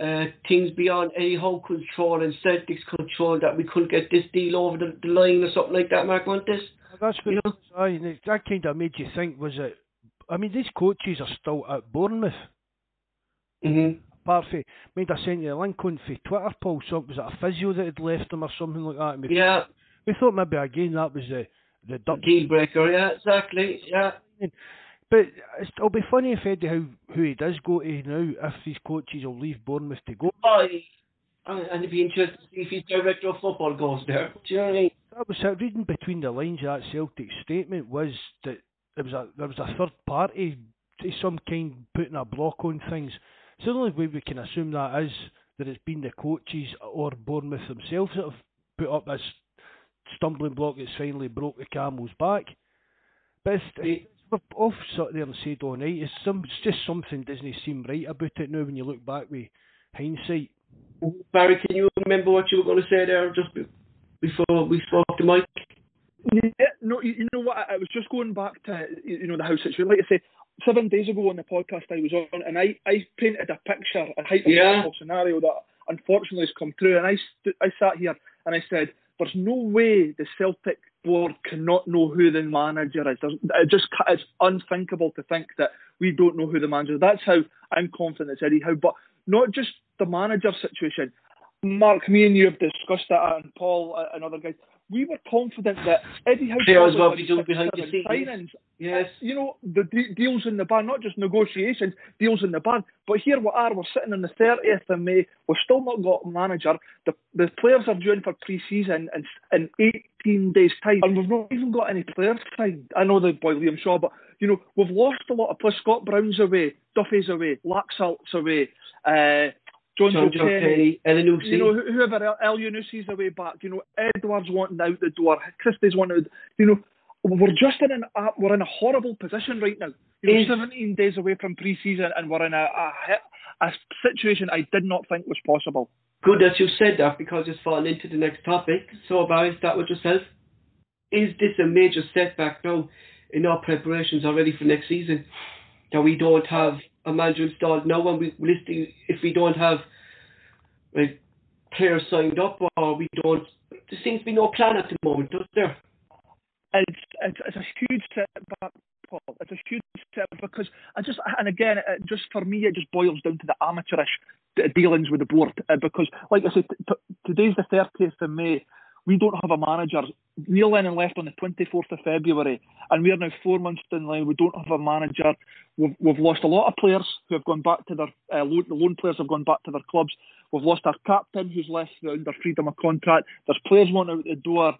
uh, things beyond any Howe control and Celtics control that we couldn't get this deal over the, the line or something like that. Mark, want this? That's what you know? I, that kind of made you think was it. I mean, these coaches are still at Bournemouth. Mm-hmm. Apart from, I I sent you a link on for Twitter, Paul. So was it a physio that had left them or something like that? We yeah. Thought, we thought maybe again that was the the deal breaker. Yeah, exactly. Yeah. But it'll be funny if Eddie Howe, who he does go to now, if these coaches will leave Bournemouth to go. Oh, and it'd be interesting to see if his director of football goes there. Do you know what I mean? That was reading between the lines of that Celtic statement was that there was a there was a third party to some kind putting a block on things. So the only way we can assume that is that it's been the coaches or Bournemouth themselves that have put up this stumbling block that's finally broke the camel's back. But it's, it's, we're off sat there and said all night. It's some, it's just something doesn't seem right about it now when you look back with hindsight. Barry, can you remember what you were going to say there just before we spoke to Mike? Yeah, no, you, know what? I, I was just going back to you know the house situation. Like I said, seven days ago on the podcast I was on, and I, I painted a picture, a hypothetical yeah. scenario that unfortunately has come true. And I st- I sat here and I said, "There's no way the Celtic board cannot know who the manager is. It just it's unthinkable to think that we don't know who the manager is. That's how I'm confident it's Eddie Howe, but not just the manager situation. Mark, me and you have discussed that, and Paul uh, and other guys we were confident that Eddie Howe players will be doing behind the scenes. Signings. Yes. You know, the de- deals in the bag, not just negotiations, deals in the bag. But here we are, we're sitting on the 30th of May, we've still not got a manager. The, the players are due in for pre season in, in 18 days' time, and we've not even got any players signed. I know the boy Liam Shaw, but, you know, we've lost a lot of players. Scott Brown's away, Duffy's away, Laxalt's away. Uh, Jonjoe Kenny, You know, whoever Elyounoussi's away back. You know, Edouard's wanting out the door. Christie's wanting. You know, we're just in an uh, we're in a horrible position right now. You know, 17 days away from pre-season, and we're in a, a a situation I did not think was possible. Good that you said that because it's fallen into the next topic. So, Barry, start with yourself. Is this a major setback now in our preparations already for next season? That we don't have a manager installed now when we listing if we don't have like players signed up or we don't there seems to be no plan at the moment, does there? It's it's, it's a huge setback, Paul. It's a huge setback because I just and again, it just for me, it just boils down to the amateurish dealings with the board uh, because, like I said, t- today's the 30th of May. We don't have a manager. Neil Lennon left on the 24th of February, and we are now four months down the line. We don't have a manager. We've, we've lost a lot of players who have gone back to their uh, loan, the loan players have gone back to their clubs. We've lost our captain who's left under freedom of contract. There's players wanting out the door.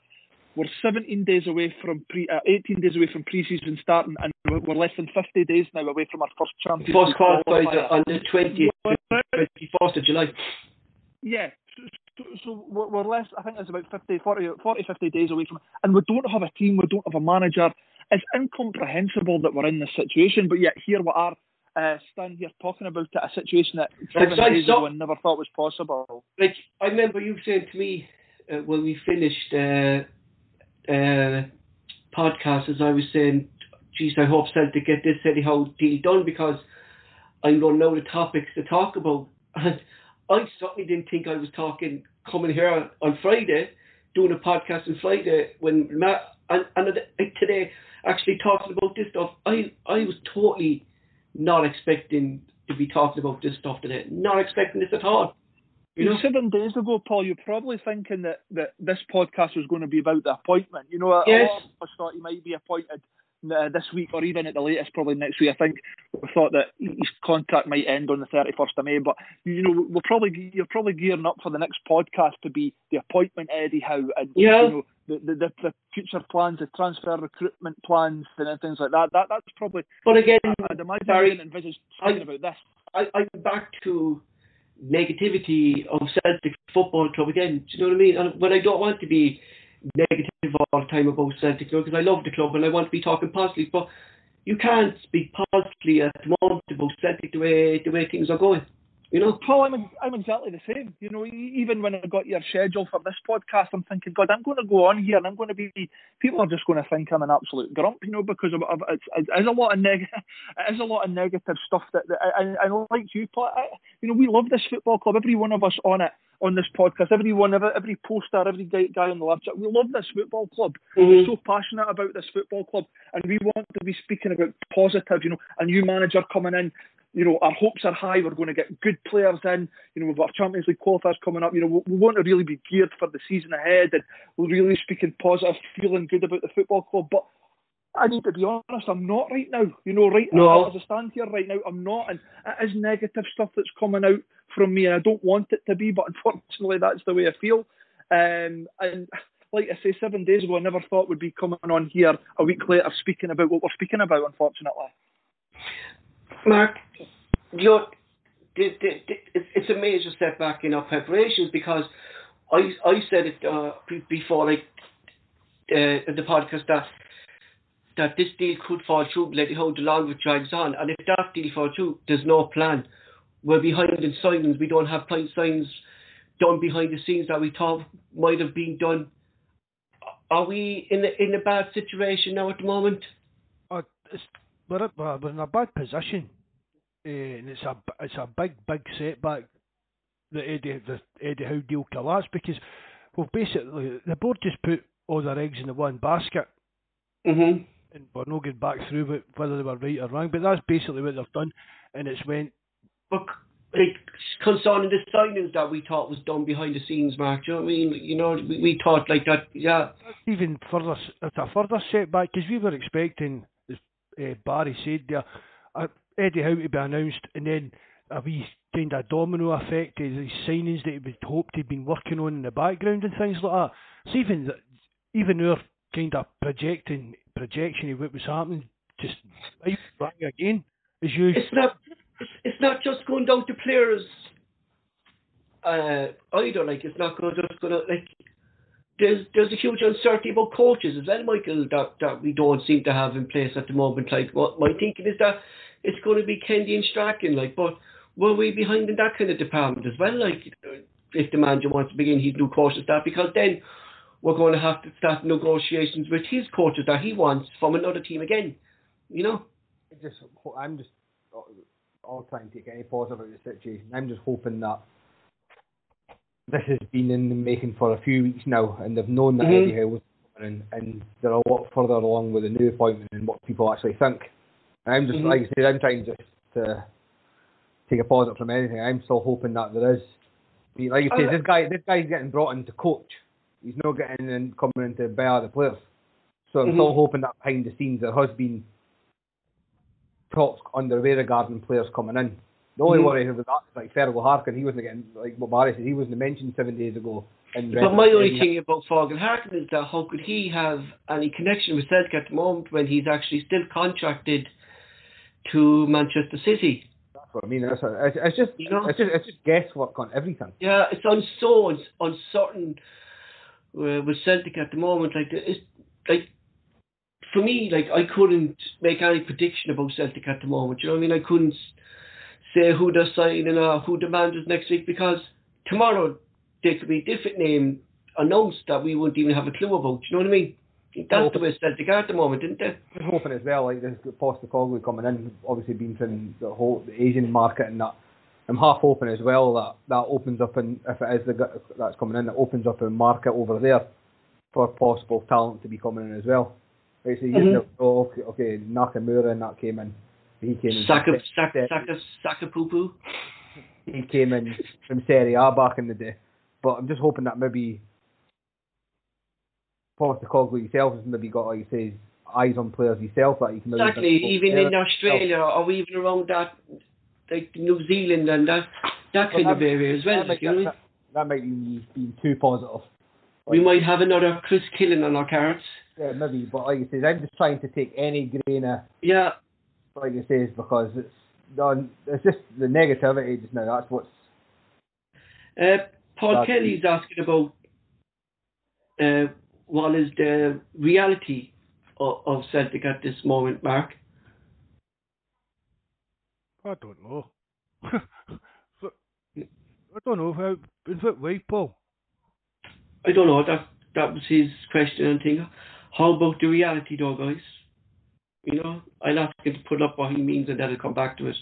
We're 17 days away from pre, uh, 18 days away from pre-season starting, and we're less than 50 days now away from our first championship. First on the 20th, 21st of July. Yeah, so, we're less. I think it's about 50, 40, 40, 50 days away from, and we don't have a team. We don't have a manager. It's incomprehensible that we're in this situation, but yet here we are uh, standing here talking about it, a situation that seven days ago I never thought was possible. Like I remember you saying to me uh, when we finished uh, uh, podcast, as I was saying, "Geez, I hope Celtic get this Eddie Howe deal done because I'm going to know the topics to talk about." I certainly didn't think I was talking coming here on Friday, doing a podcast on Friday when Matt and, and today actually talking about this stuff. I I was totally not expecting to be talking about this stuff today. Not expecting this at all. You know, seven days ago, Paul, you're probably thinking that, that this podcast was going to be about the appointment. You know, yes. a lot of us thought he might be appointed uh, this week or even at the latest, probably next week. I think we thought that his contract might end on the 31st of May, but you know, we're probably you're probably gearing up for the next podcast to be the appointment Eddie Howe and yeah. you know the, the, the future plans, the transfer recruitment plans and things like that. That that's probably. But again, I'd imagine sorry, I envisage talking about this. I, I'm back to negativity of Celtic Football Club again. Do you know what I mean? And when I don't want to be negative all the time about Celtic because I love the club and I want to be talking positively, but you can't speak positively at the moment about Celtic the way the way things are going. You know, Paul, I'm I'm exactly the same. You know, even when I got your schedule for this podcast, I'm thinking, God, I'm going to go on here and I'm going to be. People are just going to think I'm an absolute grump, you know, because of, of it's, it's a lot of neg, it is a lot of negative stuff that, that I, I like you, Paul. I, you know, we love this football club. Every one of us on it on this podcast, everyone, every, every poster, every guy, guy on the left, we love this football club. Mm-hmm. We're so passionate about this football club, and we want to be speaking about positive. You know, a new manager coming in. You know, our hopes are high. We're going to get good players in. You know, we've got Champions League qualifiers coming up. You know, we, we want to really be geared for the season ahead, and we're really speaking positive, feeling good about the football club. But I need to be honest, I'm not right now. You know, right no. now, as I stand here right now, I'm not. And it is negative stuff that's coming out from me, and I don't want it to be, but unfortunately, that's the way I feel. Um, and like I say, seven days ago, I never thought we'd be coming on here a week later speaking about what we're speaking about, unfortunately. Mark, you it's a major setback in our preparations because I I said it uh, before, like uh, in the podcast that that this deal could fall through, let it how the longer it drags on, and if that deal falls through, there's no plan. We're behind in signings. We don't have point signs done behind the scenes that we thought might have been done. Are we in a, in a bad situation now at the moment? Uh, it's, we're, we're in a bad position, uh, and it's a it's a big big setback. The Eddie the Eddie Howe deal collapsed because well basically the board just put all their eggs in the one basket. Mm-hmm. And we're not getting back through whether they were right or wrong, but that's basically what they've done, and it's went. But like concerning the signings that we thought was done behind the scenes, Mark. Do you know what I mean? You know, we, we thought like that. Yeah. Even further, it's a further setback because we were expecting, as uh, Barry said there, uh, Eddie Howe to be announced, and then a wee kind of domino effect of these signings that he hoped he'd been working on in the background and things like that. So even even our kind of projecting projection of what was happening just again as usual. It's not it's, not just going down to players uh, either. Like it's not going just going to like. There's there's a huge uncertainty about coaches as well, Michael, that, that we don't seem to have in place at the moment. Like what my thinking is that it's going to be Kennedy and Strachan, like, but were we behind in that kind of department as well? Like, if the manager wants to begin his new coaching staff, because then we're going to have to start negotiations with his coaches that he wants from another team again. You know. Just I'm just I'll try and take any positive out of the situation. I'm just hoping that this has been in the making for a few weeks now, and they've known that mm-hmm. Eddie Howe was coming in, and they're a lot further along with the new appointment and what people actually think. And I'm just, mm-hmm. like I said, I'm trying just to take a positive from anything. I'm still hoping that there is, like you say, uh, this guy, this guy's getting brought in to coach. He's not getting in, coming in to bear the players. So I'm mm-hmm. still hoping that behind the scenes there has been talks underway regarding players coming in. The only mm. worry was that like Fergal Harkin, he wasn't getting like what Barry said, he wasn't mentioned seven days ago. but my only thing about Fergal Harkin is that how could he have any connection with Celtic at the moment when he's actually still contracted to Manchester City? That's what I mean. It's, it's just you know, it's just it's just guesswork on everything. Yeah, it's on so uncertain uh, with Celtic at the moment. Like it's like for me, like I couldn't make any prediction about Celtic at the moment. You know what I mean? I couldn't say who they're signing or who the manager's next week because tomorrow there could be a different name announced that we wouldn't even have a clue about. You know what I mean? That's the way Celtic are at the moment, isn't it? I'm hoping as well, like this Postecoglou coming in, obviously being from the whole the Asian market and that. I'm half hoping as well that that opens up and if it is the that's coming in, it opens up a market over there for possible talent to be coming in as well. Basically, mm-hmm. you oh, okay, okay, Nakamura and that came in. He came in. Saka, Saka, Saka, Saka Poo Poo. He came in from Serie A back in the day. But I'm just hoping that maybe Postecoglou himself has maybe got, like you say, eyes on players himself that you can exactly even in Australia or even around that like New Zealand and that that kind that, of area as well. That, you know? that, that might be being too positive. We might have another Chris Killen on our cards. Yeah, maybe, but like I said, I'm just trying to take any grain of yeah, like you say, because it's done. It's just the negativity just now. That's what's. Uh, Paul Kelly's asking about uh, what is the reality of, of Celtic at this moment, Mark. I don't know. I don't know how in what way, Paul. I don't know. That that was his question and thing. How about the reality, though, guys? You know, I'll ask him to put up what he means, and then I'll come back to it.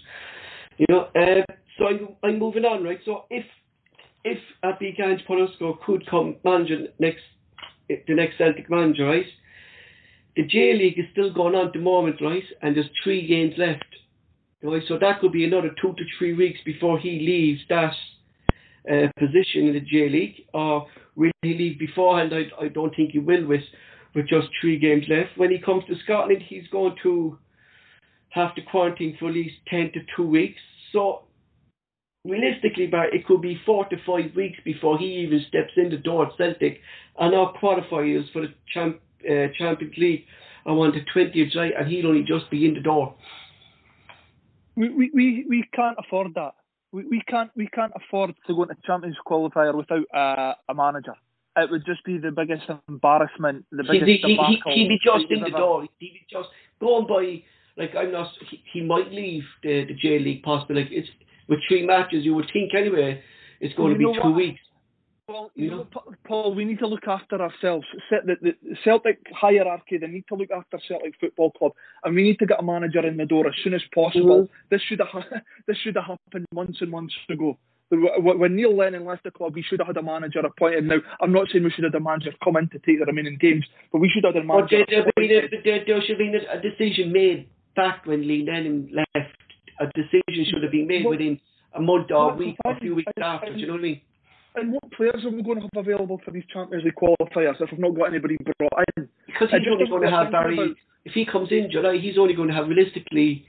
You know, uh, so I'm, I'm moving on, right? So if if Big Ange Postecoglou could come manager next, the next Celtic manager, right? The J League is still going on at the moment, right? And there's three games left. Right? So that could be another two to three weeks before he leaves that uh, position in the J League. Or will he leave beforehand? I, I don't think he will with with just three games left. When he comes to Scotland, he's going to have to quarantine for at least 10 to 2 weeks. So, realistically, it could be 4 to 5 weeks before he even steps in the door at Celtic. And our qualifiers for the champ, uh, Champions League are on the 20th July, and he'll only just be in the door. We, we, we, we can't afford that. we, we can't we can't afford to go into Champions qualifier without uh, a manager. It would just be the biggest embarrassment, the biggest he, he, debacle. He, would be just in the ever. door. He'd be just going by. Like I'm not. He, he might leave the the J League possibly. Like it's with three matches, you would think anyway. It's going You to be two what? weeks. Well, You know? Paul, we need to look after ourselves. Set the, the Celtic hierarchy, they need to look after Celtic Football Club, and we need to get a manager in the door as soon as possible. Mhm. This should have this should have happened months and months ago. When Neil Lennon left the club, we should have had a manager appointed. Now, I'm not saying we should have had a manager come in to take the remaining games, but we should have had a manager. there, there, been there, there should have been a, decision made back when Neil Lennon left. A decision should have been made Well, within a month or a week a few weeks after. Do you know what I mean? And what players are we going to have available for these Champions League qualifiers if we've not got anybody brought in? Because he's only going to have Barry. thinking If he comes in July, he's only going to have realistically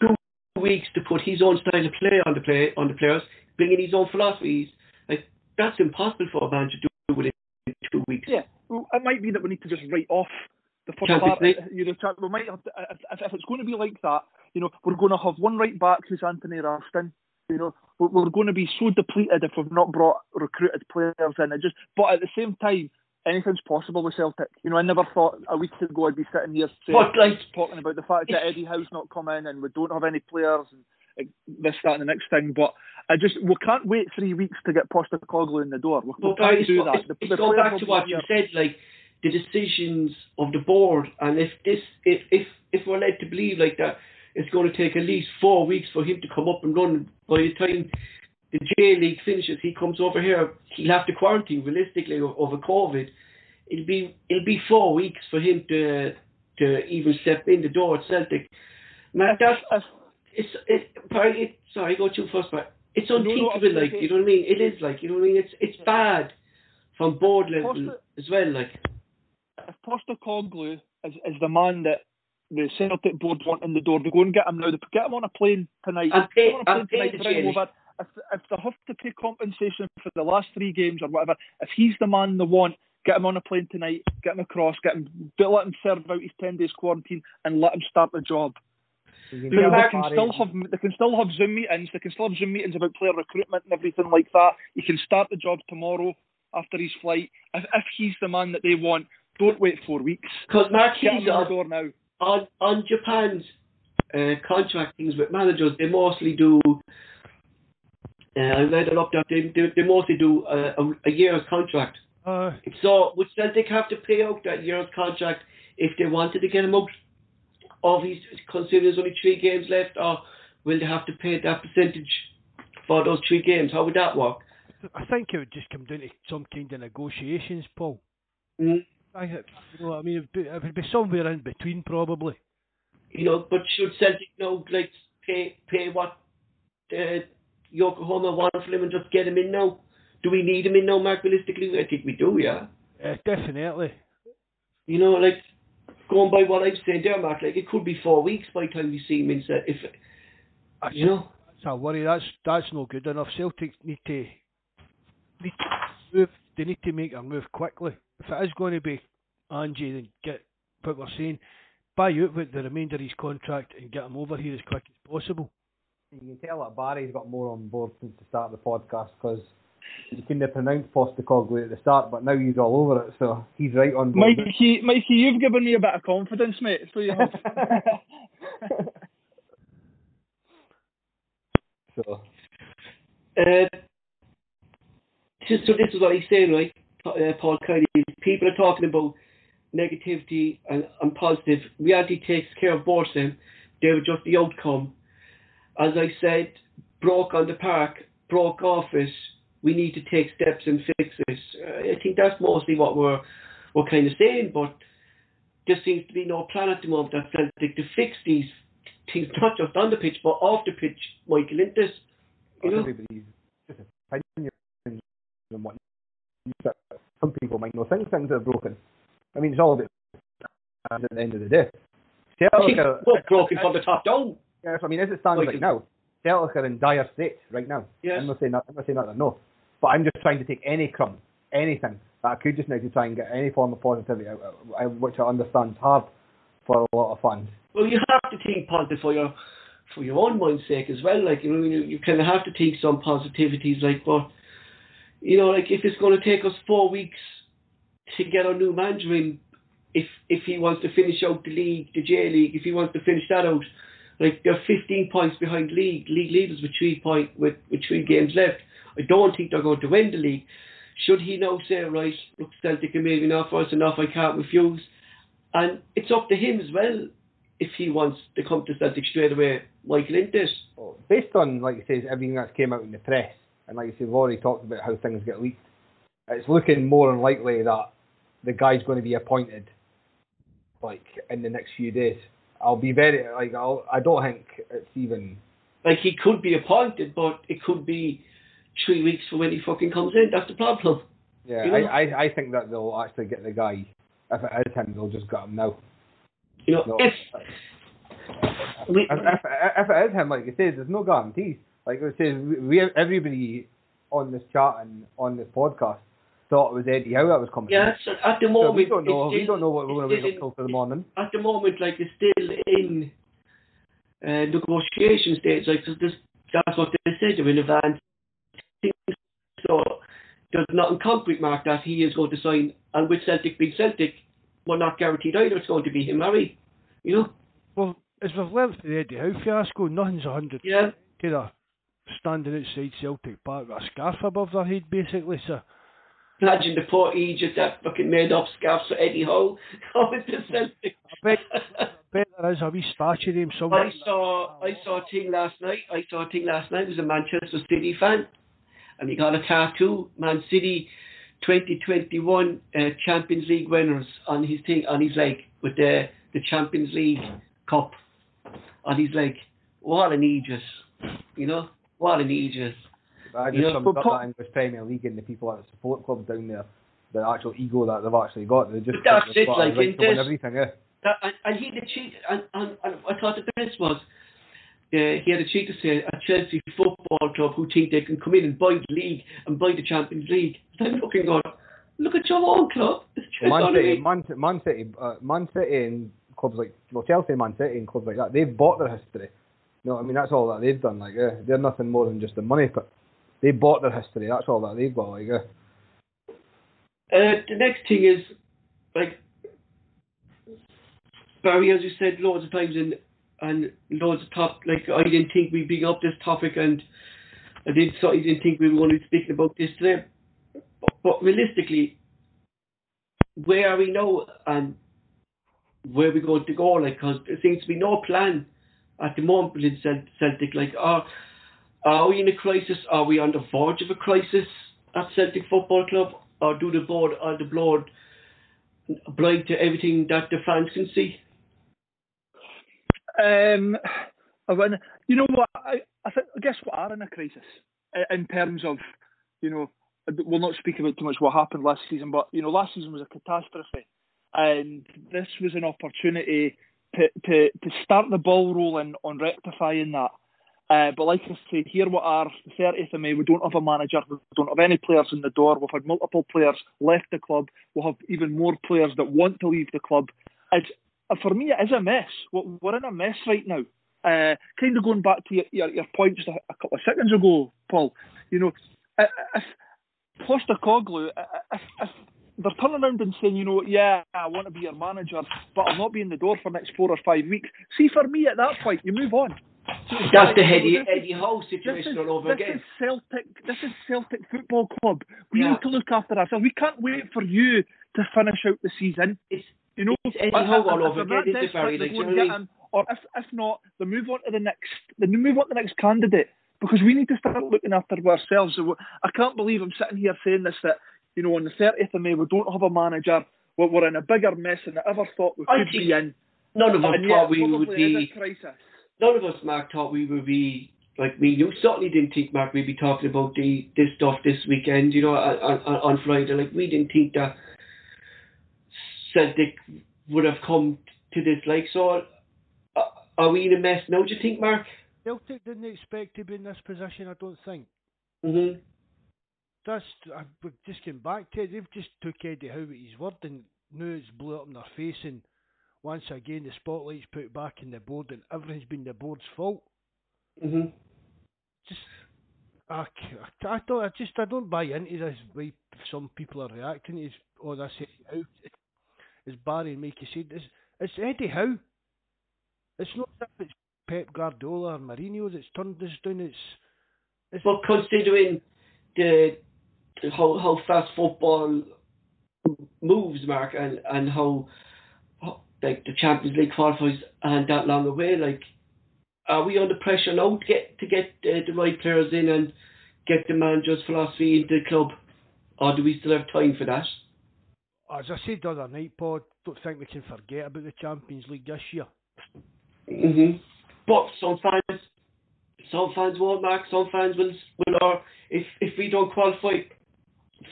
two weeks to put his own style of play on the play on the players, bringing his own philosophies. Like that's impossible for a man to do within two weeks. Yeah, well, it might be that we need to just write off the first Champions part. League. You know, we might have to, if, if, if it's going to be like that, you know, we're going to have one right back who's Anthony Ralston. You know, we're, we're going to be so depleted if we've not brought recruited players in. It just, but at the same time, anything's possible with Celtic. You know, I never thought a week ago I'd be sitting here saying, But like, talking about the fact that Eddie Howe's not come in and we don't have any players and this, that, and the next thing. But I just we can't wait three weeks to get Postecoglou in the door. We, we But can't do it's, that. it's, The- it's the going back to what you said, like the decisions of the board, and if this, if if if we're led to believe like that, it's going to take at least four weeks for him to come up and run. By the time the J League finishes, he comes over here. He'll have to quarantine realistically over COVID. It'll be it'll be four weeks for him to to even step in the door at Celtic. Man, that's it's it, it sorry, go too first, but it's No, no, unthinkable. Like you know what I mean? It is like you know what I mean. It's it's bad from board level Poster- as well. Like if Postecoglou is, is the man that the Celtic board want in the door, they go and get him now. They get him on a plane tonight. And pay- Get him on a plane and pay tonight, the bring him J-League. over. If, if they have to pay compensation for the last three games or whatever, if he's the man they want, get him on a plane tonight, get him across, get him, let him serve out his ten days quarantine, and let him start the job. You can They, tell they that can still have they can still have Zoom meetings. They can still have Zoom meetings about player recruitment and everything like that. He can start the job tomorrow after his flight. If, if he's the man that they want, don't wait four weeks. because Mark Get him Hughes the door now. On on Japan's uh, contract things with managers, they mostly do. Uh, I read it up there. They, they, they mostly do a, a, a year's contract. Uh, So would Celtic have to pay out that year's contract if they wanted to get him out? Of his considering there's only three games left, or will they have to pay that percentage for those three games? How would that work? I think it would just come down to some kind of negotiations, Paul. Mm. I, you know, what I mean, it would, be, it would be somewhere in between, probably. You know, but should Celtic now like pay pay what uh, Yokohama want for him and just get him in now? Do we need him in now, Mark? Realistically, I think we do, yeah. Uh, definitely. You know, like going by what I'm saying there, Mark, like it could be four weeks by the time we see him in. If That's, you know, that's a worry. That's that's no good enough. Celtic need to need to move. They need to make a move quickly. If it is going to be Angie, then get what we're saying. Buy out with the remainder of his contract and get him over here as quick as possible. You can tell that Barry's got more on board since the start of the podcast because he couldn't have pronounced Postecoglou at the start, but now he's all over it, so he's right on board. Mikey, Mikey, you've given me a bit of confidence, mate. So you have. so Uh, so, so this is what he's saying, right? Uh, Paul Kennedy. People are talking about negativity and, and positive. Reality takes care of both of them. They were just the outcome. As I said, broke on the park, broke office. We need to take steps and fix this. Uh, I think that's mostly what we're we're kind of saying, but there seems to be no plan at the moment at Celtic to fix these things, not just on the pitch, but off the pitch, Michael Intis. You know? everybody's and what some people might know things things are broken. I mean, it's all about at the end of the day. Celtic are, well, broken from the top down. yes, I mean, as it stands Like- right now, Celtic are in dire straits right now. Yes. I'm not saying that. I'm not saying that. No, but I'm just trying to take any crumb, anything that I could just now to try and get any form of positivity, which I understand is hard for a lot of fans. Well, you have to think positive for your for your own mind's sake as well. Like you know, you, you kind of have to take some positivities. Like, but you know, like if it's going to take us four weeks to get our new manager in, if if he wants to finish out the league, the J League, if he wants to finish that out, like they're 15 points behind league. League leaders with three point with, with three games left. I don't think they're going to win the league. Should he now say, right, look, Celtic are maybe not for us enough, I can't refuse. And it's up to him as well if he wants to come to Celtic straight away, Michael Intis. Based on, like you say, everything that's came out in the press, and like you say, we've already talked about how things get leaked, it's looking more unlikely that the guy's going to be appointed like in the next few days. I'll be very like I'll, I don't think it's even like he could be appointed, but it could be three weeks from when he fucking comes in. That's the problem. Yeah, you know? I, I I think that they'll actually get the guy. If it is him, they'll just get him now. You know, no, if, we, if, if, if it is him, like you said, there's no guarantees. Like I said, we everybody on this chat and on this podcast thought it was Eddie Howe that was coming. Yeah, so at the moment so we don't know. we don't know what we're going to wake up till for the morning. At the moment, like it's still in uh, negotiation stage. Like that's what they said. They're in advance. So there's nothing concrete, Mark, that he is going to sign. And with Celtic being Celtic, we're not guaranteed either. It's going to be him, Harry. You know. Well, as we've learned for the Eddie Howe fiasco, nothing's a hundred. Yeah. Kind of standing outside Celtic Park with a scarf above their head, basically. So Imagine the poor Egypt that fucking made up scarves for Eddie coming. I bet, I bet there is a wee statue of him somewhere. I saw I saw a thing last night. I saw a thing last night. It was a Manchester City fan, and he got a tattoo, Man City 2021 uh, Champions League winners on his thing on his leg with the the Champions League cup on his leg. What an aegis, you know? What an aegis. I just summed up that English Premier League and the people at the support clubs down there, the actual ego that they've actually got. They just that's it, like right to win everything. Yeah. That, and, and he the cheat, and, and, and I thought the best was. Uh, he had a cheat to say a Chelsea football club who think they can come in and buy the league and buy the Champions League. I'm looking going, look at your own club. Man City, Man, Man City, uh, Man City and clubs like well Chelsea, Man City and clubs like that, they've bought their history. Know, I mean that's all that they've done. Like, yeah, they're nothing more than just the money. But they bought their history. That's all that they've got. Like, uh. Uh, the next thing is like Barry, as you said loads of times, and and loads of top. Like I didn't think we'd bring up this topic, and I did. So I didn't think we were going to be speaking about this today. But, but realistically, where are we now, and where are we going to go? Like, because there seems to be no plan at the moment in Celtic. Like, are are we in a crisis? Are we on the verge of a crisis at Celtic Football Club? Or do the board are the board blind to everything that the fans can see? Um, when, you know what? I, I, think, I guess we are in a crisis in terms of, you know, we'll not speak about too much what happened last season, but you know, last season was a catastrophe, and this was an opportunity to to to start the ball rolling on rectifying that. Uh, but like I say, here we are, the 30th of May, we don't have a manager, we don't have any players in the door, we've had multiple players left the club, we'll have even more players that want to leave the club. It's, for me, it is a mess. We're in a mess right now. Uh, kind of going back to your, your, your points a, a couple of seconds ago, Paul, you know, if Postecoglou, if, if they're turning around and saying, you know, yeah, I want to be your manager, but I'll not be in the door for the next four or five weeks. See, for me at that point, you move on. That's the Eddie, Eddie Howe situation is, all over this again. Is Celtic, this is Celtic Football Club. We yeah. need to look after ourselves. We can't wait for you to finish out the season. It's, you know, it's Eddie Howe all over again. It's very like, or if, if not, they move on to the next. They move on to the next candidate because we need to start looking after ourselves. I can't believe I'm sitting here saying this that you know on the 30th of May we don't have a manager. We're, we're in a bigger mess than I ever thought we could be in. None of us thought we would be. Crisis none of us, Mark, thought we would be like me. You certainly didn't think, Mark, we'd be talking about the this stuff this weekend. You know, on, on, on Friday. Like we didn't think that Celtic would have come to this. Like so, uh, are we in a mess now? Do you think, Mark? Celtic didn't expect to be in this position. I don't think. Mhm. That's I just came back to it. They've just took Eddie Howe at his word and now it's blew up in their face and once again the spotlight's put back in the board and everything's been the board's fault. Mhm. Just, I, I don't, I just, I don't buy into this way some people are reacting to. Oh, that's it. How is Barry and Mikey said? It's, it's Eddie Howe. It's not as if it's Pep Guardiola or Mourinho that's turned this down. It's, it's But considering the how how fast football moves, Mark, and and how, how like the Champions League qualifies and that long away, like are we under pressure now to get to get uh, the right players in and get the manager's philosophy into the club, or do we still have time for that? as I said the other night, Paul. Don't think we can forget about the Champions League this year. hmm But some fans, some fans won't, Mark. Some fans will, will or if if we don't qualify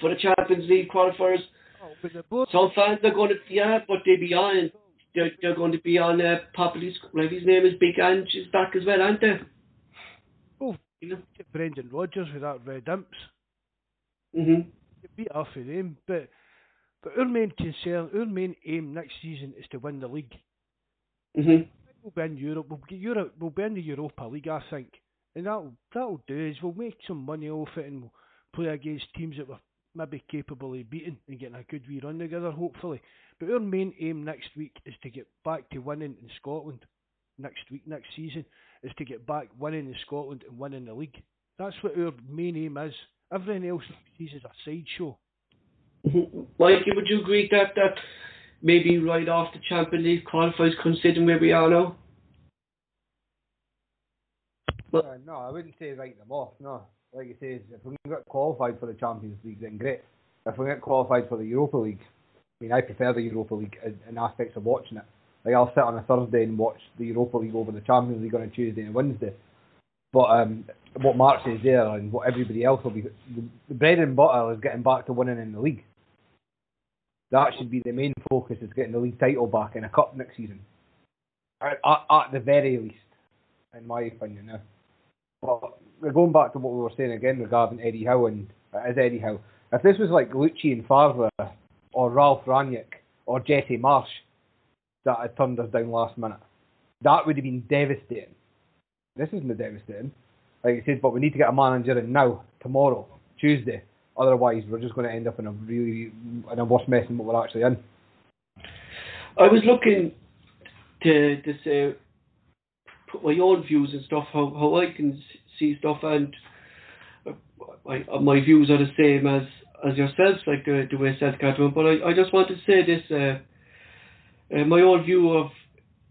for the Champions League qualifiers, Oh, Some fans are going to yeah, but they be on. They're, they're going to be on uh, Poppy's. Like his name is Big Ange is back as well, aren't they? oh, You know. Brendan Rodgers with that red imps. Mhm. Get beat off of them, but but our main concern, our main aim next season is to win the league. Mhm. We'll be in Europe. We'll get Europe. We'll be in the Europa League, I think, and that'll that'll do is we'll make some money off it and we'll play against teams that we're maybe capable of beating and getting a good wee run together, hopefully. But our main aim next week is to get back to winning in Scotland. Next week, next season, is to get back winning in Scotland and winning the league. That's what our main aim is. Everything else next season is a sideshow. Mhm. Mikey, would you agree that that maybe right off the Champions League qualifiers, considering where we are now? Uh, no, I wouldn't say write them off. No, like you say, if we get qualified for the Champions League, then great. If we get qualified for the Europa League, I mean, I prefer the Europa League in, in aspects of watching it. Like I'll sit on a Thursday and watch the Europa League over the Champions League on a Tuesday and Wednesday. But um, what Mark says there and what everybody else will be, the, bread and butter is getting back to winning in the league. That should be the main focus is getting the league title back in a cup next season. At, at, at the very least, in my opinion. Now. But going back to what we were saying again regarding Eddie Howe and uh, is Eddie Howe. If this was like Lucien Favre or Ralf Rangnick or Jesse Marsch that had turned us down last minute, that would have been devastating. This isn't devastating. Like I said, but we need to get a manager in now, tomorrow, Tuesday. Otherwise, we're just going to end up in a really in a worse mess than what we're actually in. I was looking to to say put my own views and stuff how how I can see stuff and uh, my uh, my views are the same as as yourselves like the the way are doing. But I, I just want to say this uh, uh, my own view of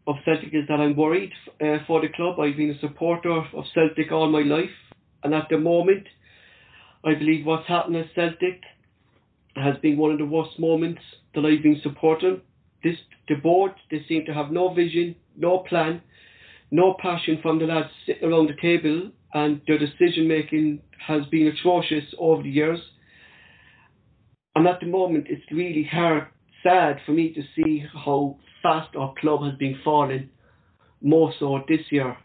of Celtic is that I'm worried uh, for the club. I've been a supporter of Celtic all my life, and at the moment, I believe what's happened at Celtic has been one of the worst moments that I've been supporting. This the board they seem to have no vision, no plan, no passion from the lads sitting around the table, and their decision making has been atrocious over the years. And at the moment, it's really hard, sad for me to see how fast our club has been falling, more so this year.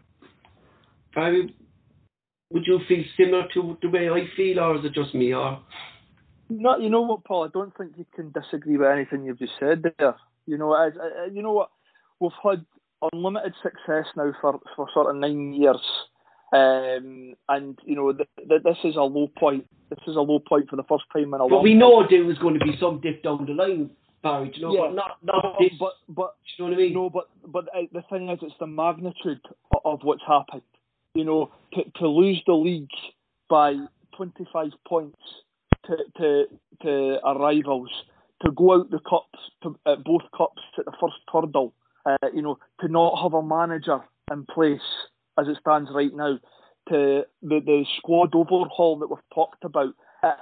Would you feel similar to the way I feel, or is it just me? Or No, you know what, Paul? I don't think you can disagree with anything you've just said there. You know, as, uh, you know what? We've had unlimited success now for, for sort of nine years, um, and you know, th- th- this is a low point. This is a low point for the first time in a but we know there was going to be some dip down the line, Barry. do You know, Yeah. but not not but, this. but but you know what I mean? No, but but uh, the thing is, it's the magnitude of, of what's happened. You know, to to lose the league by 25 points to to to our rivals, to go out the cups, to, at both cups at the first hurdle. Uh, you know, to not have a manager in place as it stands right now, to the the squad overhaul that we've talked about.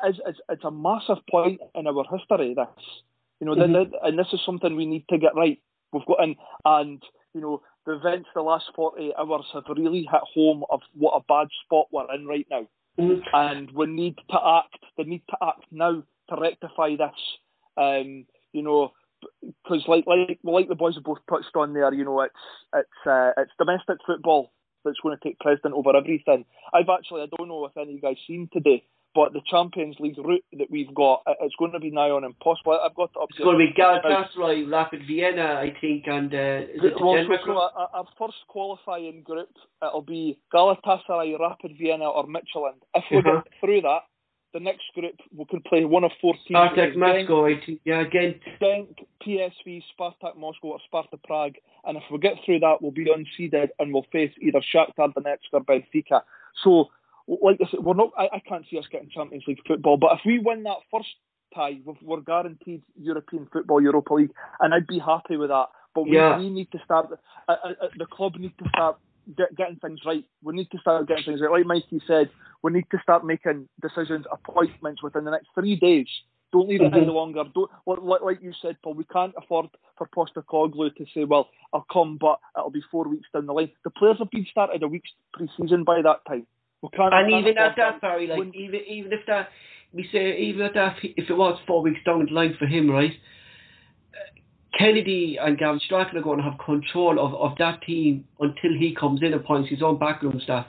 It's, it's, it's a massive point in our history. This, you know, th- Mhm. th- and this is something we need to get right. We've got in, and you know, the events the last 48 hours have really hit home of what a bad spot we're in right now. Mhm. And we need to act. They need to act now to rectify this. Um, you know, because like like like the boys have both touched on there, you know, it's it's uh, it's domestic football that's going to take precedent over everything. I've actually I don't know if any of you guys seen today, but the Champions League route that we've got, it's going to be nigh on impossible. I've got to It's going to be Galatasaray, Rapid Vienna, I think, and uh, is it well, so, so our, first qualifying group, it'll be Galatasaray, Rapid Vienna, or Midtjylland. If we uh-huh. get through that, the next group we can play one of four teams. Spartak Moscow, yeah, again. Genk, PSV, Spartak Moscow, or Sparta Prague. And if we get through that, we'll be unseeded and we'll face either Shakhtar Donetsk or Benfica. So like I said, we're not. I, I can't see us getting Champions League football. But if we win that first tie, we're guaranteed European football, Europa League, and I'd be happy with that. But we, yeah. we need to start. Uh, uh, uh, the club need to start get, getting things right. We need to start getting things right. Like Mikey said, we need to start making decisions, appointments within the next three days. Don't leave it mm-hmm. any longer. Don't like, like you said, Paul. We can't afford for Postecoglou to say, "Well, I'll come, but it'll be four weeks down the line." The players have been started a week's pre-season by that time and even at that, Barry, like even even if that we say even at that, if it was four weeks down the line for him, right? Kennedy and Gavin Strachan are going to have control of, of that team until he comes in and appoints his own backroom staff.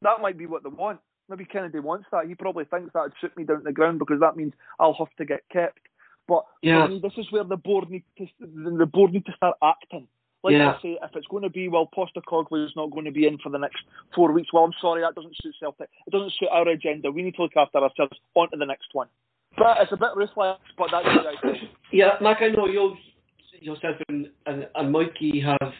That might be what they want. Maybe Kennedy wants that. He probably thinks that would shoot me down to the ground because that means I'll have to get kept. But yeah. for me, this is where the board need to the board need to start acting. Like yeah. I say, if it's going to be, well, Postecoglou is not going to be in for the next four weeks, well, I'm sorry, that doesn't suit Celtic. It doesn't suit our agenda. We need to look after ourselves. On to the next one. But it's a bit ruthless, but that's what I think. Yeah, Mac, I know you, yourself and, and, and Mikey have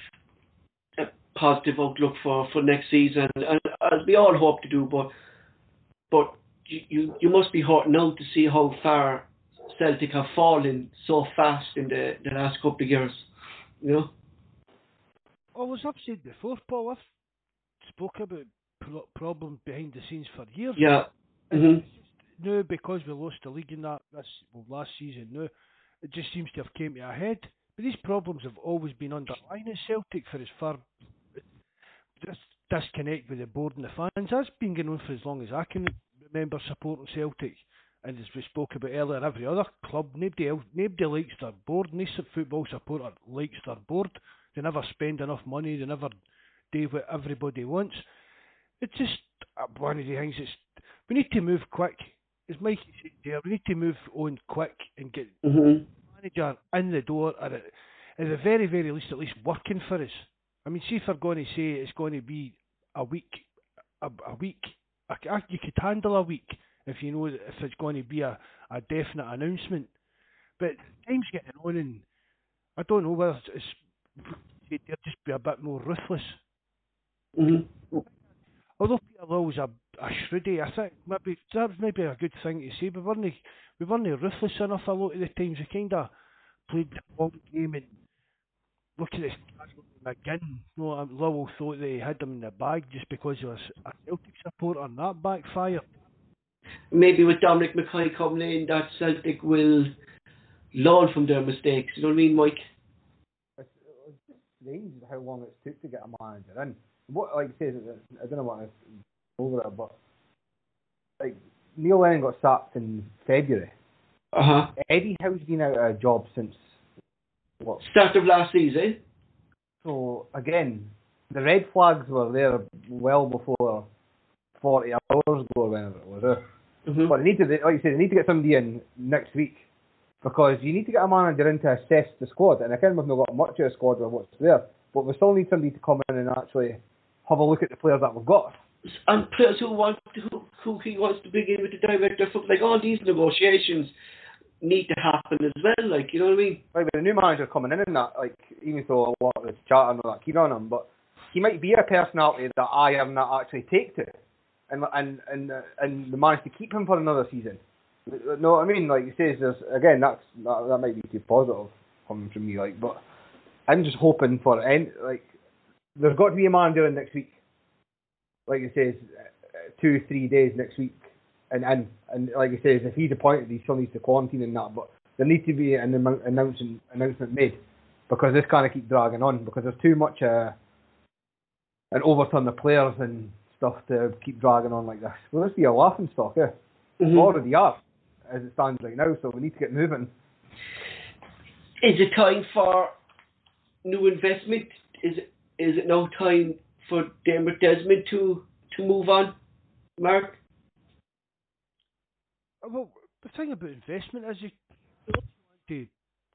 a positive outlook for, for next season, and as we all hope to do, but but you, you, must be hurt now to see how far Celtic have fallen so fast in the, the last couple of years. You know? Well, as I've said before, Paul, I've spoke about pro- problems behind the scenes for years. Yeah. Mm-hmm. Now, because we lost the league in that this well, last season, now it just seems to have came to a head. But these problems have always been underlying at Celtic for as far this disconnect with the board and the fans. That's been going on for as long as I can remember supporting Celtic. And as we spoke about earlier, every other club, nobody else, nobody likes their board. No football supporter likes their board. They never spend enough money. They never do what everybody wants. It's just one of the things. It's we need to move quick. As Mikey said there, we need to move on quick and get mm-hmm. Manager in the door, or at, at the very, very least, at least working for us. I mean, see if we're going to say it's going to be a week, a, a week, a, a, you could handle a week if you know if it's going to be a, a definite announcement. But time's getting on, and I don't know whether it's they'd just be a bit more ruthless. Mm-hmm. Although Peter Lawwell's a, a shrewdy, I think maybe that's maybe a good thing to say. But we weren't we weren't ruthless enough a lot of the times. We kind of played the long game and look at this McGinn. You know, Lawwell thought they had them in the bag just because he was a Celtic supporter, and that backfired. Maybe with Dominic McKay coming in, that Celtic will learn from their mistakes. You know what I mean, Mike? It's strange how long it's took to get a manager in. What, like I say, I don't know what I over it, but like Neil Lennon got sacked in February. Uh huh. Eddie Howe's been out of a job since what? Start of last season. So again, the red flags were there well before 40 hours ago, or whenever it was. Mm-hmm. But they need to, like you said, they need to get somebody in next week because you need to get a manager in to assess the squad. And again, we've not got much of a squad or what's there, but we still need somebody to come in and actually have a look at the players that we've got. And players who want to, who, who he wants to begin with the director, something like all these negotiations need to happen as well. Like you know what I mean? With a new manager coming in and that, like even though a lot of chat and all that keen on him, but he might be a personality that I have not actually take to, and and and and manage to keep him for another season. No, I mean, like you say, there's again that's that, that might be too positive coming from me, like, but I'm just hoping for any like there's got to be a man doing next week. Like it says, two three days next week, and and and like it says, if he's appointed, he still needs to quarantine and that, but there needs to be an announcement announcement made because this kind of keep dragging on because there's too much uh, an overturn the players and stuff to keep dragging on like this. Well, let's be a laughing stock, yeah. Mm-hmm. Already are as it stands right now, so we need to get moving. Is it time for new investment? Is it is it now time for Dermot Desmond to to move on, Mark? well, the thing about investment is you want to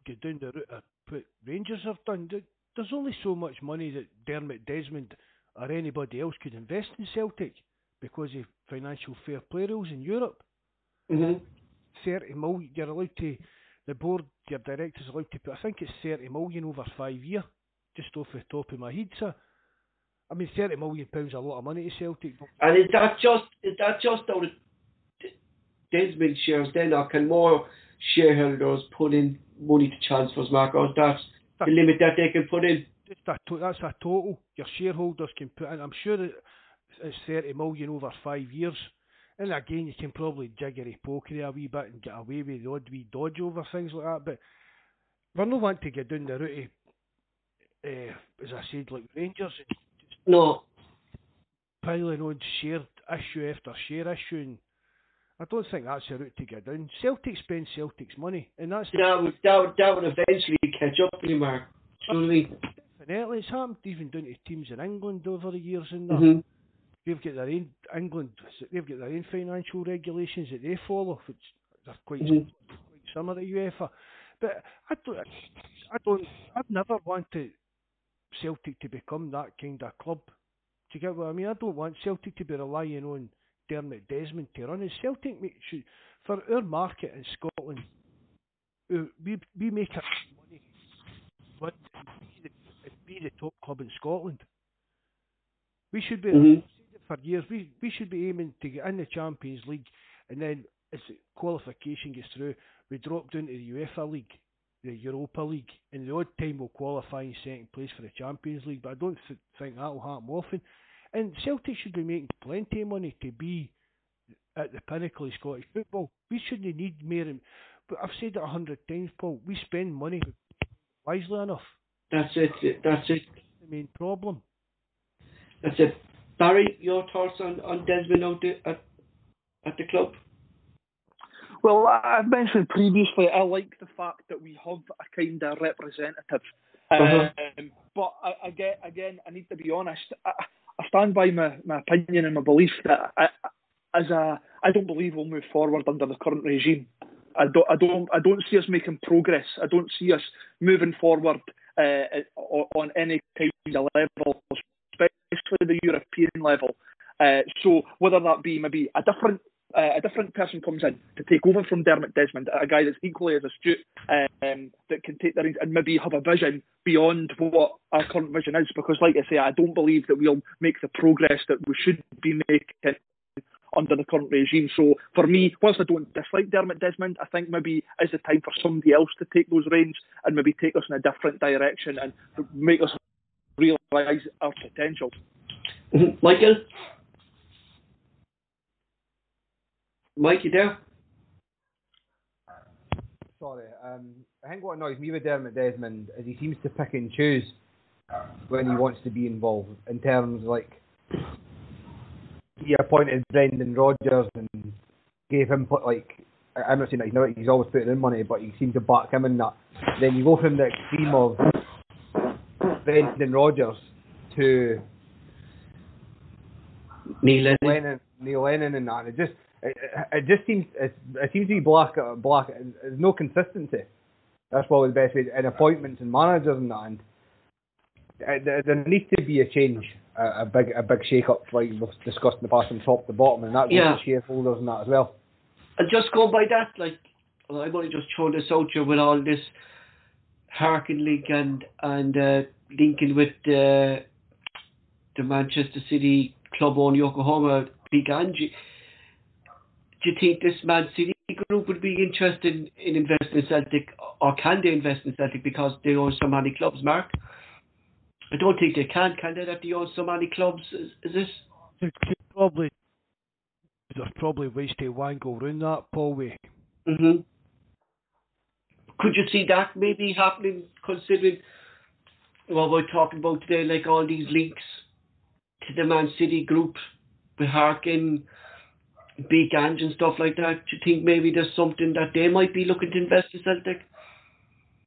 get down the route of what Rangers have done. There's only so much money that Dermot Desmond or anybody else could invest in Celtic because of financial fair play rules in Europe. Mm-hmm. 30 million, you're allowed to, the board, your directors allowed to put, I think it's 30 million over five years, just off the top of my head, sir. I mean, 30 million pounds a lot of money to Celtic. And is that just, is that just out of Desmond shares then, or can more shareholders put in money to transfers, Mark, or that's the limit that they can put in? That's a, that's a total. Your shareholders can put in, I'm sure it's 30 million over five years. And again, you can probably jiggery pokery a wee bit and get away with the odd wee dodge over things like that. But we're not want to get down the route of, uh, as I said, like Rangers. No. Piling on shared issue after share issue. And I don't think that's the route to get down. Celtic spend Celtic's money, and that's that would that would, that would eventually catch up you, Mark. Surely. Definitely, it's happened even down to teams in England over the years and that. Mm-hmm. They've got their own England. They've got their own financial regulations that they follow, which are quite, Mhm. quite similar to UEFA. But I don't. I don't. I've never wanted Celtic to become that kind of club. Do you get what I mean? I don't want Celtic to be relying on Dermot Desmond to run. And Celtic make, should, for our market in Scotland, uh, we we make our money but be the, be the top club in Scotland. We should be Mhm. for years. We we should be aiming to get in the Champions League, and then as the qualification gets through, we drop down to the UEFA League, the Europa League, and the odd time we'll qualify in second place for the Champions League. But I don't th- think that will happen often. And Celtic should be making plenty of money to be at the pinnacle of Scottish football. We shouldn't need more. But I've said it a hundred times, Paul. We spend money wisely enough. That's it. That's it. The main problem. That's it. Barry, your thoughts on, on Desmond out at, at the club? Well, I- I've mentioned previously, I like the fact that we have a kind of representative. Uh-huh. Um, but I, I get, again, I need to be honest. I, I stand by my, my opinion and my belief that I, as a, I don't believe we'll move forward under the current regime. I don't, I don't, I don't see us making progress. I don't see us moving forward uh, on any kind of level, especially the European level. Uh, so whether that be maybe a different uh, a different person comes in to take over from Dermot Desmond, a guy that's equally as astute, um, that can take the reins and maybe have a vision beyond what our current vision is. Because, like I say, I don't believe that we'll make the progress that we should be making under the current regime. So, for me, whilst I don't dislike Dermot Desmond, I think maybe it's the time for somebody else to take those reins and maybe take us in a different direction and make us realise our potential. Mhm. Michael? Mike, you there? Sorry, um, I think what annoys me with Dermot Desmond is he seems to pick and choose when he wants to be involved. In terms like he appointed Brendan Rodgers and gave him put like I'm not saying that he's not he's always putting in money, but he seemed to back him in that. Then you go from the extreme of Brendan Rodgers to Neil Lennon. Lennon, Neil Lennon, and that. And it just it, it just seems it, it seems to be black black. There's no consistency. That's probably the best way. And appointments and managers and that. And uh, there, there needs to be a change, a, a big a big shake up, like we've discussed in the past, from top to bottom, and that Yeah. shareholders and that as well. And just going by that, like, well, I'm only just throwing this out here with all this Harkin link and and uh, linking with uh, the Manchester City club on Yokohama, Big Angie. Do you think this Man City group would be interested in, in investing in Celtic, or can they invest in Celtic because they own so many clubs, Mark? I don't think they can, can they, that they own so many clubs? Is, is this? There could probably there's probably ways to wangle around that, Paul. Way. hmm Could you see that maybe happening, considering what we're talking about today, like all these links to the Man City group with Harkin, Big Ange and stuff like that? Do you think maybe there's something that they might be looking to invest in Celtic?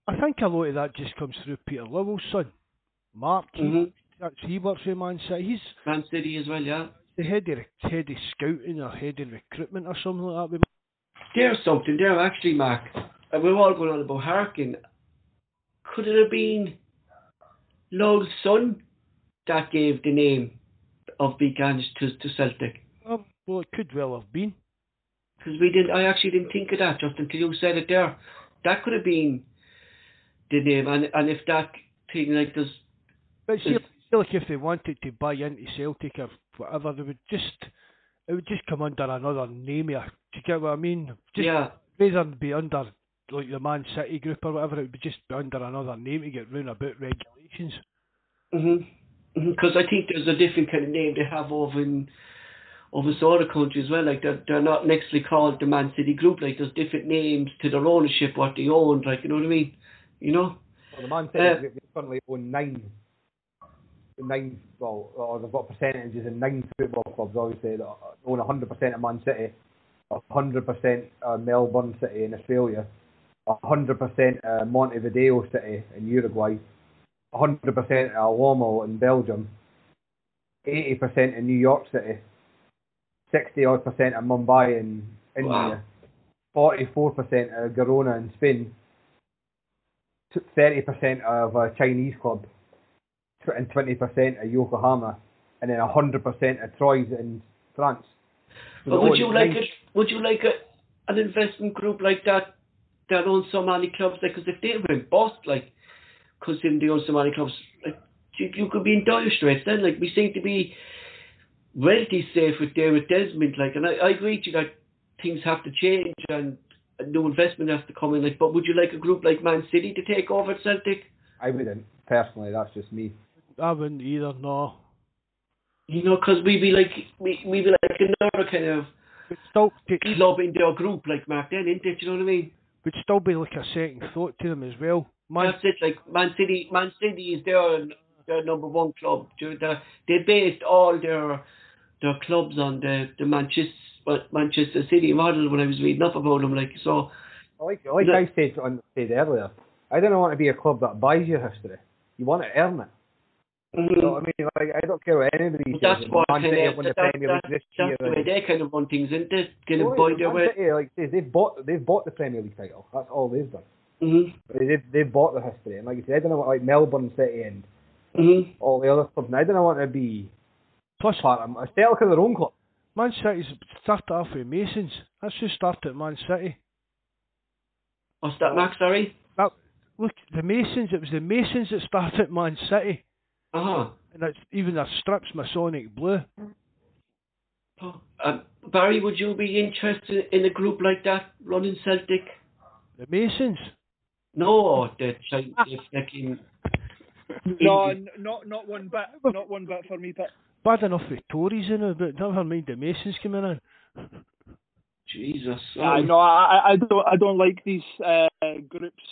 I think a lot of that just comes through Peter Lawwell's son, Mark. He, hmm that's, he works with Man City. He's Man City as well, yeah. the head of head of scouting or head of recruitment or something like that. there's something there actually, Mark. And we're all going on about Harkin. Could it have been Lawwell's son that gave the name of Buchanan to, to Celtic? Um, well, it could well have been. Because we didn't, I actually didn't think of that just until you said it there. That could have been the name, and and if that thing like does. But see, feel like if they wanted to buy into Celtic or whatever, they would just it would just come under another name here. Do you get what I mean? Just yeah. Rather than be under like the Man City group or whatever, it would just be under another name to get round about regulations. Mhm. Because I think there's a different kind of name they have over in over other countries as well. Like they're they're not necessarily called the Man City group. Like there's different names to their ownership, what they own. Like you know what I mean? You know. Well, the Man City uh, they currently own nine nine, well, or they've got percentages in nine football clubs, obviously, that own 100% of Man City, 100% uh, Melbourne City in Australia, 100% uh, Montevideo City in Uruguay, 100% uh, Lommel in Belgium, 80% in New York City, 60 odd percent of Mumbai in India, 44% of Girona in Spain, 30% of a Chinese club, and 20% of Yokohama, and then 100% of Troyes in France. So but would you like it? Would you like a, an investment group like that that owns so many clubs? Like, because if they went bust, like, because they own so many clubs, like, you, you could be in dire straits then. Like, we seem to be relatively safe with David Desmond. Like, and I, I agree with you that things have to change and no investment has to come in. Like, but would you like a group like Man City to take over Celtic? I wouldn't personally. That's just me. I wouldn't either. No. You know, because we'd be like we we be like another kind of still, club in their group, like Mark. Then, isn't it? You know what I mean? Would still be like a second thought to them as well. Man, That's it. Like Man City, Man City is their their number one club. They based all their their clubs on the the Manchester Manchester City model. When I was reading up about them, like so. Like like I said on said earlier, I don't want to be a club that buys your history. You want to earn it. Mm-hmm. You know what I mean? Like, I don't care what anybody well, says. That's what kind of, that, Premier League this that's year. The way they kind of run things, isn't it? Kind of buy their way. City, like says, they've bought they've bought the Premier League title. That's all they've done. Mm-hmm. They've they've bought the history, and like you said, I don't know what like Melbourne City and mm-hmm. all the other clubs. And I don't want to be plus part of a Celtic of their own club. Man City's started off with Masons. That's who started at Man City. What's that, Max? Sorry. That look the Masons. It was the Masons that started Man City. Uh huh. And it's even their strips Masonic blue. Oh, um, Barry, would you be interested in a group like that running Celtic? The Masons. No, the fucking. No, not not one bit. Not one bit for me. But bad enough with Tories in it, but never mind the Masons coming in. Jesus. I know. I, I don't. I don't like these uh, groups.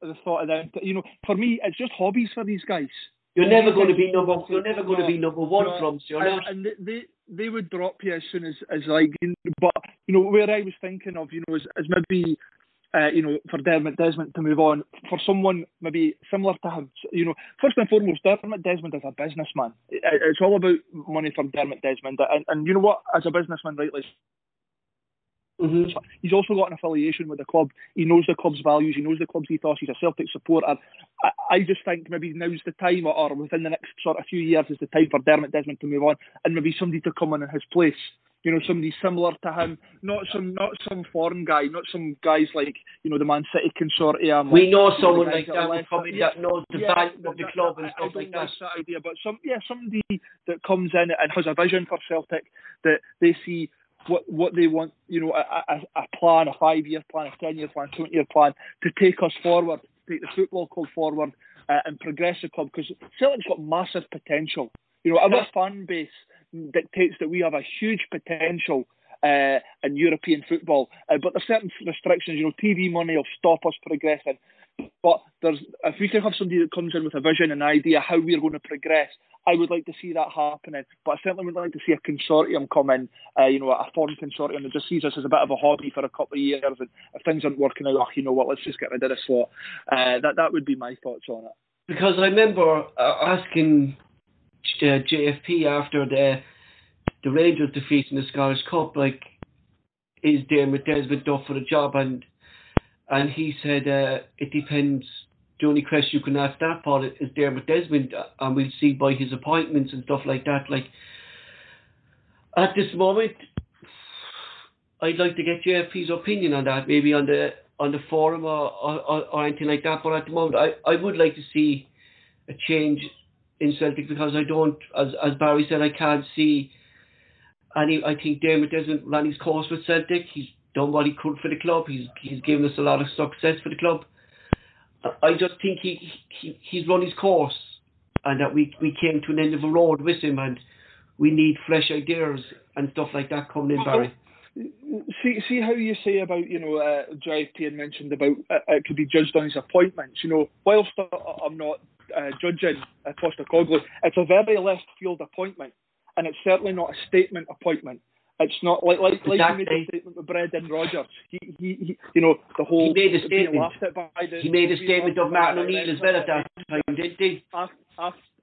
The thought of them. You know, for me, it's just hobbies for these guys. You're never going to be number. You're never going to be number one no, from. So and, and they, they would drop you as soon as as like. But you know where I was thinking of, you know, is, is maybe. Uh, you know, for Dermot Desmond to move on, for someone maybe similar to him, you know, first and foremost, Dermot Desmond is a businessman. It, it's all about money for Dermot Desmond, and, and you know what? As a businessman, rightly Mm-hmm. He's also got an affiliation with the club. He knows the club's values. He knows the club's ethos. He's a Celtic supporter. I, I just think maybe now's the time, or, or, within the next sort of few years, is the time for Dermot Desmond to move on, and maybe somebody to come in in his place. You know, somebody similar to him, not some, not some foreign guy, not some guys like you know the Man City consortium. We know someone like that, that coming yeah, that knows the yeah, value of the club and stuff I like that. that idea, but some, yeah, somebody that comes in and has a vision for Celtic that they see what what they want, you know, a, a, a plan, a five year plan, a ten year plan, a twenty year plan to take us forward, take the football club forward, uh, and progress the club because Celtic's got massive potential. You know, our fan base dictates that we have a huge potential uh, in European football, uh, but there's certain restrictions. You know, TV money will stop us progressing. But there's if we can have somebody that comes in with a vision and idea how we're going to progress, I would like to see that happening. But I certainly would like to see a consortium come in, uh, you know, a foreign consortium that just sees us as a bit of a hobby for a couple of years, and if things aren't working out, oh, you know what, let's just get rid of this lot. Uh, that that would be my thoughts on it. Because I remember uh, asking uh, JFP after the the Rangers defeat in the Scottish Cup, like is Dermot Desmond up for the job? And and he said uh, it depends. The only question you can ask that Paul is Dermot Desmond, and we'll see by his appointments and stuff like that. Like at this moment, I'd like to get JFP's opinion on that, maybe on the on the forum or, or, or anything like that. But at the moment, I, I would like to see a change in Celtic because I don't, as as Barry said, I can't see any. I think Dermot Desmond ran his course with Celtic. He's done what he could for the club. He's he's given us a lot of success for the club. I just think he, he he's run his course, and that we we came to an end of a road with him, and we need fresh ideas and stuff like that coming in, Barry. See, see how you say about you know uh, JFP had mentioned about uh, it could be judged on his appointments. You know, whilst I'm not uh, judging uh, Postecoglou, it's a very left field appointment, and it's certainly not a statement appointment. It's not like like, exactly. like he made a statement with Brendan Rodgers. He, he, he, you know, the whole. He made a statement. The, he made a statement of Martin O'Neill as well at that time, didn't he? After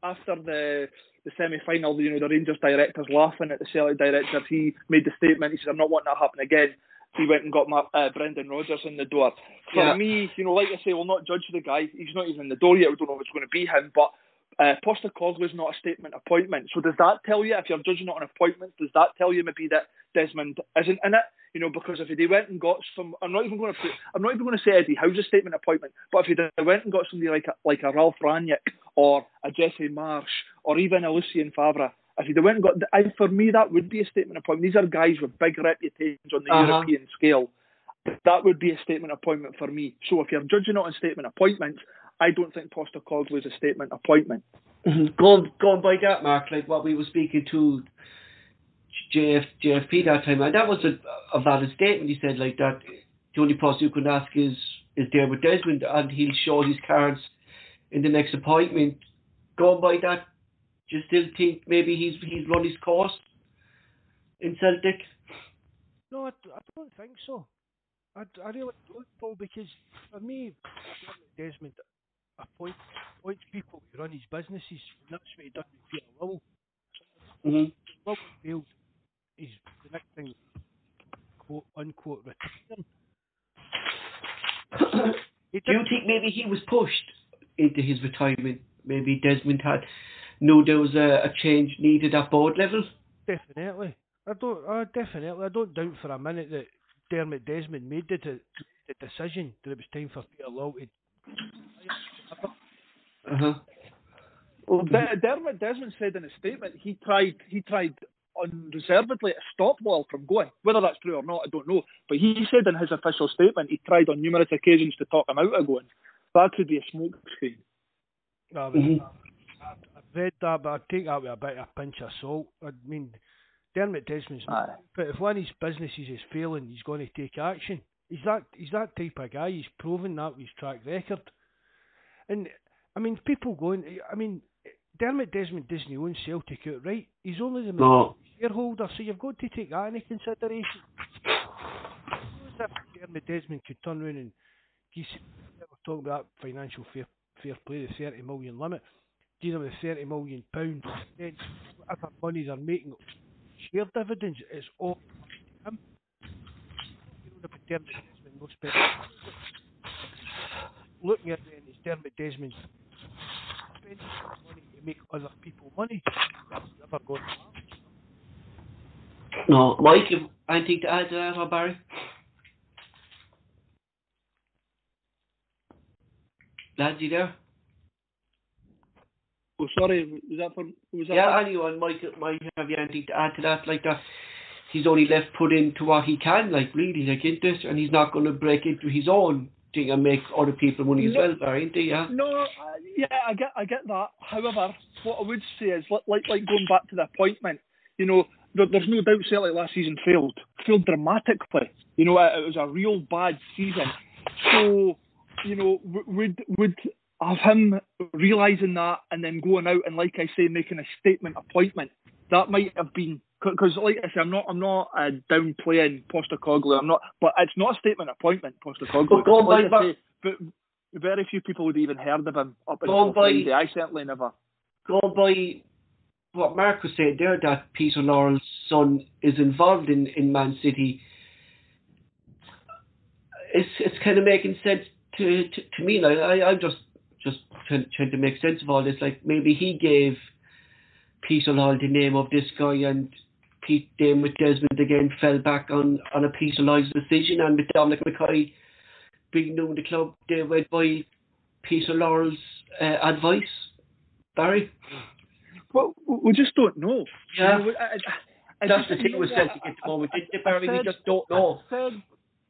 after the the semi final, you know, the Rangers directors laughing at the Celtic directors, he made the statement. He said, "I'm not wanting that to happen again." He went and got my, uh, Brendan Rodgers in the door. For yeah. me, you know, like I say, we'll not judge the guy. He's not even in the door yet. We don't know if it's going to be him, but uh, Postecoglou is not a statement appointment. So does that tell you, if you're judging it on appointments, does that tell you maybe that Desmond isn't in it? You know, because if he went and got some, I'm not even going to put, I'm not even going to say Eddie Howe's a statement appointment, but if he went and got somebody like a, like a Ralf Rangnick or a Jesse Marsch or even a Lucien Favre, if he went and got, I, for me that would be a statement appointment. These are guys with big reputations on the uh-huh. European scale. That would be a statement appointment for me. So if you're judging it on statement appointments, I don't think Postecoglou is a statement appointment. Mm-hmm. Going, going by that, Mark, like what we were speaking to JF, JFP that time, and that was a, a valid statement. He said like that. The only person you can ask is is Dermot Desmond, and he'll show his cards in the next appointment. Going by that, do you still think maybe he's he's run his course in Celtic? No, I, I don't think so. I, I really don't, Paul, because for me, Desmond appoint, appoints people to run his businesses, and that's what he done with Peter Lawwell. Mm-hmm. Lawwell failed. He's the next thing, quote unquote, return. Do you think maybe he was pushed into his retirement? Maybe Desmond had no, there was a, a change needed at board level. Definitely, I don't. Uh, definitely, I don't doubt for a minute that Dermot Desmond made the, the decision that it was time for Peter Law to. Uh-huh. Well, Dermot Desmond said in a statement he tried he tried unreservedly to stop Wall from going. Whether that's true or not, I don't know. But he said in his official statement he tried on numerous occasions to talk him out of going. That could be a smoke screen. No, mm-hmm. I've read that, but I take that with a bit of a pinch of salt. I mean, Dermot Desmond's. Aye. But if one of his businesses is failing, he's going to take action. He's that he's that type of guy. He's proven that with his track record. And I mean, people going. I mean, Dermot Desmond doesn't own Celtic outright. He's only the no. shareholder, so you've got to take that into consideration. If Dermot Desmond could turn around and he's we're talking about financial fair fair play, the thirty million limit. Deal them with thirty million pounds. Then whatever money they're making share dividends, it's all him. You looking at then is Dermot Desmond spending money to make other people money. never going No, Mike, anything to add to that, or Barry? Lads, you there? Oh, sorry, was that for? Was that yeah, for? anyone might might have anything to add to that, like that. He's only left put into what he can, like really, like in this, and he's not going to break into his own thing and make other people money no, as well, Barry, isn't he? Yeah. No, uh, yeah, I get, I get that. However, what I would say is, like, like going back to the appointment, you know, there, there's no doubt Celtic last season failed, failed dramatically. You know, it, it was a real bad season. So, you know, would would of him realizing that and then going out and, like I say, making a statement appointment. That might have been because, like I say, I'm not, I'm not uh, downplaying Postecoglou. I'm not, but it's not a statement appointment, Postecoglou. Go like by, say, but very few people would even heard of him up until Friday. I certainly never. Go by what Mark was saying there, that Peter Lawwell's son is involved in, in Man City. It's it's kind of making sense to to, to me. Like I, I'm just just trying, to make sense of all this. Like maybe he gave Peter Lawwell the name of this guy, and Pete Dame with Desmond again fell back on on a Peter Lawwell's decision, and with Dominic McKay being new in the club, they went by Peter Lawwell's uh, advice. Barry. Well, we just don't know. Yeah. You know, I, I, I That's just, the thing with Celtic I- at the moment, isn't it, Barry? I We just don't know. I said,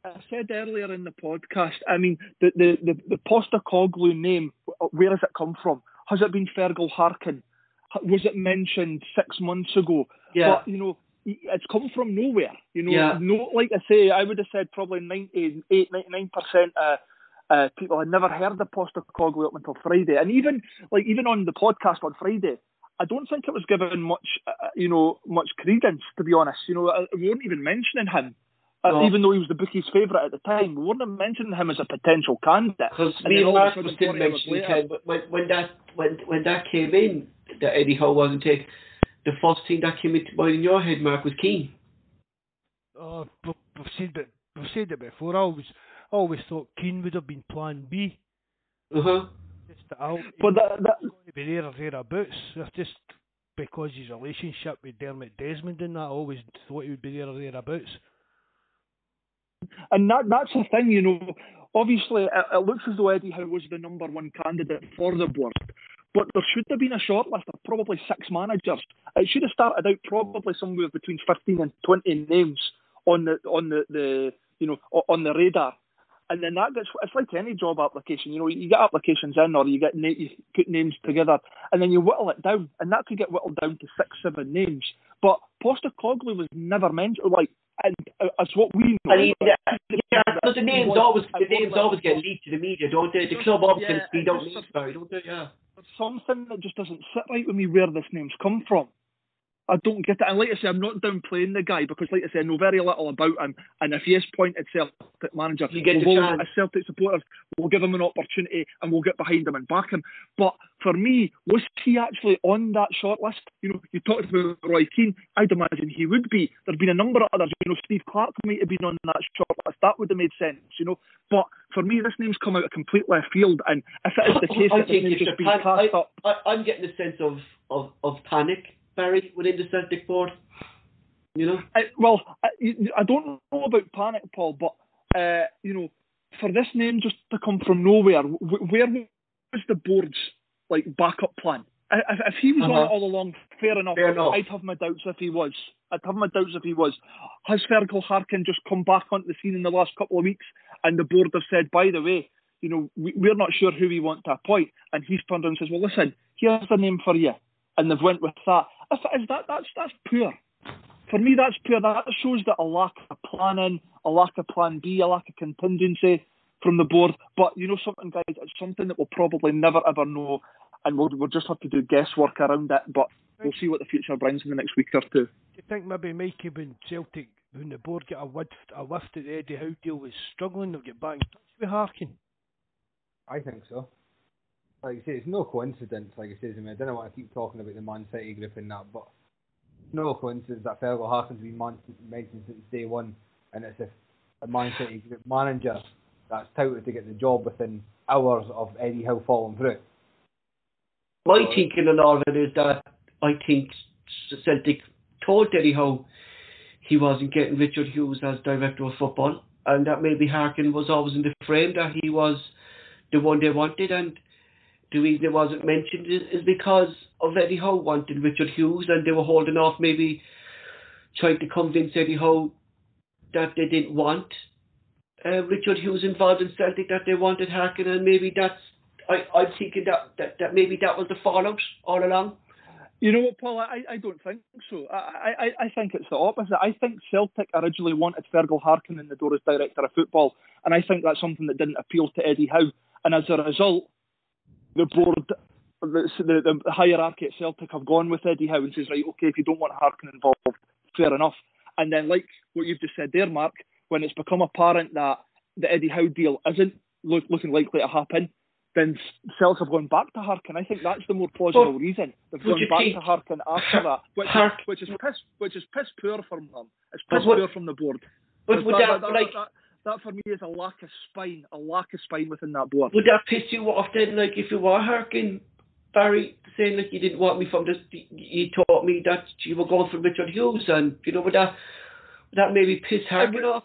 I said earlier in the podcast. I mean, the the the, the Postecoglou name. Where has it come from? Has it been Fergal Harkin? Was it mentioned six months ago? Yeah. But you know, it's come from nowhere. You know, Yeah. no, like I say, I would have said probably 98, 99 percent. Uh, uh, people had never heard of Postecoglou up until Friday, and even like even on the podcast on Friday, I don't think it was given much, uh, you know, much credence. To be honest, you know, uh, we weren't even mentioning him, uh, No. even though he was the bookies' favourite at the time. We weren't mentioning him as a potential candidate. Because And me then and all of a Mark sudden, was still 40 hours mentioning later- Ken, but when, when that when when that came in, that Eddie Howe wasn't taken. The first thing that came into mind in your head, Mark, was Keane. Uh, we- we've said it. We've said it before. I always, I always thought Keane would have been Plan B. Uh huh. Just out. But that, that, going to be there or thereabouts. It's just because his relationship with Dermot Desmond and that, I always thought he would be there or thereabouts. And that that's the thing, you know. Obviously, it, it looks as though Eddie Howe was the number one candidate for the board, but there should have been a shortlist of probably six managers. It should have started out probably somewhere between fifteen and twenty names on the on the, the you know on the radar, and then that gets it's like any job application. You know, you get applications in or you get na- you put names together, and then you whittle it down, and that could get whittled down to six seven names. But Postecoglou was never mentioned. Like, and uh, as what we know. I mean, yeah, but the names always the names always get leaked to the media, don't they? The club always Yeah, can speed it out just- names, Barry, don't they? Yeah. There's something that just doesn't sit right with me where this name's come from. I don't get it. And like I say, I'm not downplaying the guy because, like I say, I know very little about him. And if he is pointed Celtic manager, You get the we'll, as Celtic supporters, we'll give him an opportunity and we'll get behind him and back him. But for me, was he actually on that short list? You know, you talked about Roy Keane. I'd imagine he would be. There'd been a number of others. You know, Steve Clarke might have been on that short list. That would have made sense. You know, but for me, this name's come out of complete left field. And if it is the case I that this think name's it's just a been pan- cast I, up. I, I'm getting a sense of, of, of panic, Within the Celtic board. You know? I, well, I, I don't know about panic, Paul, but uh, you know, for this name just to come from nowhere, where was the board's like backup plan? If, if he was on Uh-huh. it all along, fair enough. Fair enough. I'd have my doubts if he was. I'd have my doubts if he was. Has Fergal Harkin just come back onto the scene in the last couple of weeks, and the board have said, by the way, you know, we, we're not sure who we want to appoint, and he's turned around and says, well, listen, here's the name for you, and they've went with that. If it is that, that's that's poor for me, that's pure. That shows that a lack of planning, a lack of plan B, a lack of contingency from the board. But you know something, guys, it's something that we'll probably never ever know, and we'll, we'll just have to do guesswork around it. But we'll see what the future brings in the next week or two. Do you think maybe Mikey when Celtic, when the board get a lift, a lift at the Eddie Howe deal was struggling, they'll get back in touch with Harkin? I think so. Like I say, it's no coincidence. Like I say, I mean, I don't want to keep talking about the Man City group and that, but no coincidence that Fergal Harkin's been man- mentioned since day one, and it's a, a Man City group manager that's touted to get the job within hours of Eddie Howe falling through. My thinking on all of it is that I think Celtic told Eddie Howe he wasn't getting Richard Hughes as director of football, and that maybe Harkin was always in the frame that he was the one they wanted, and the reason it wasn't mentioned is, is because of Eddie Howe wanted Richard Hughes, and they were holding off, maybe trying to convince Eddie Howe that they didn't want uh, Richard Hughes involved in Celtic, that they wanted Harkin, and maybe that's I, I'm thinking that, that, that maybe that was the fallout all along. You know what, Paul? I, I don't think so. I, I, I think it's the opposite. I think Celtic originally wanted Fergal Harkin in the door as director of football, and I think that's something that didn't appeal to Eddie Howe. And as a result, the board, the, the, the hierarchy at Celtic have gone with Eddie Howe and says, right, okay, if you don't want Harkin involved, fair enough. And then, like what you've just said there, Mark, when it's become apparent that the Eddie Howe deal isn't look, looking likely to happen, then Celtic have gone back to Harkin. I think that's the more plausible But reason. They've would gone back to Harkin after that, which is, which is piss, which is piss poor from them. It's piss poor from the board. But would that, that, like, that, that for me is a lack of spine, a lack of spine within that board. Would that piss you off then, like if you were Harkin, Barry, saying like you didn't want me from this, you taught me that you were going for Richard Hughes, and you know, would that would that maybe piss Harkin off?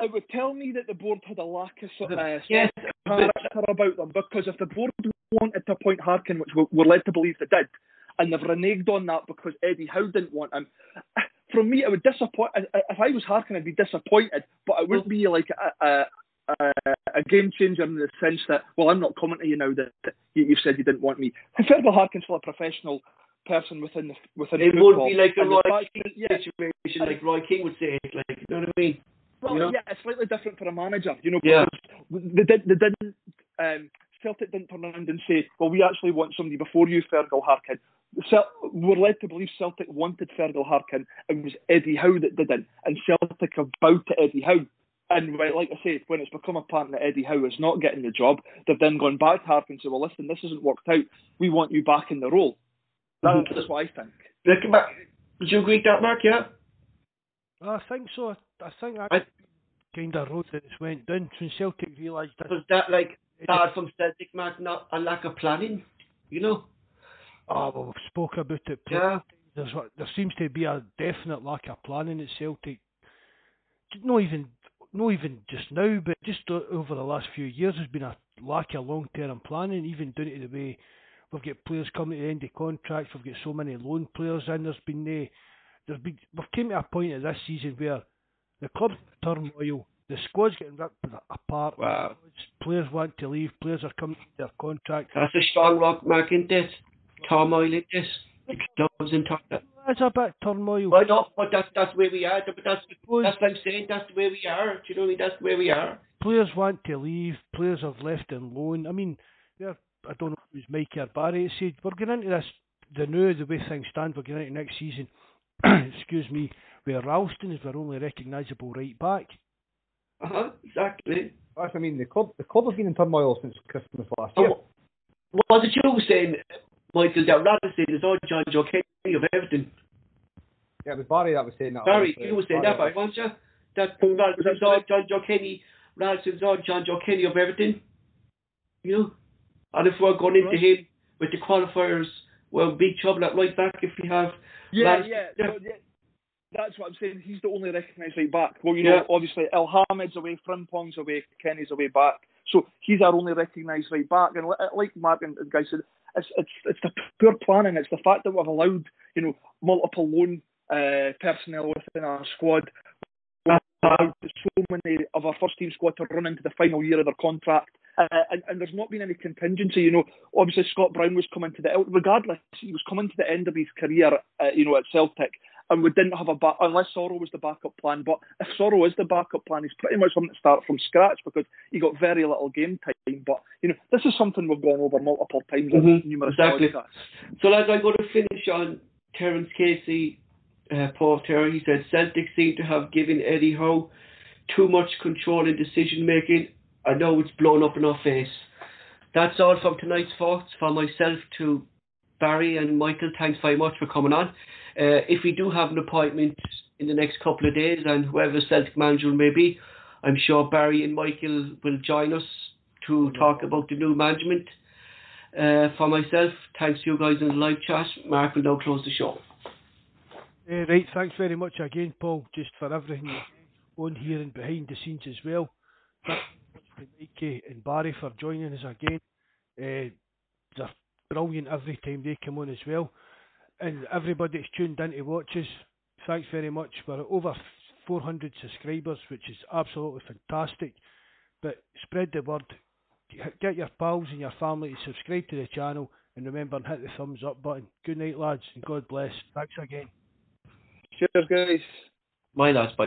It would tell me that the board had a lack of uh, yes, character about them because if the board wanted to appoint Harkin, which we're led to believe they did, and they've reneged on that because Eddie Howe didn't want him. From me, it would disappoint. If I was Harkin, I'd be disappointed, but it wouldn't be like a, a, a, a game changer in the sense that, well, I'm not coming to you now that, you, said you didn't want me. Fergal Harkin's still a professional person within the within it would be like a Roy fact, King yeah. situation, like Roy Keane would say it, like you know what I mean? Well, you know? yeah, it's slightly different for a manager, you know. Yeah. They, did, they didn't. Um, Celtic didn't turn around and say, "Well, we actually want somebody before you, Fergal Harkin." We're led to believe Celtic wanted Fergal Harkin. And it was Eddie Howe that didn't, and Celtic have bowed to Eddie Howe. And like I say, when it's become apparent that Eddie Howe is not getting the job, they've then gone back to Harkin and said, "Well, listen, this hasn't worked out. We want you back in the role." That's mm-hmm. what I think. Looking back, would you agree with that, Mark? Yeah. I think so. I think I, I kind of wrote that it went down when Celtic realised that. Was that like bad from Celtic, Mark? Not a lack of planning, you know? Oh, well, we've spoke about it. Yeah. There's, there seems to be a definite lack of planning at Celtic. Not even, not even just now, but just over the last few years, there's been a lack of long-term planning. Even down to the way we've got players coming to the end of contracts. We've got so many loan players and There's been uh, there's been we've came to a point of this season where the club's turmoil. The squad's getting ripped apart. Wow. Players want to leave. Players are coming to their contract. That's a strong rock mark in this. Turmoil in this. The clubs in turmoil. It's a bit turmoil. Well, no, but that's that's where we are. But that's that's what I'm saying. That's where we are. Do you know what I mean? That's where we are. Players want to leave. Players have left in loan. I mean, I don't know if it was Mikey or Barry said we're going into this the new the way things stand. We're going into next season. excuse me, where Ralston is our only recognisable right back. Uh huh. Exactly. I mean the club the club has been in turmoil since Christmas last year. Oh, was it you saying, Michael? That rather saying it's all Jonjoe Kenny of everything. Yeah, it was Barry that was saying that. Barry, you were saying that, weren't you? That was all Jonjoe Kenny. Ralston's all Jonjoe Kenny of everything. You know. And if we're going into him with the qualifiers, well, big trouble at right back if we have. Yeah, yeah, yeah. yeah. That's what I'm saying. He's the only recognised right back. Well, you know, obviously El Hamid's away, Frimpong's away, Kenny's away back. So he's our only recognised right back. And like Mark and, and guys said, it's it's it's the poor planning. It's the fact that we've allowed you know multiple loan uh, personnel within our squad. so many of our first team squad to run into the final year of their contract. Uh, and, and, there's not been any contingency. You know, obviously Scott Brown was coming to the regardless, he was coming to the end of his career. Uh, you know, at Celtic, and we didn't have a back unless Soro was the backup plan. But if Soro is the backup plan, he's pretty much having to start from scratch because he got very little game time. But you know, this is something we've gone over multiple times mm-hmm. numerous exactly. podcasts. So, lads, I'm going to finish on Terence Casey. Uh, Paul Terry, he said Celtic seem to have given Eddie Howe too much control in decision making I know it's blown up in our face. That's all from tonight's thoughts. For myself to Barry and Michael, thanks very much for coming on. Uh, if we do have an appointment in the next couple of days, and whoever Celtic manager may be, I'm sure Barry and Michael will join us to talk about the new management. Uh, for myself, thanks to you guys in the live chat. Mark will now close the show. Uh, right, thanks very much again, Paul, just for everything on here and behind the scenes as well. Thanks to Mikey and Barry for joining us again. Uh, they're brilliant every time they come on as well. And everybody that's tuned in to watch us, thanks very much. We're over 400 subscribers, which is absolutely fantastic. But spread the word. Get your pals and your family to subscribe to the channel. And remember, and hit the thumbs up button. Good night, lads, and God bless. Thanks again. Cheers, guys. My lads, bye.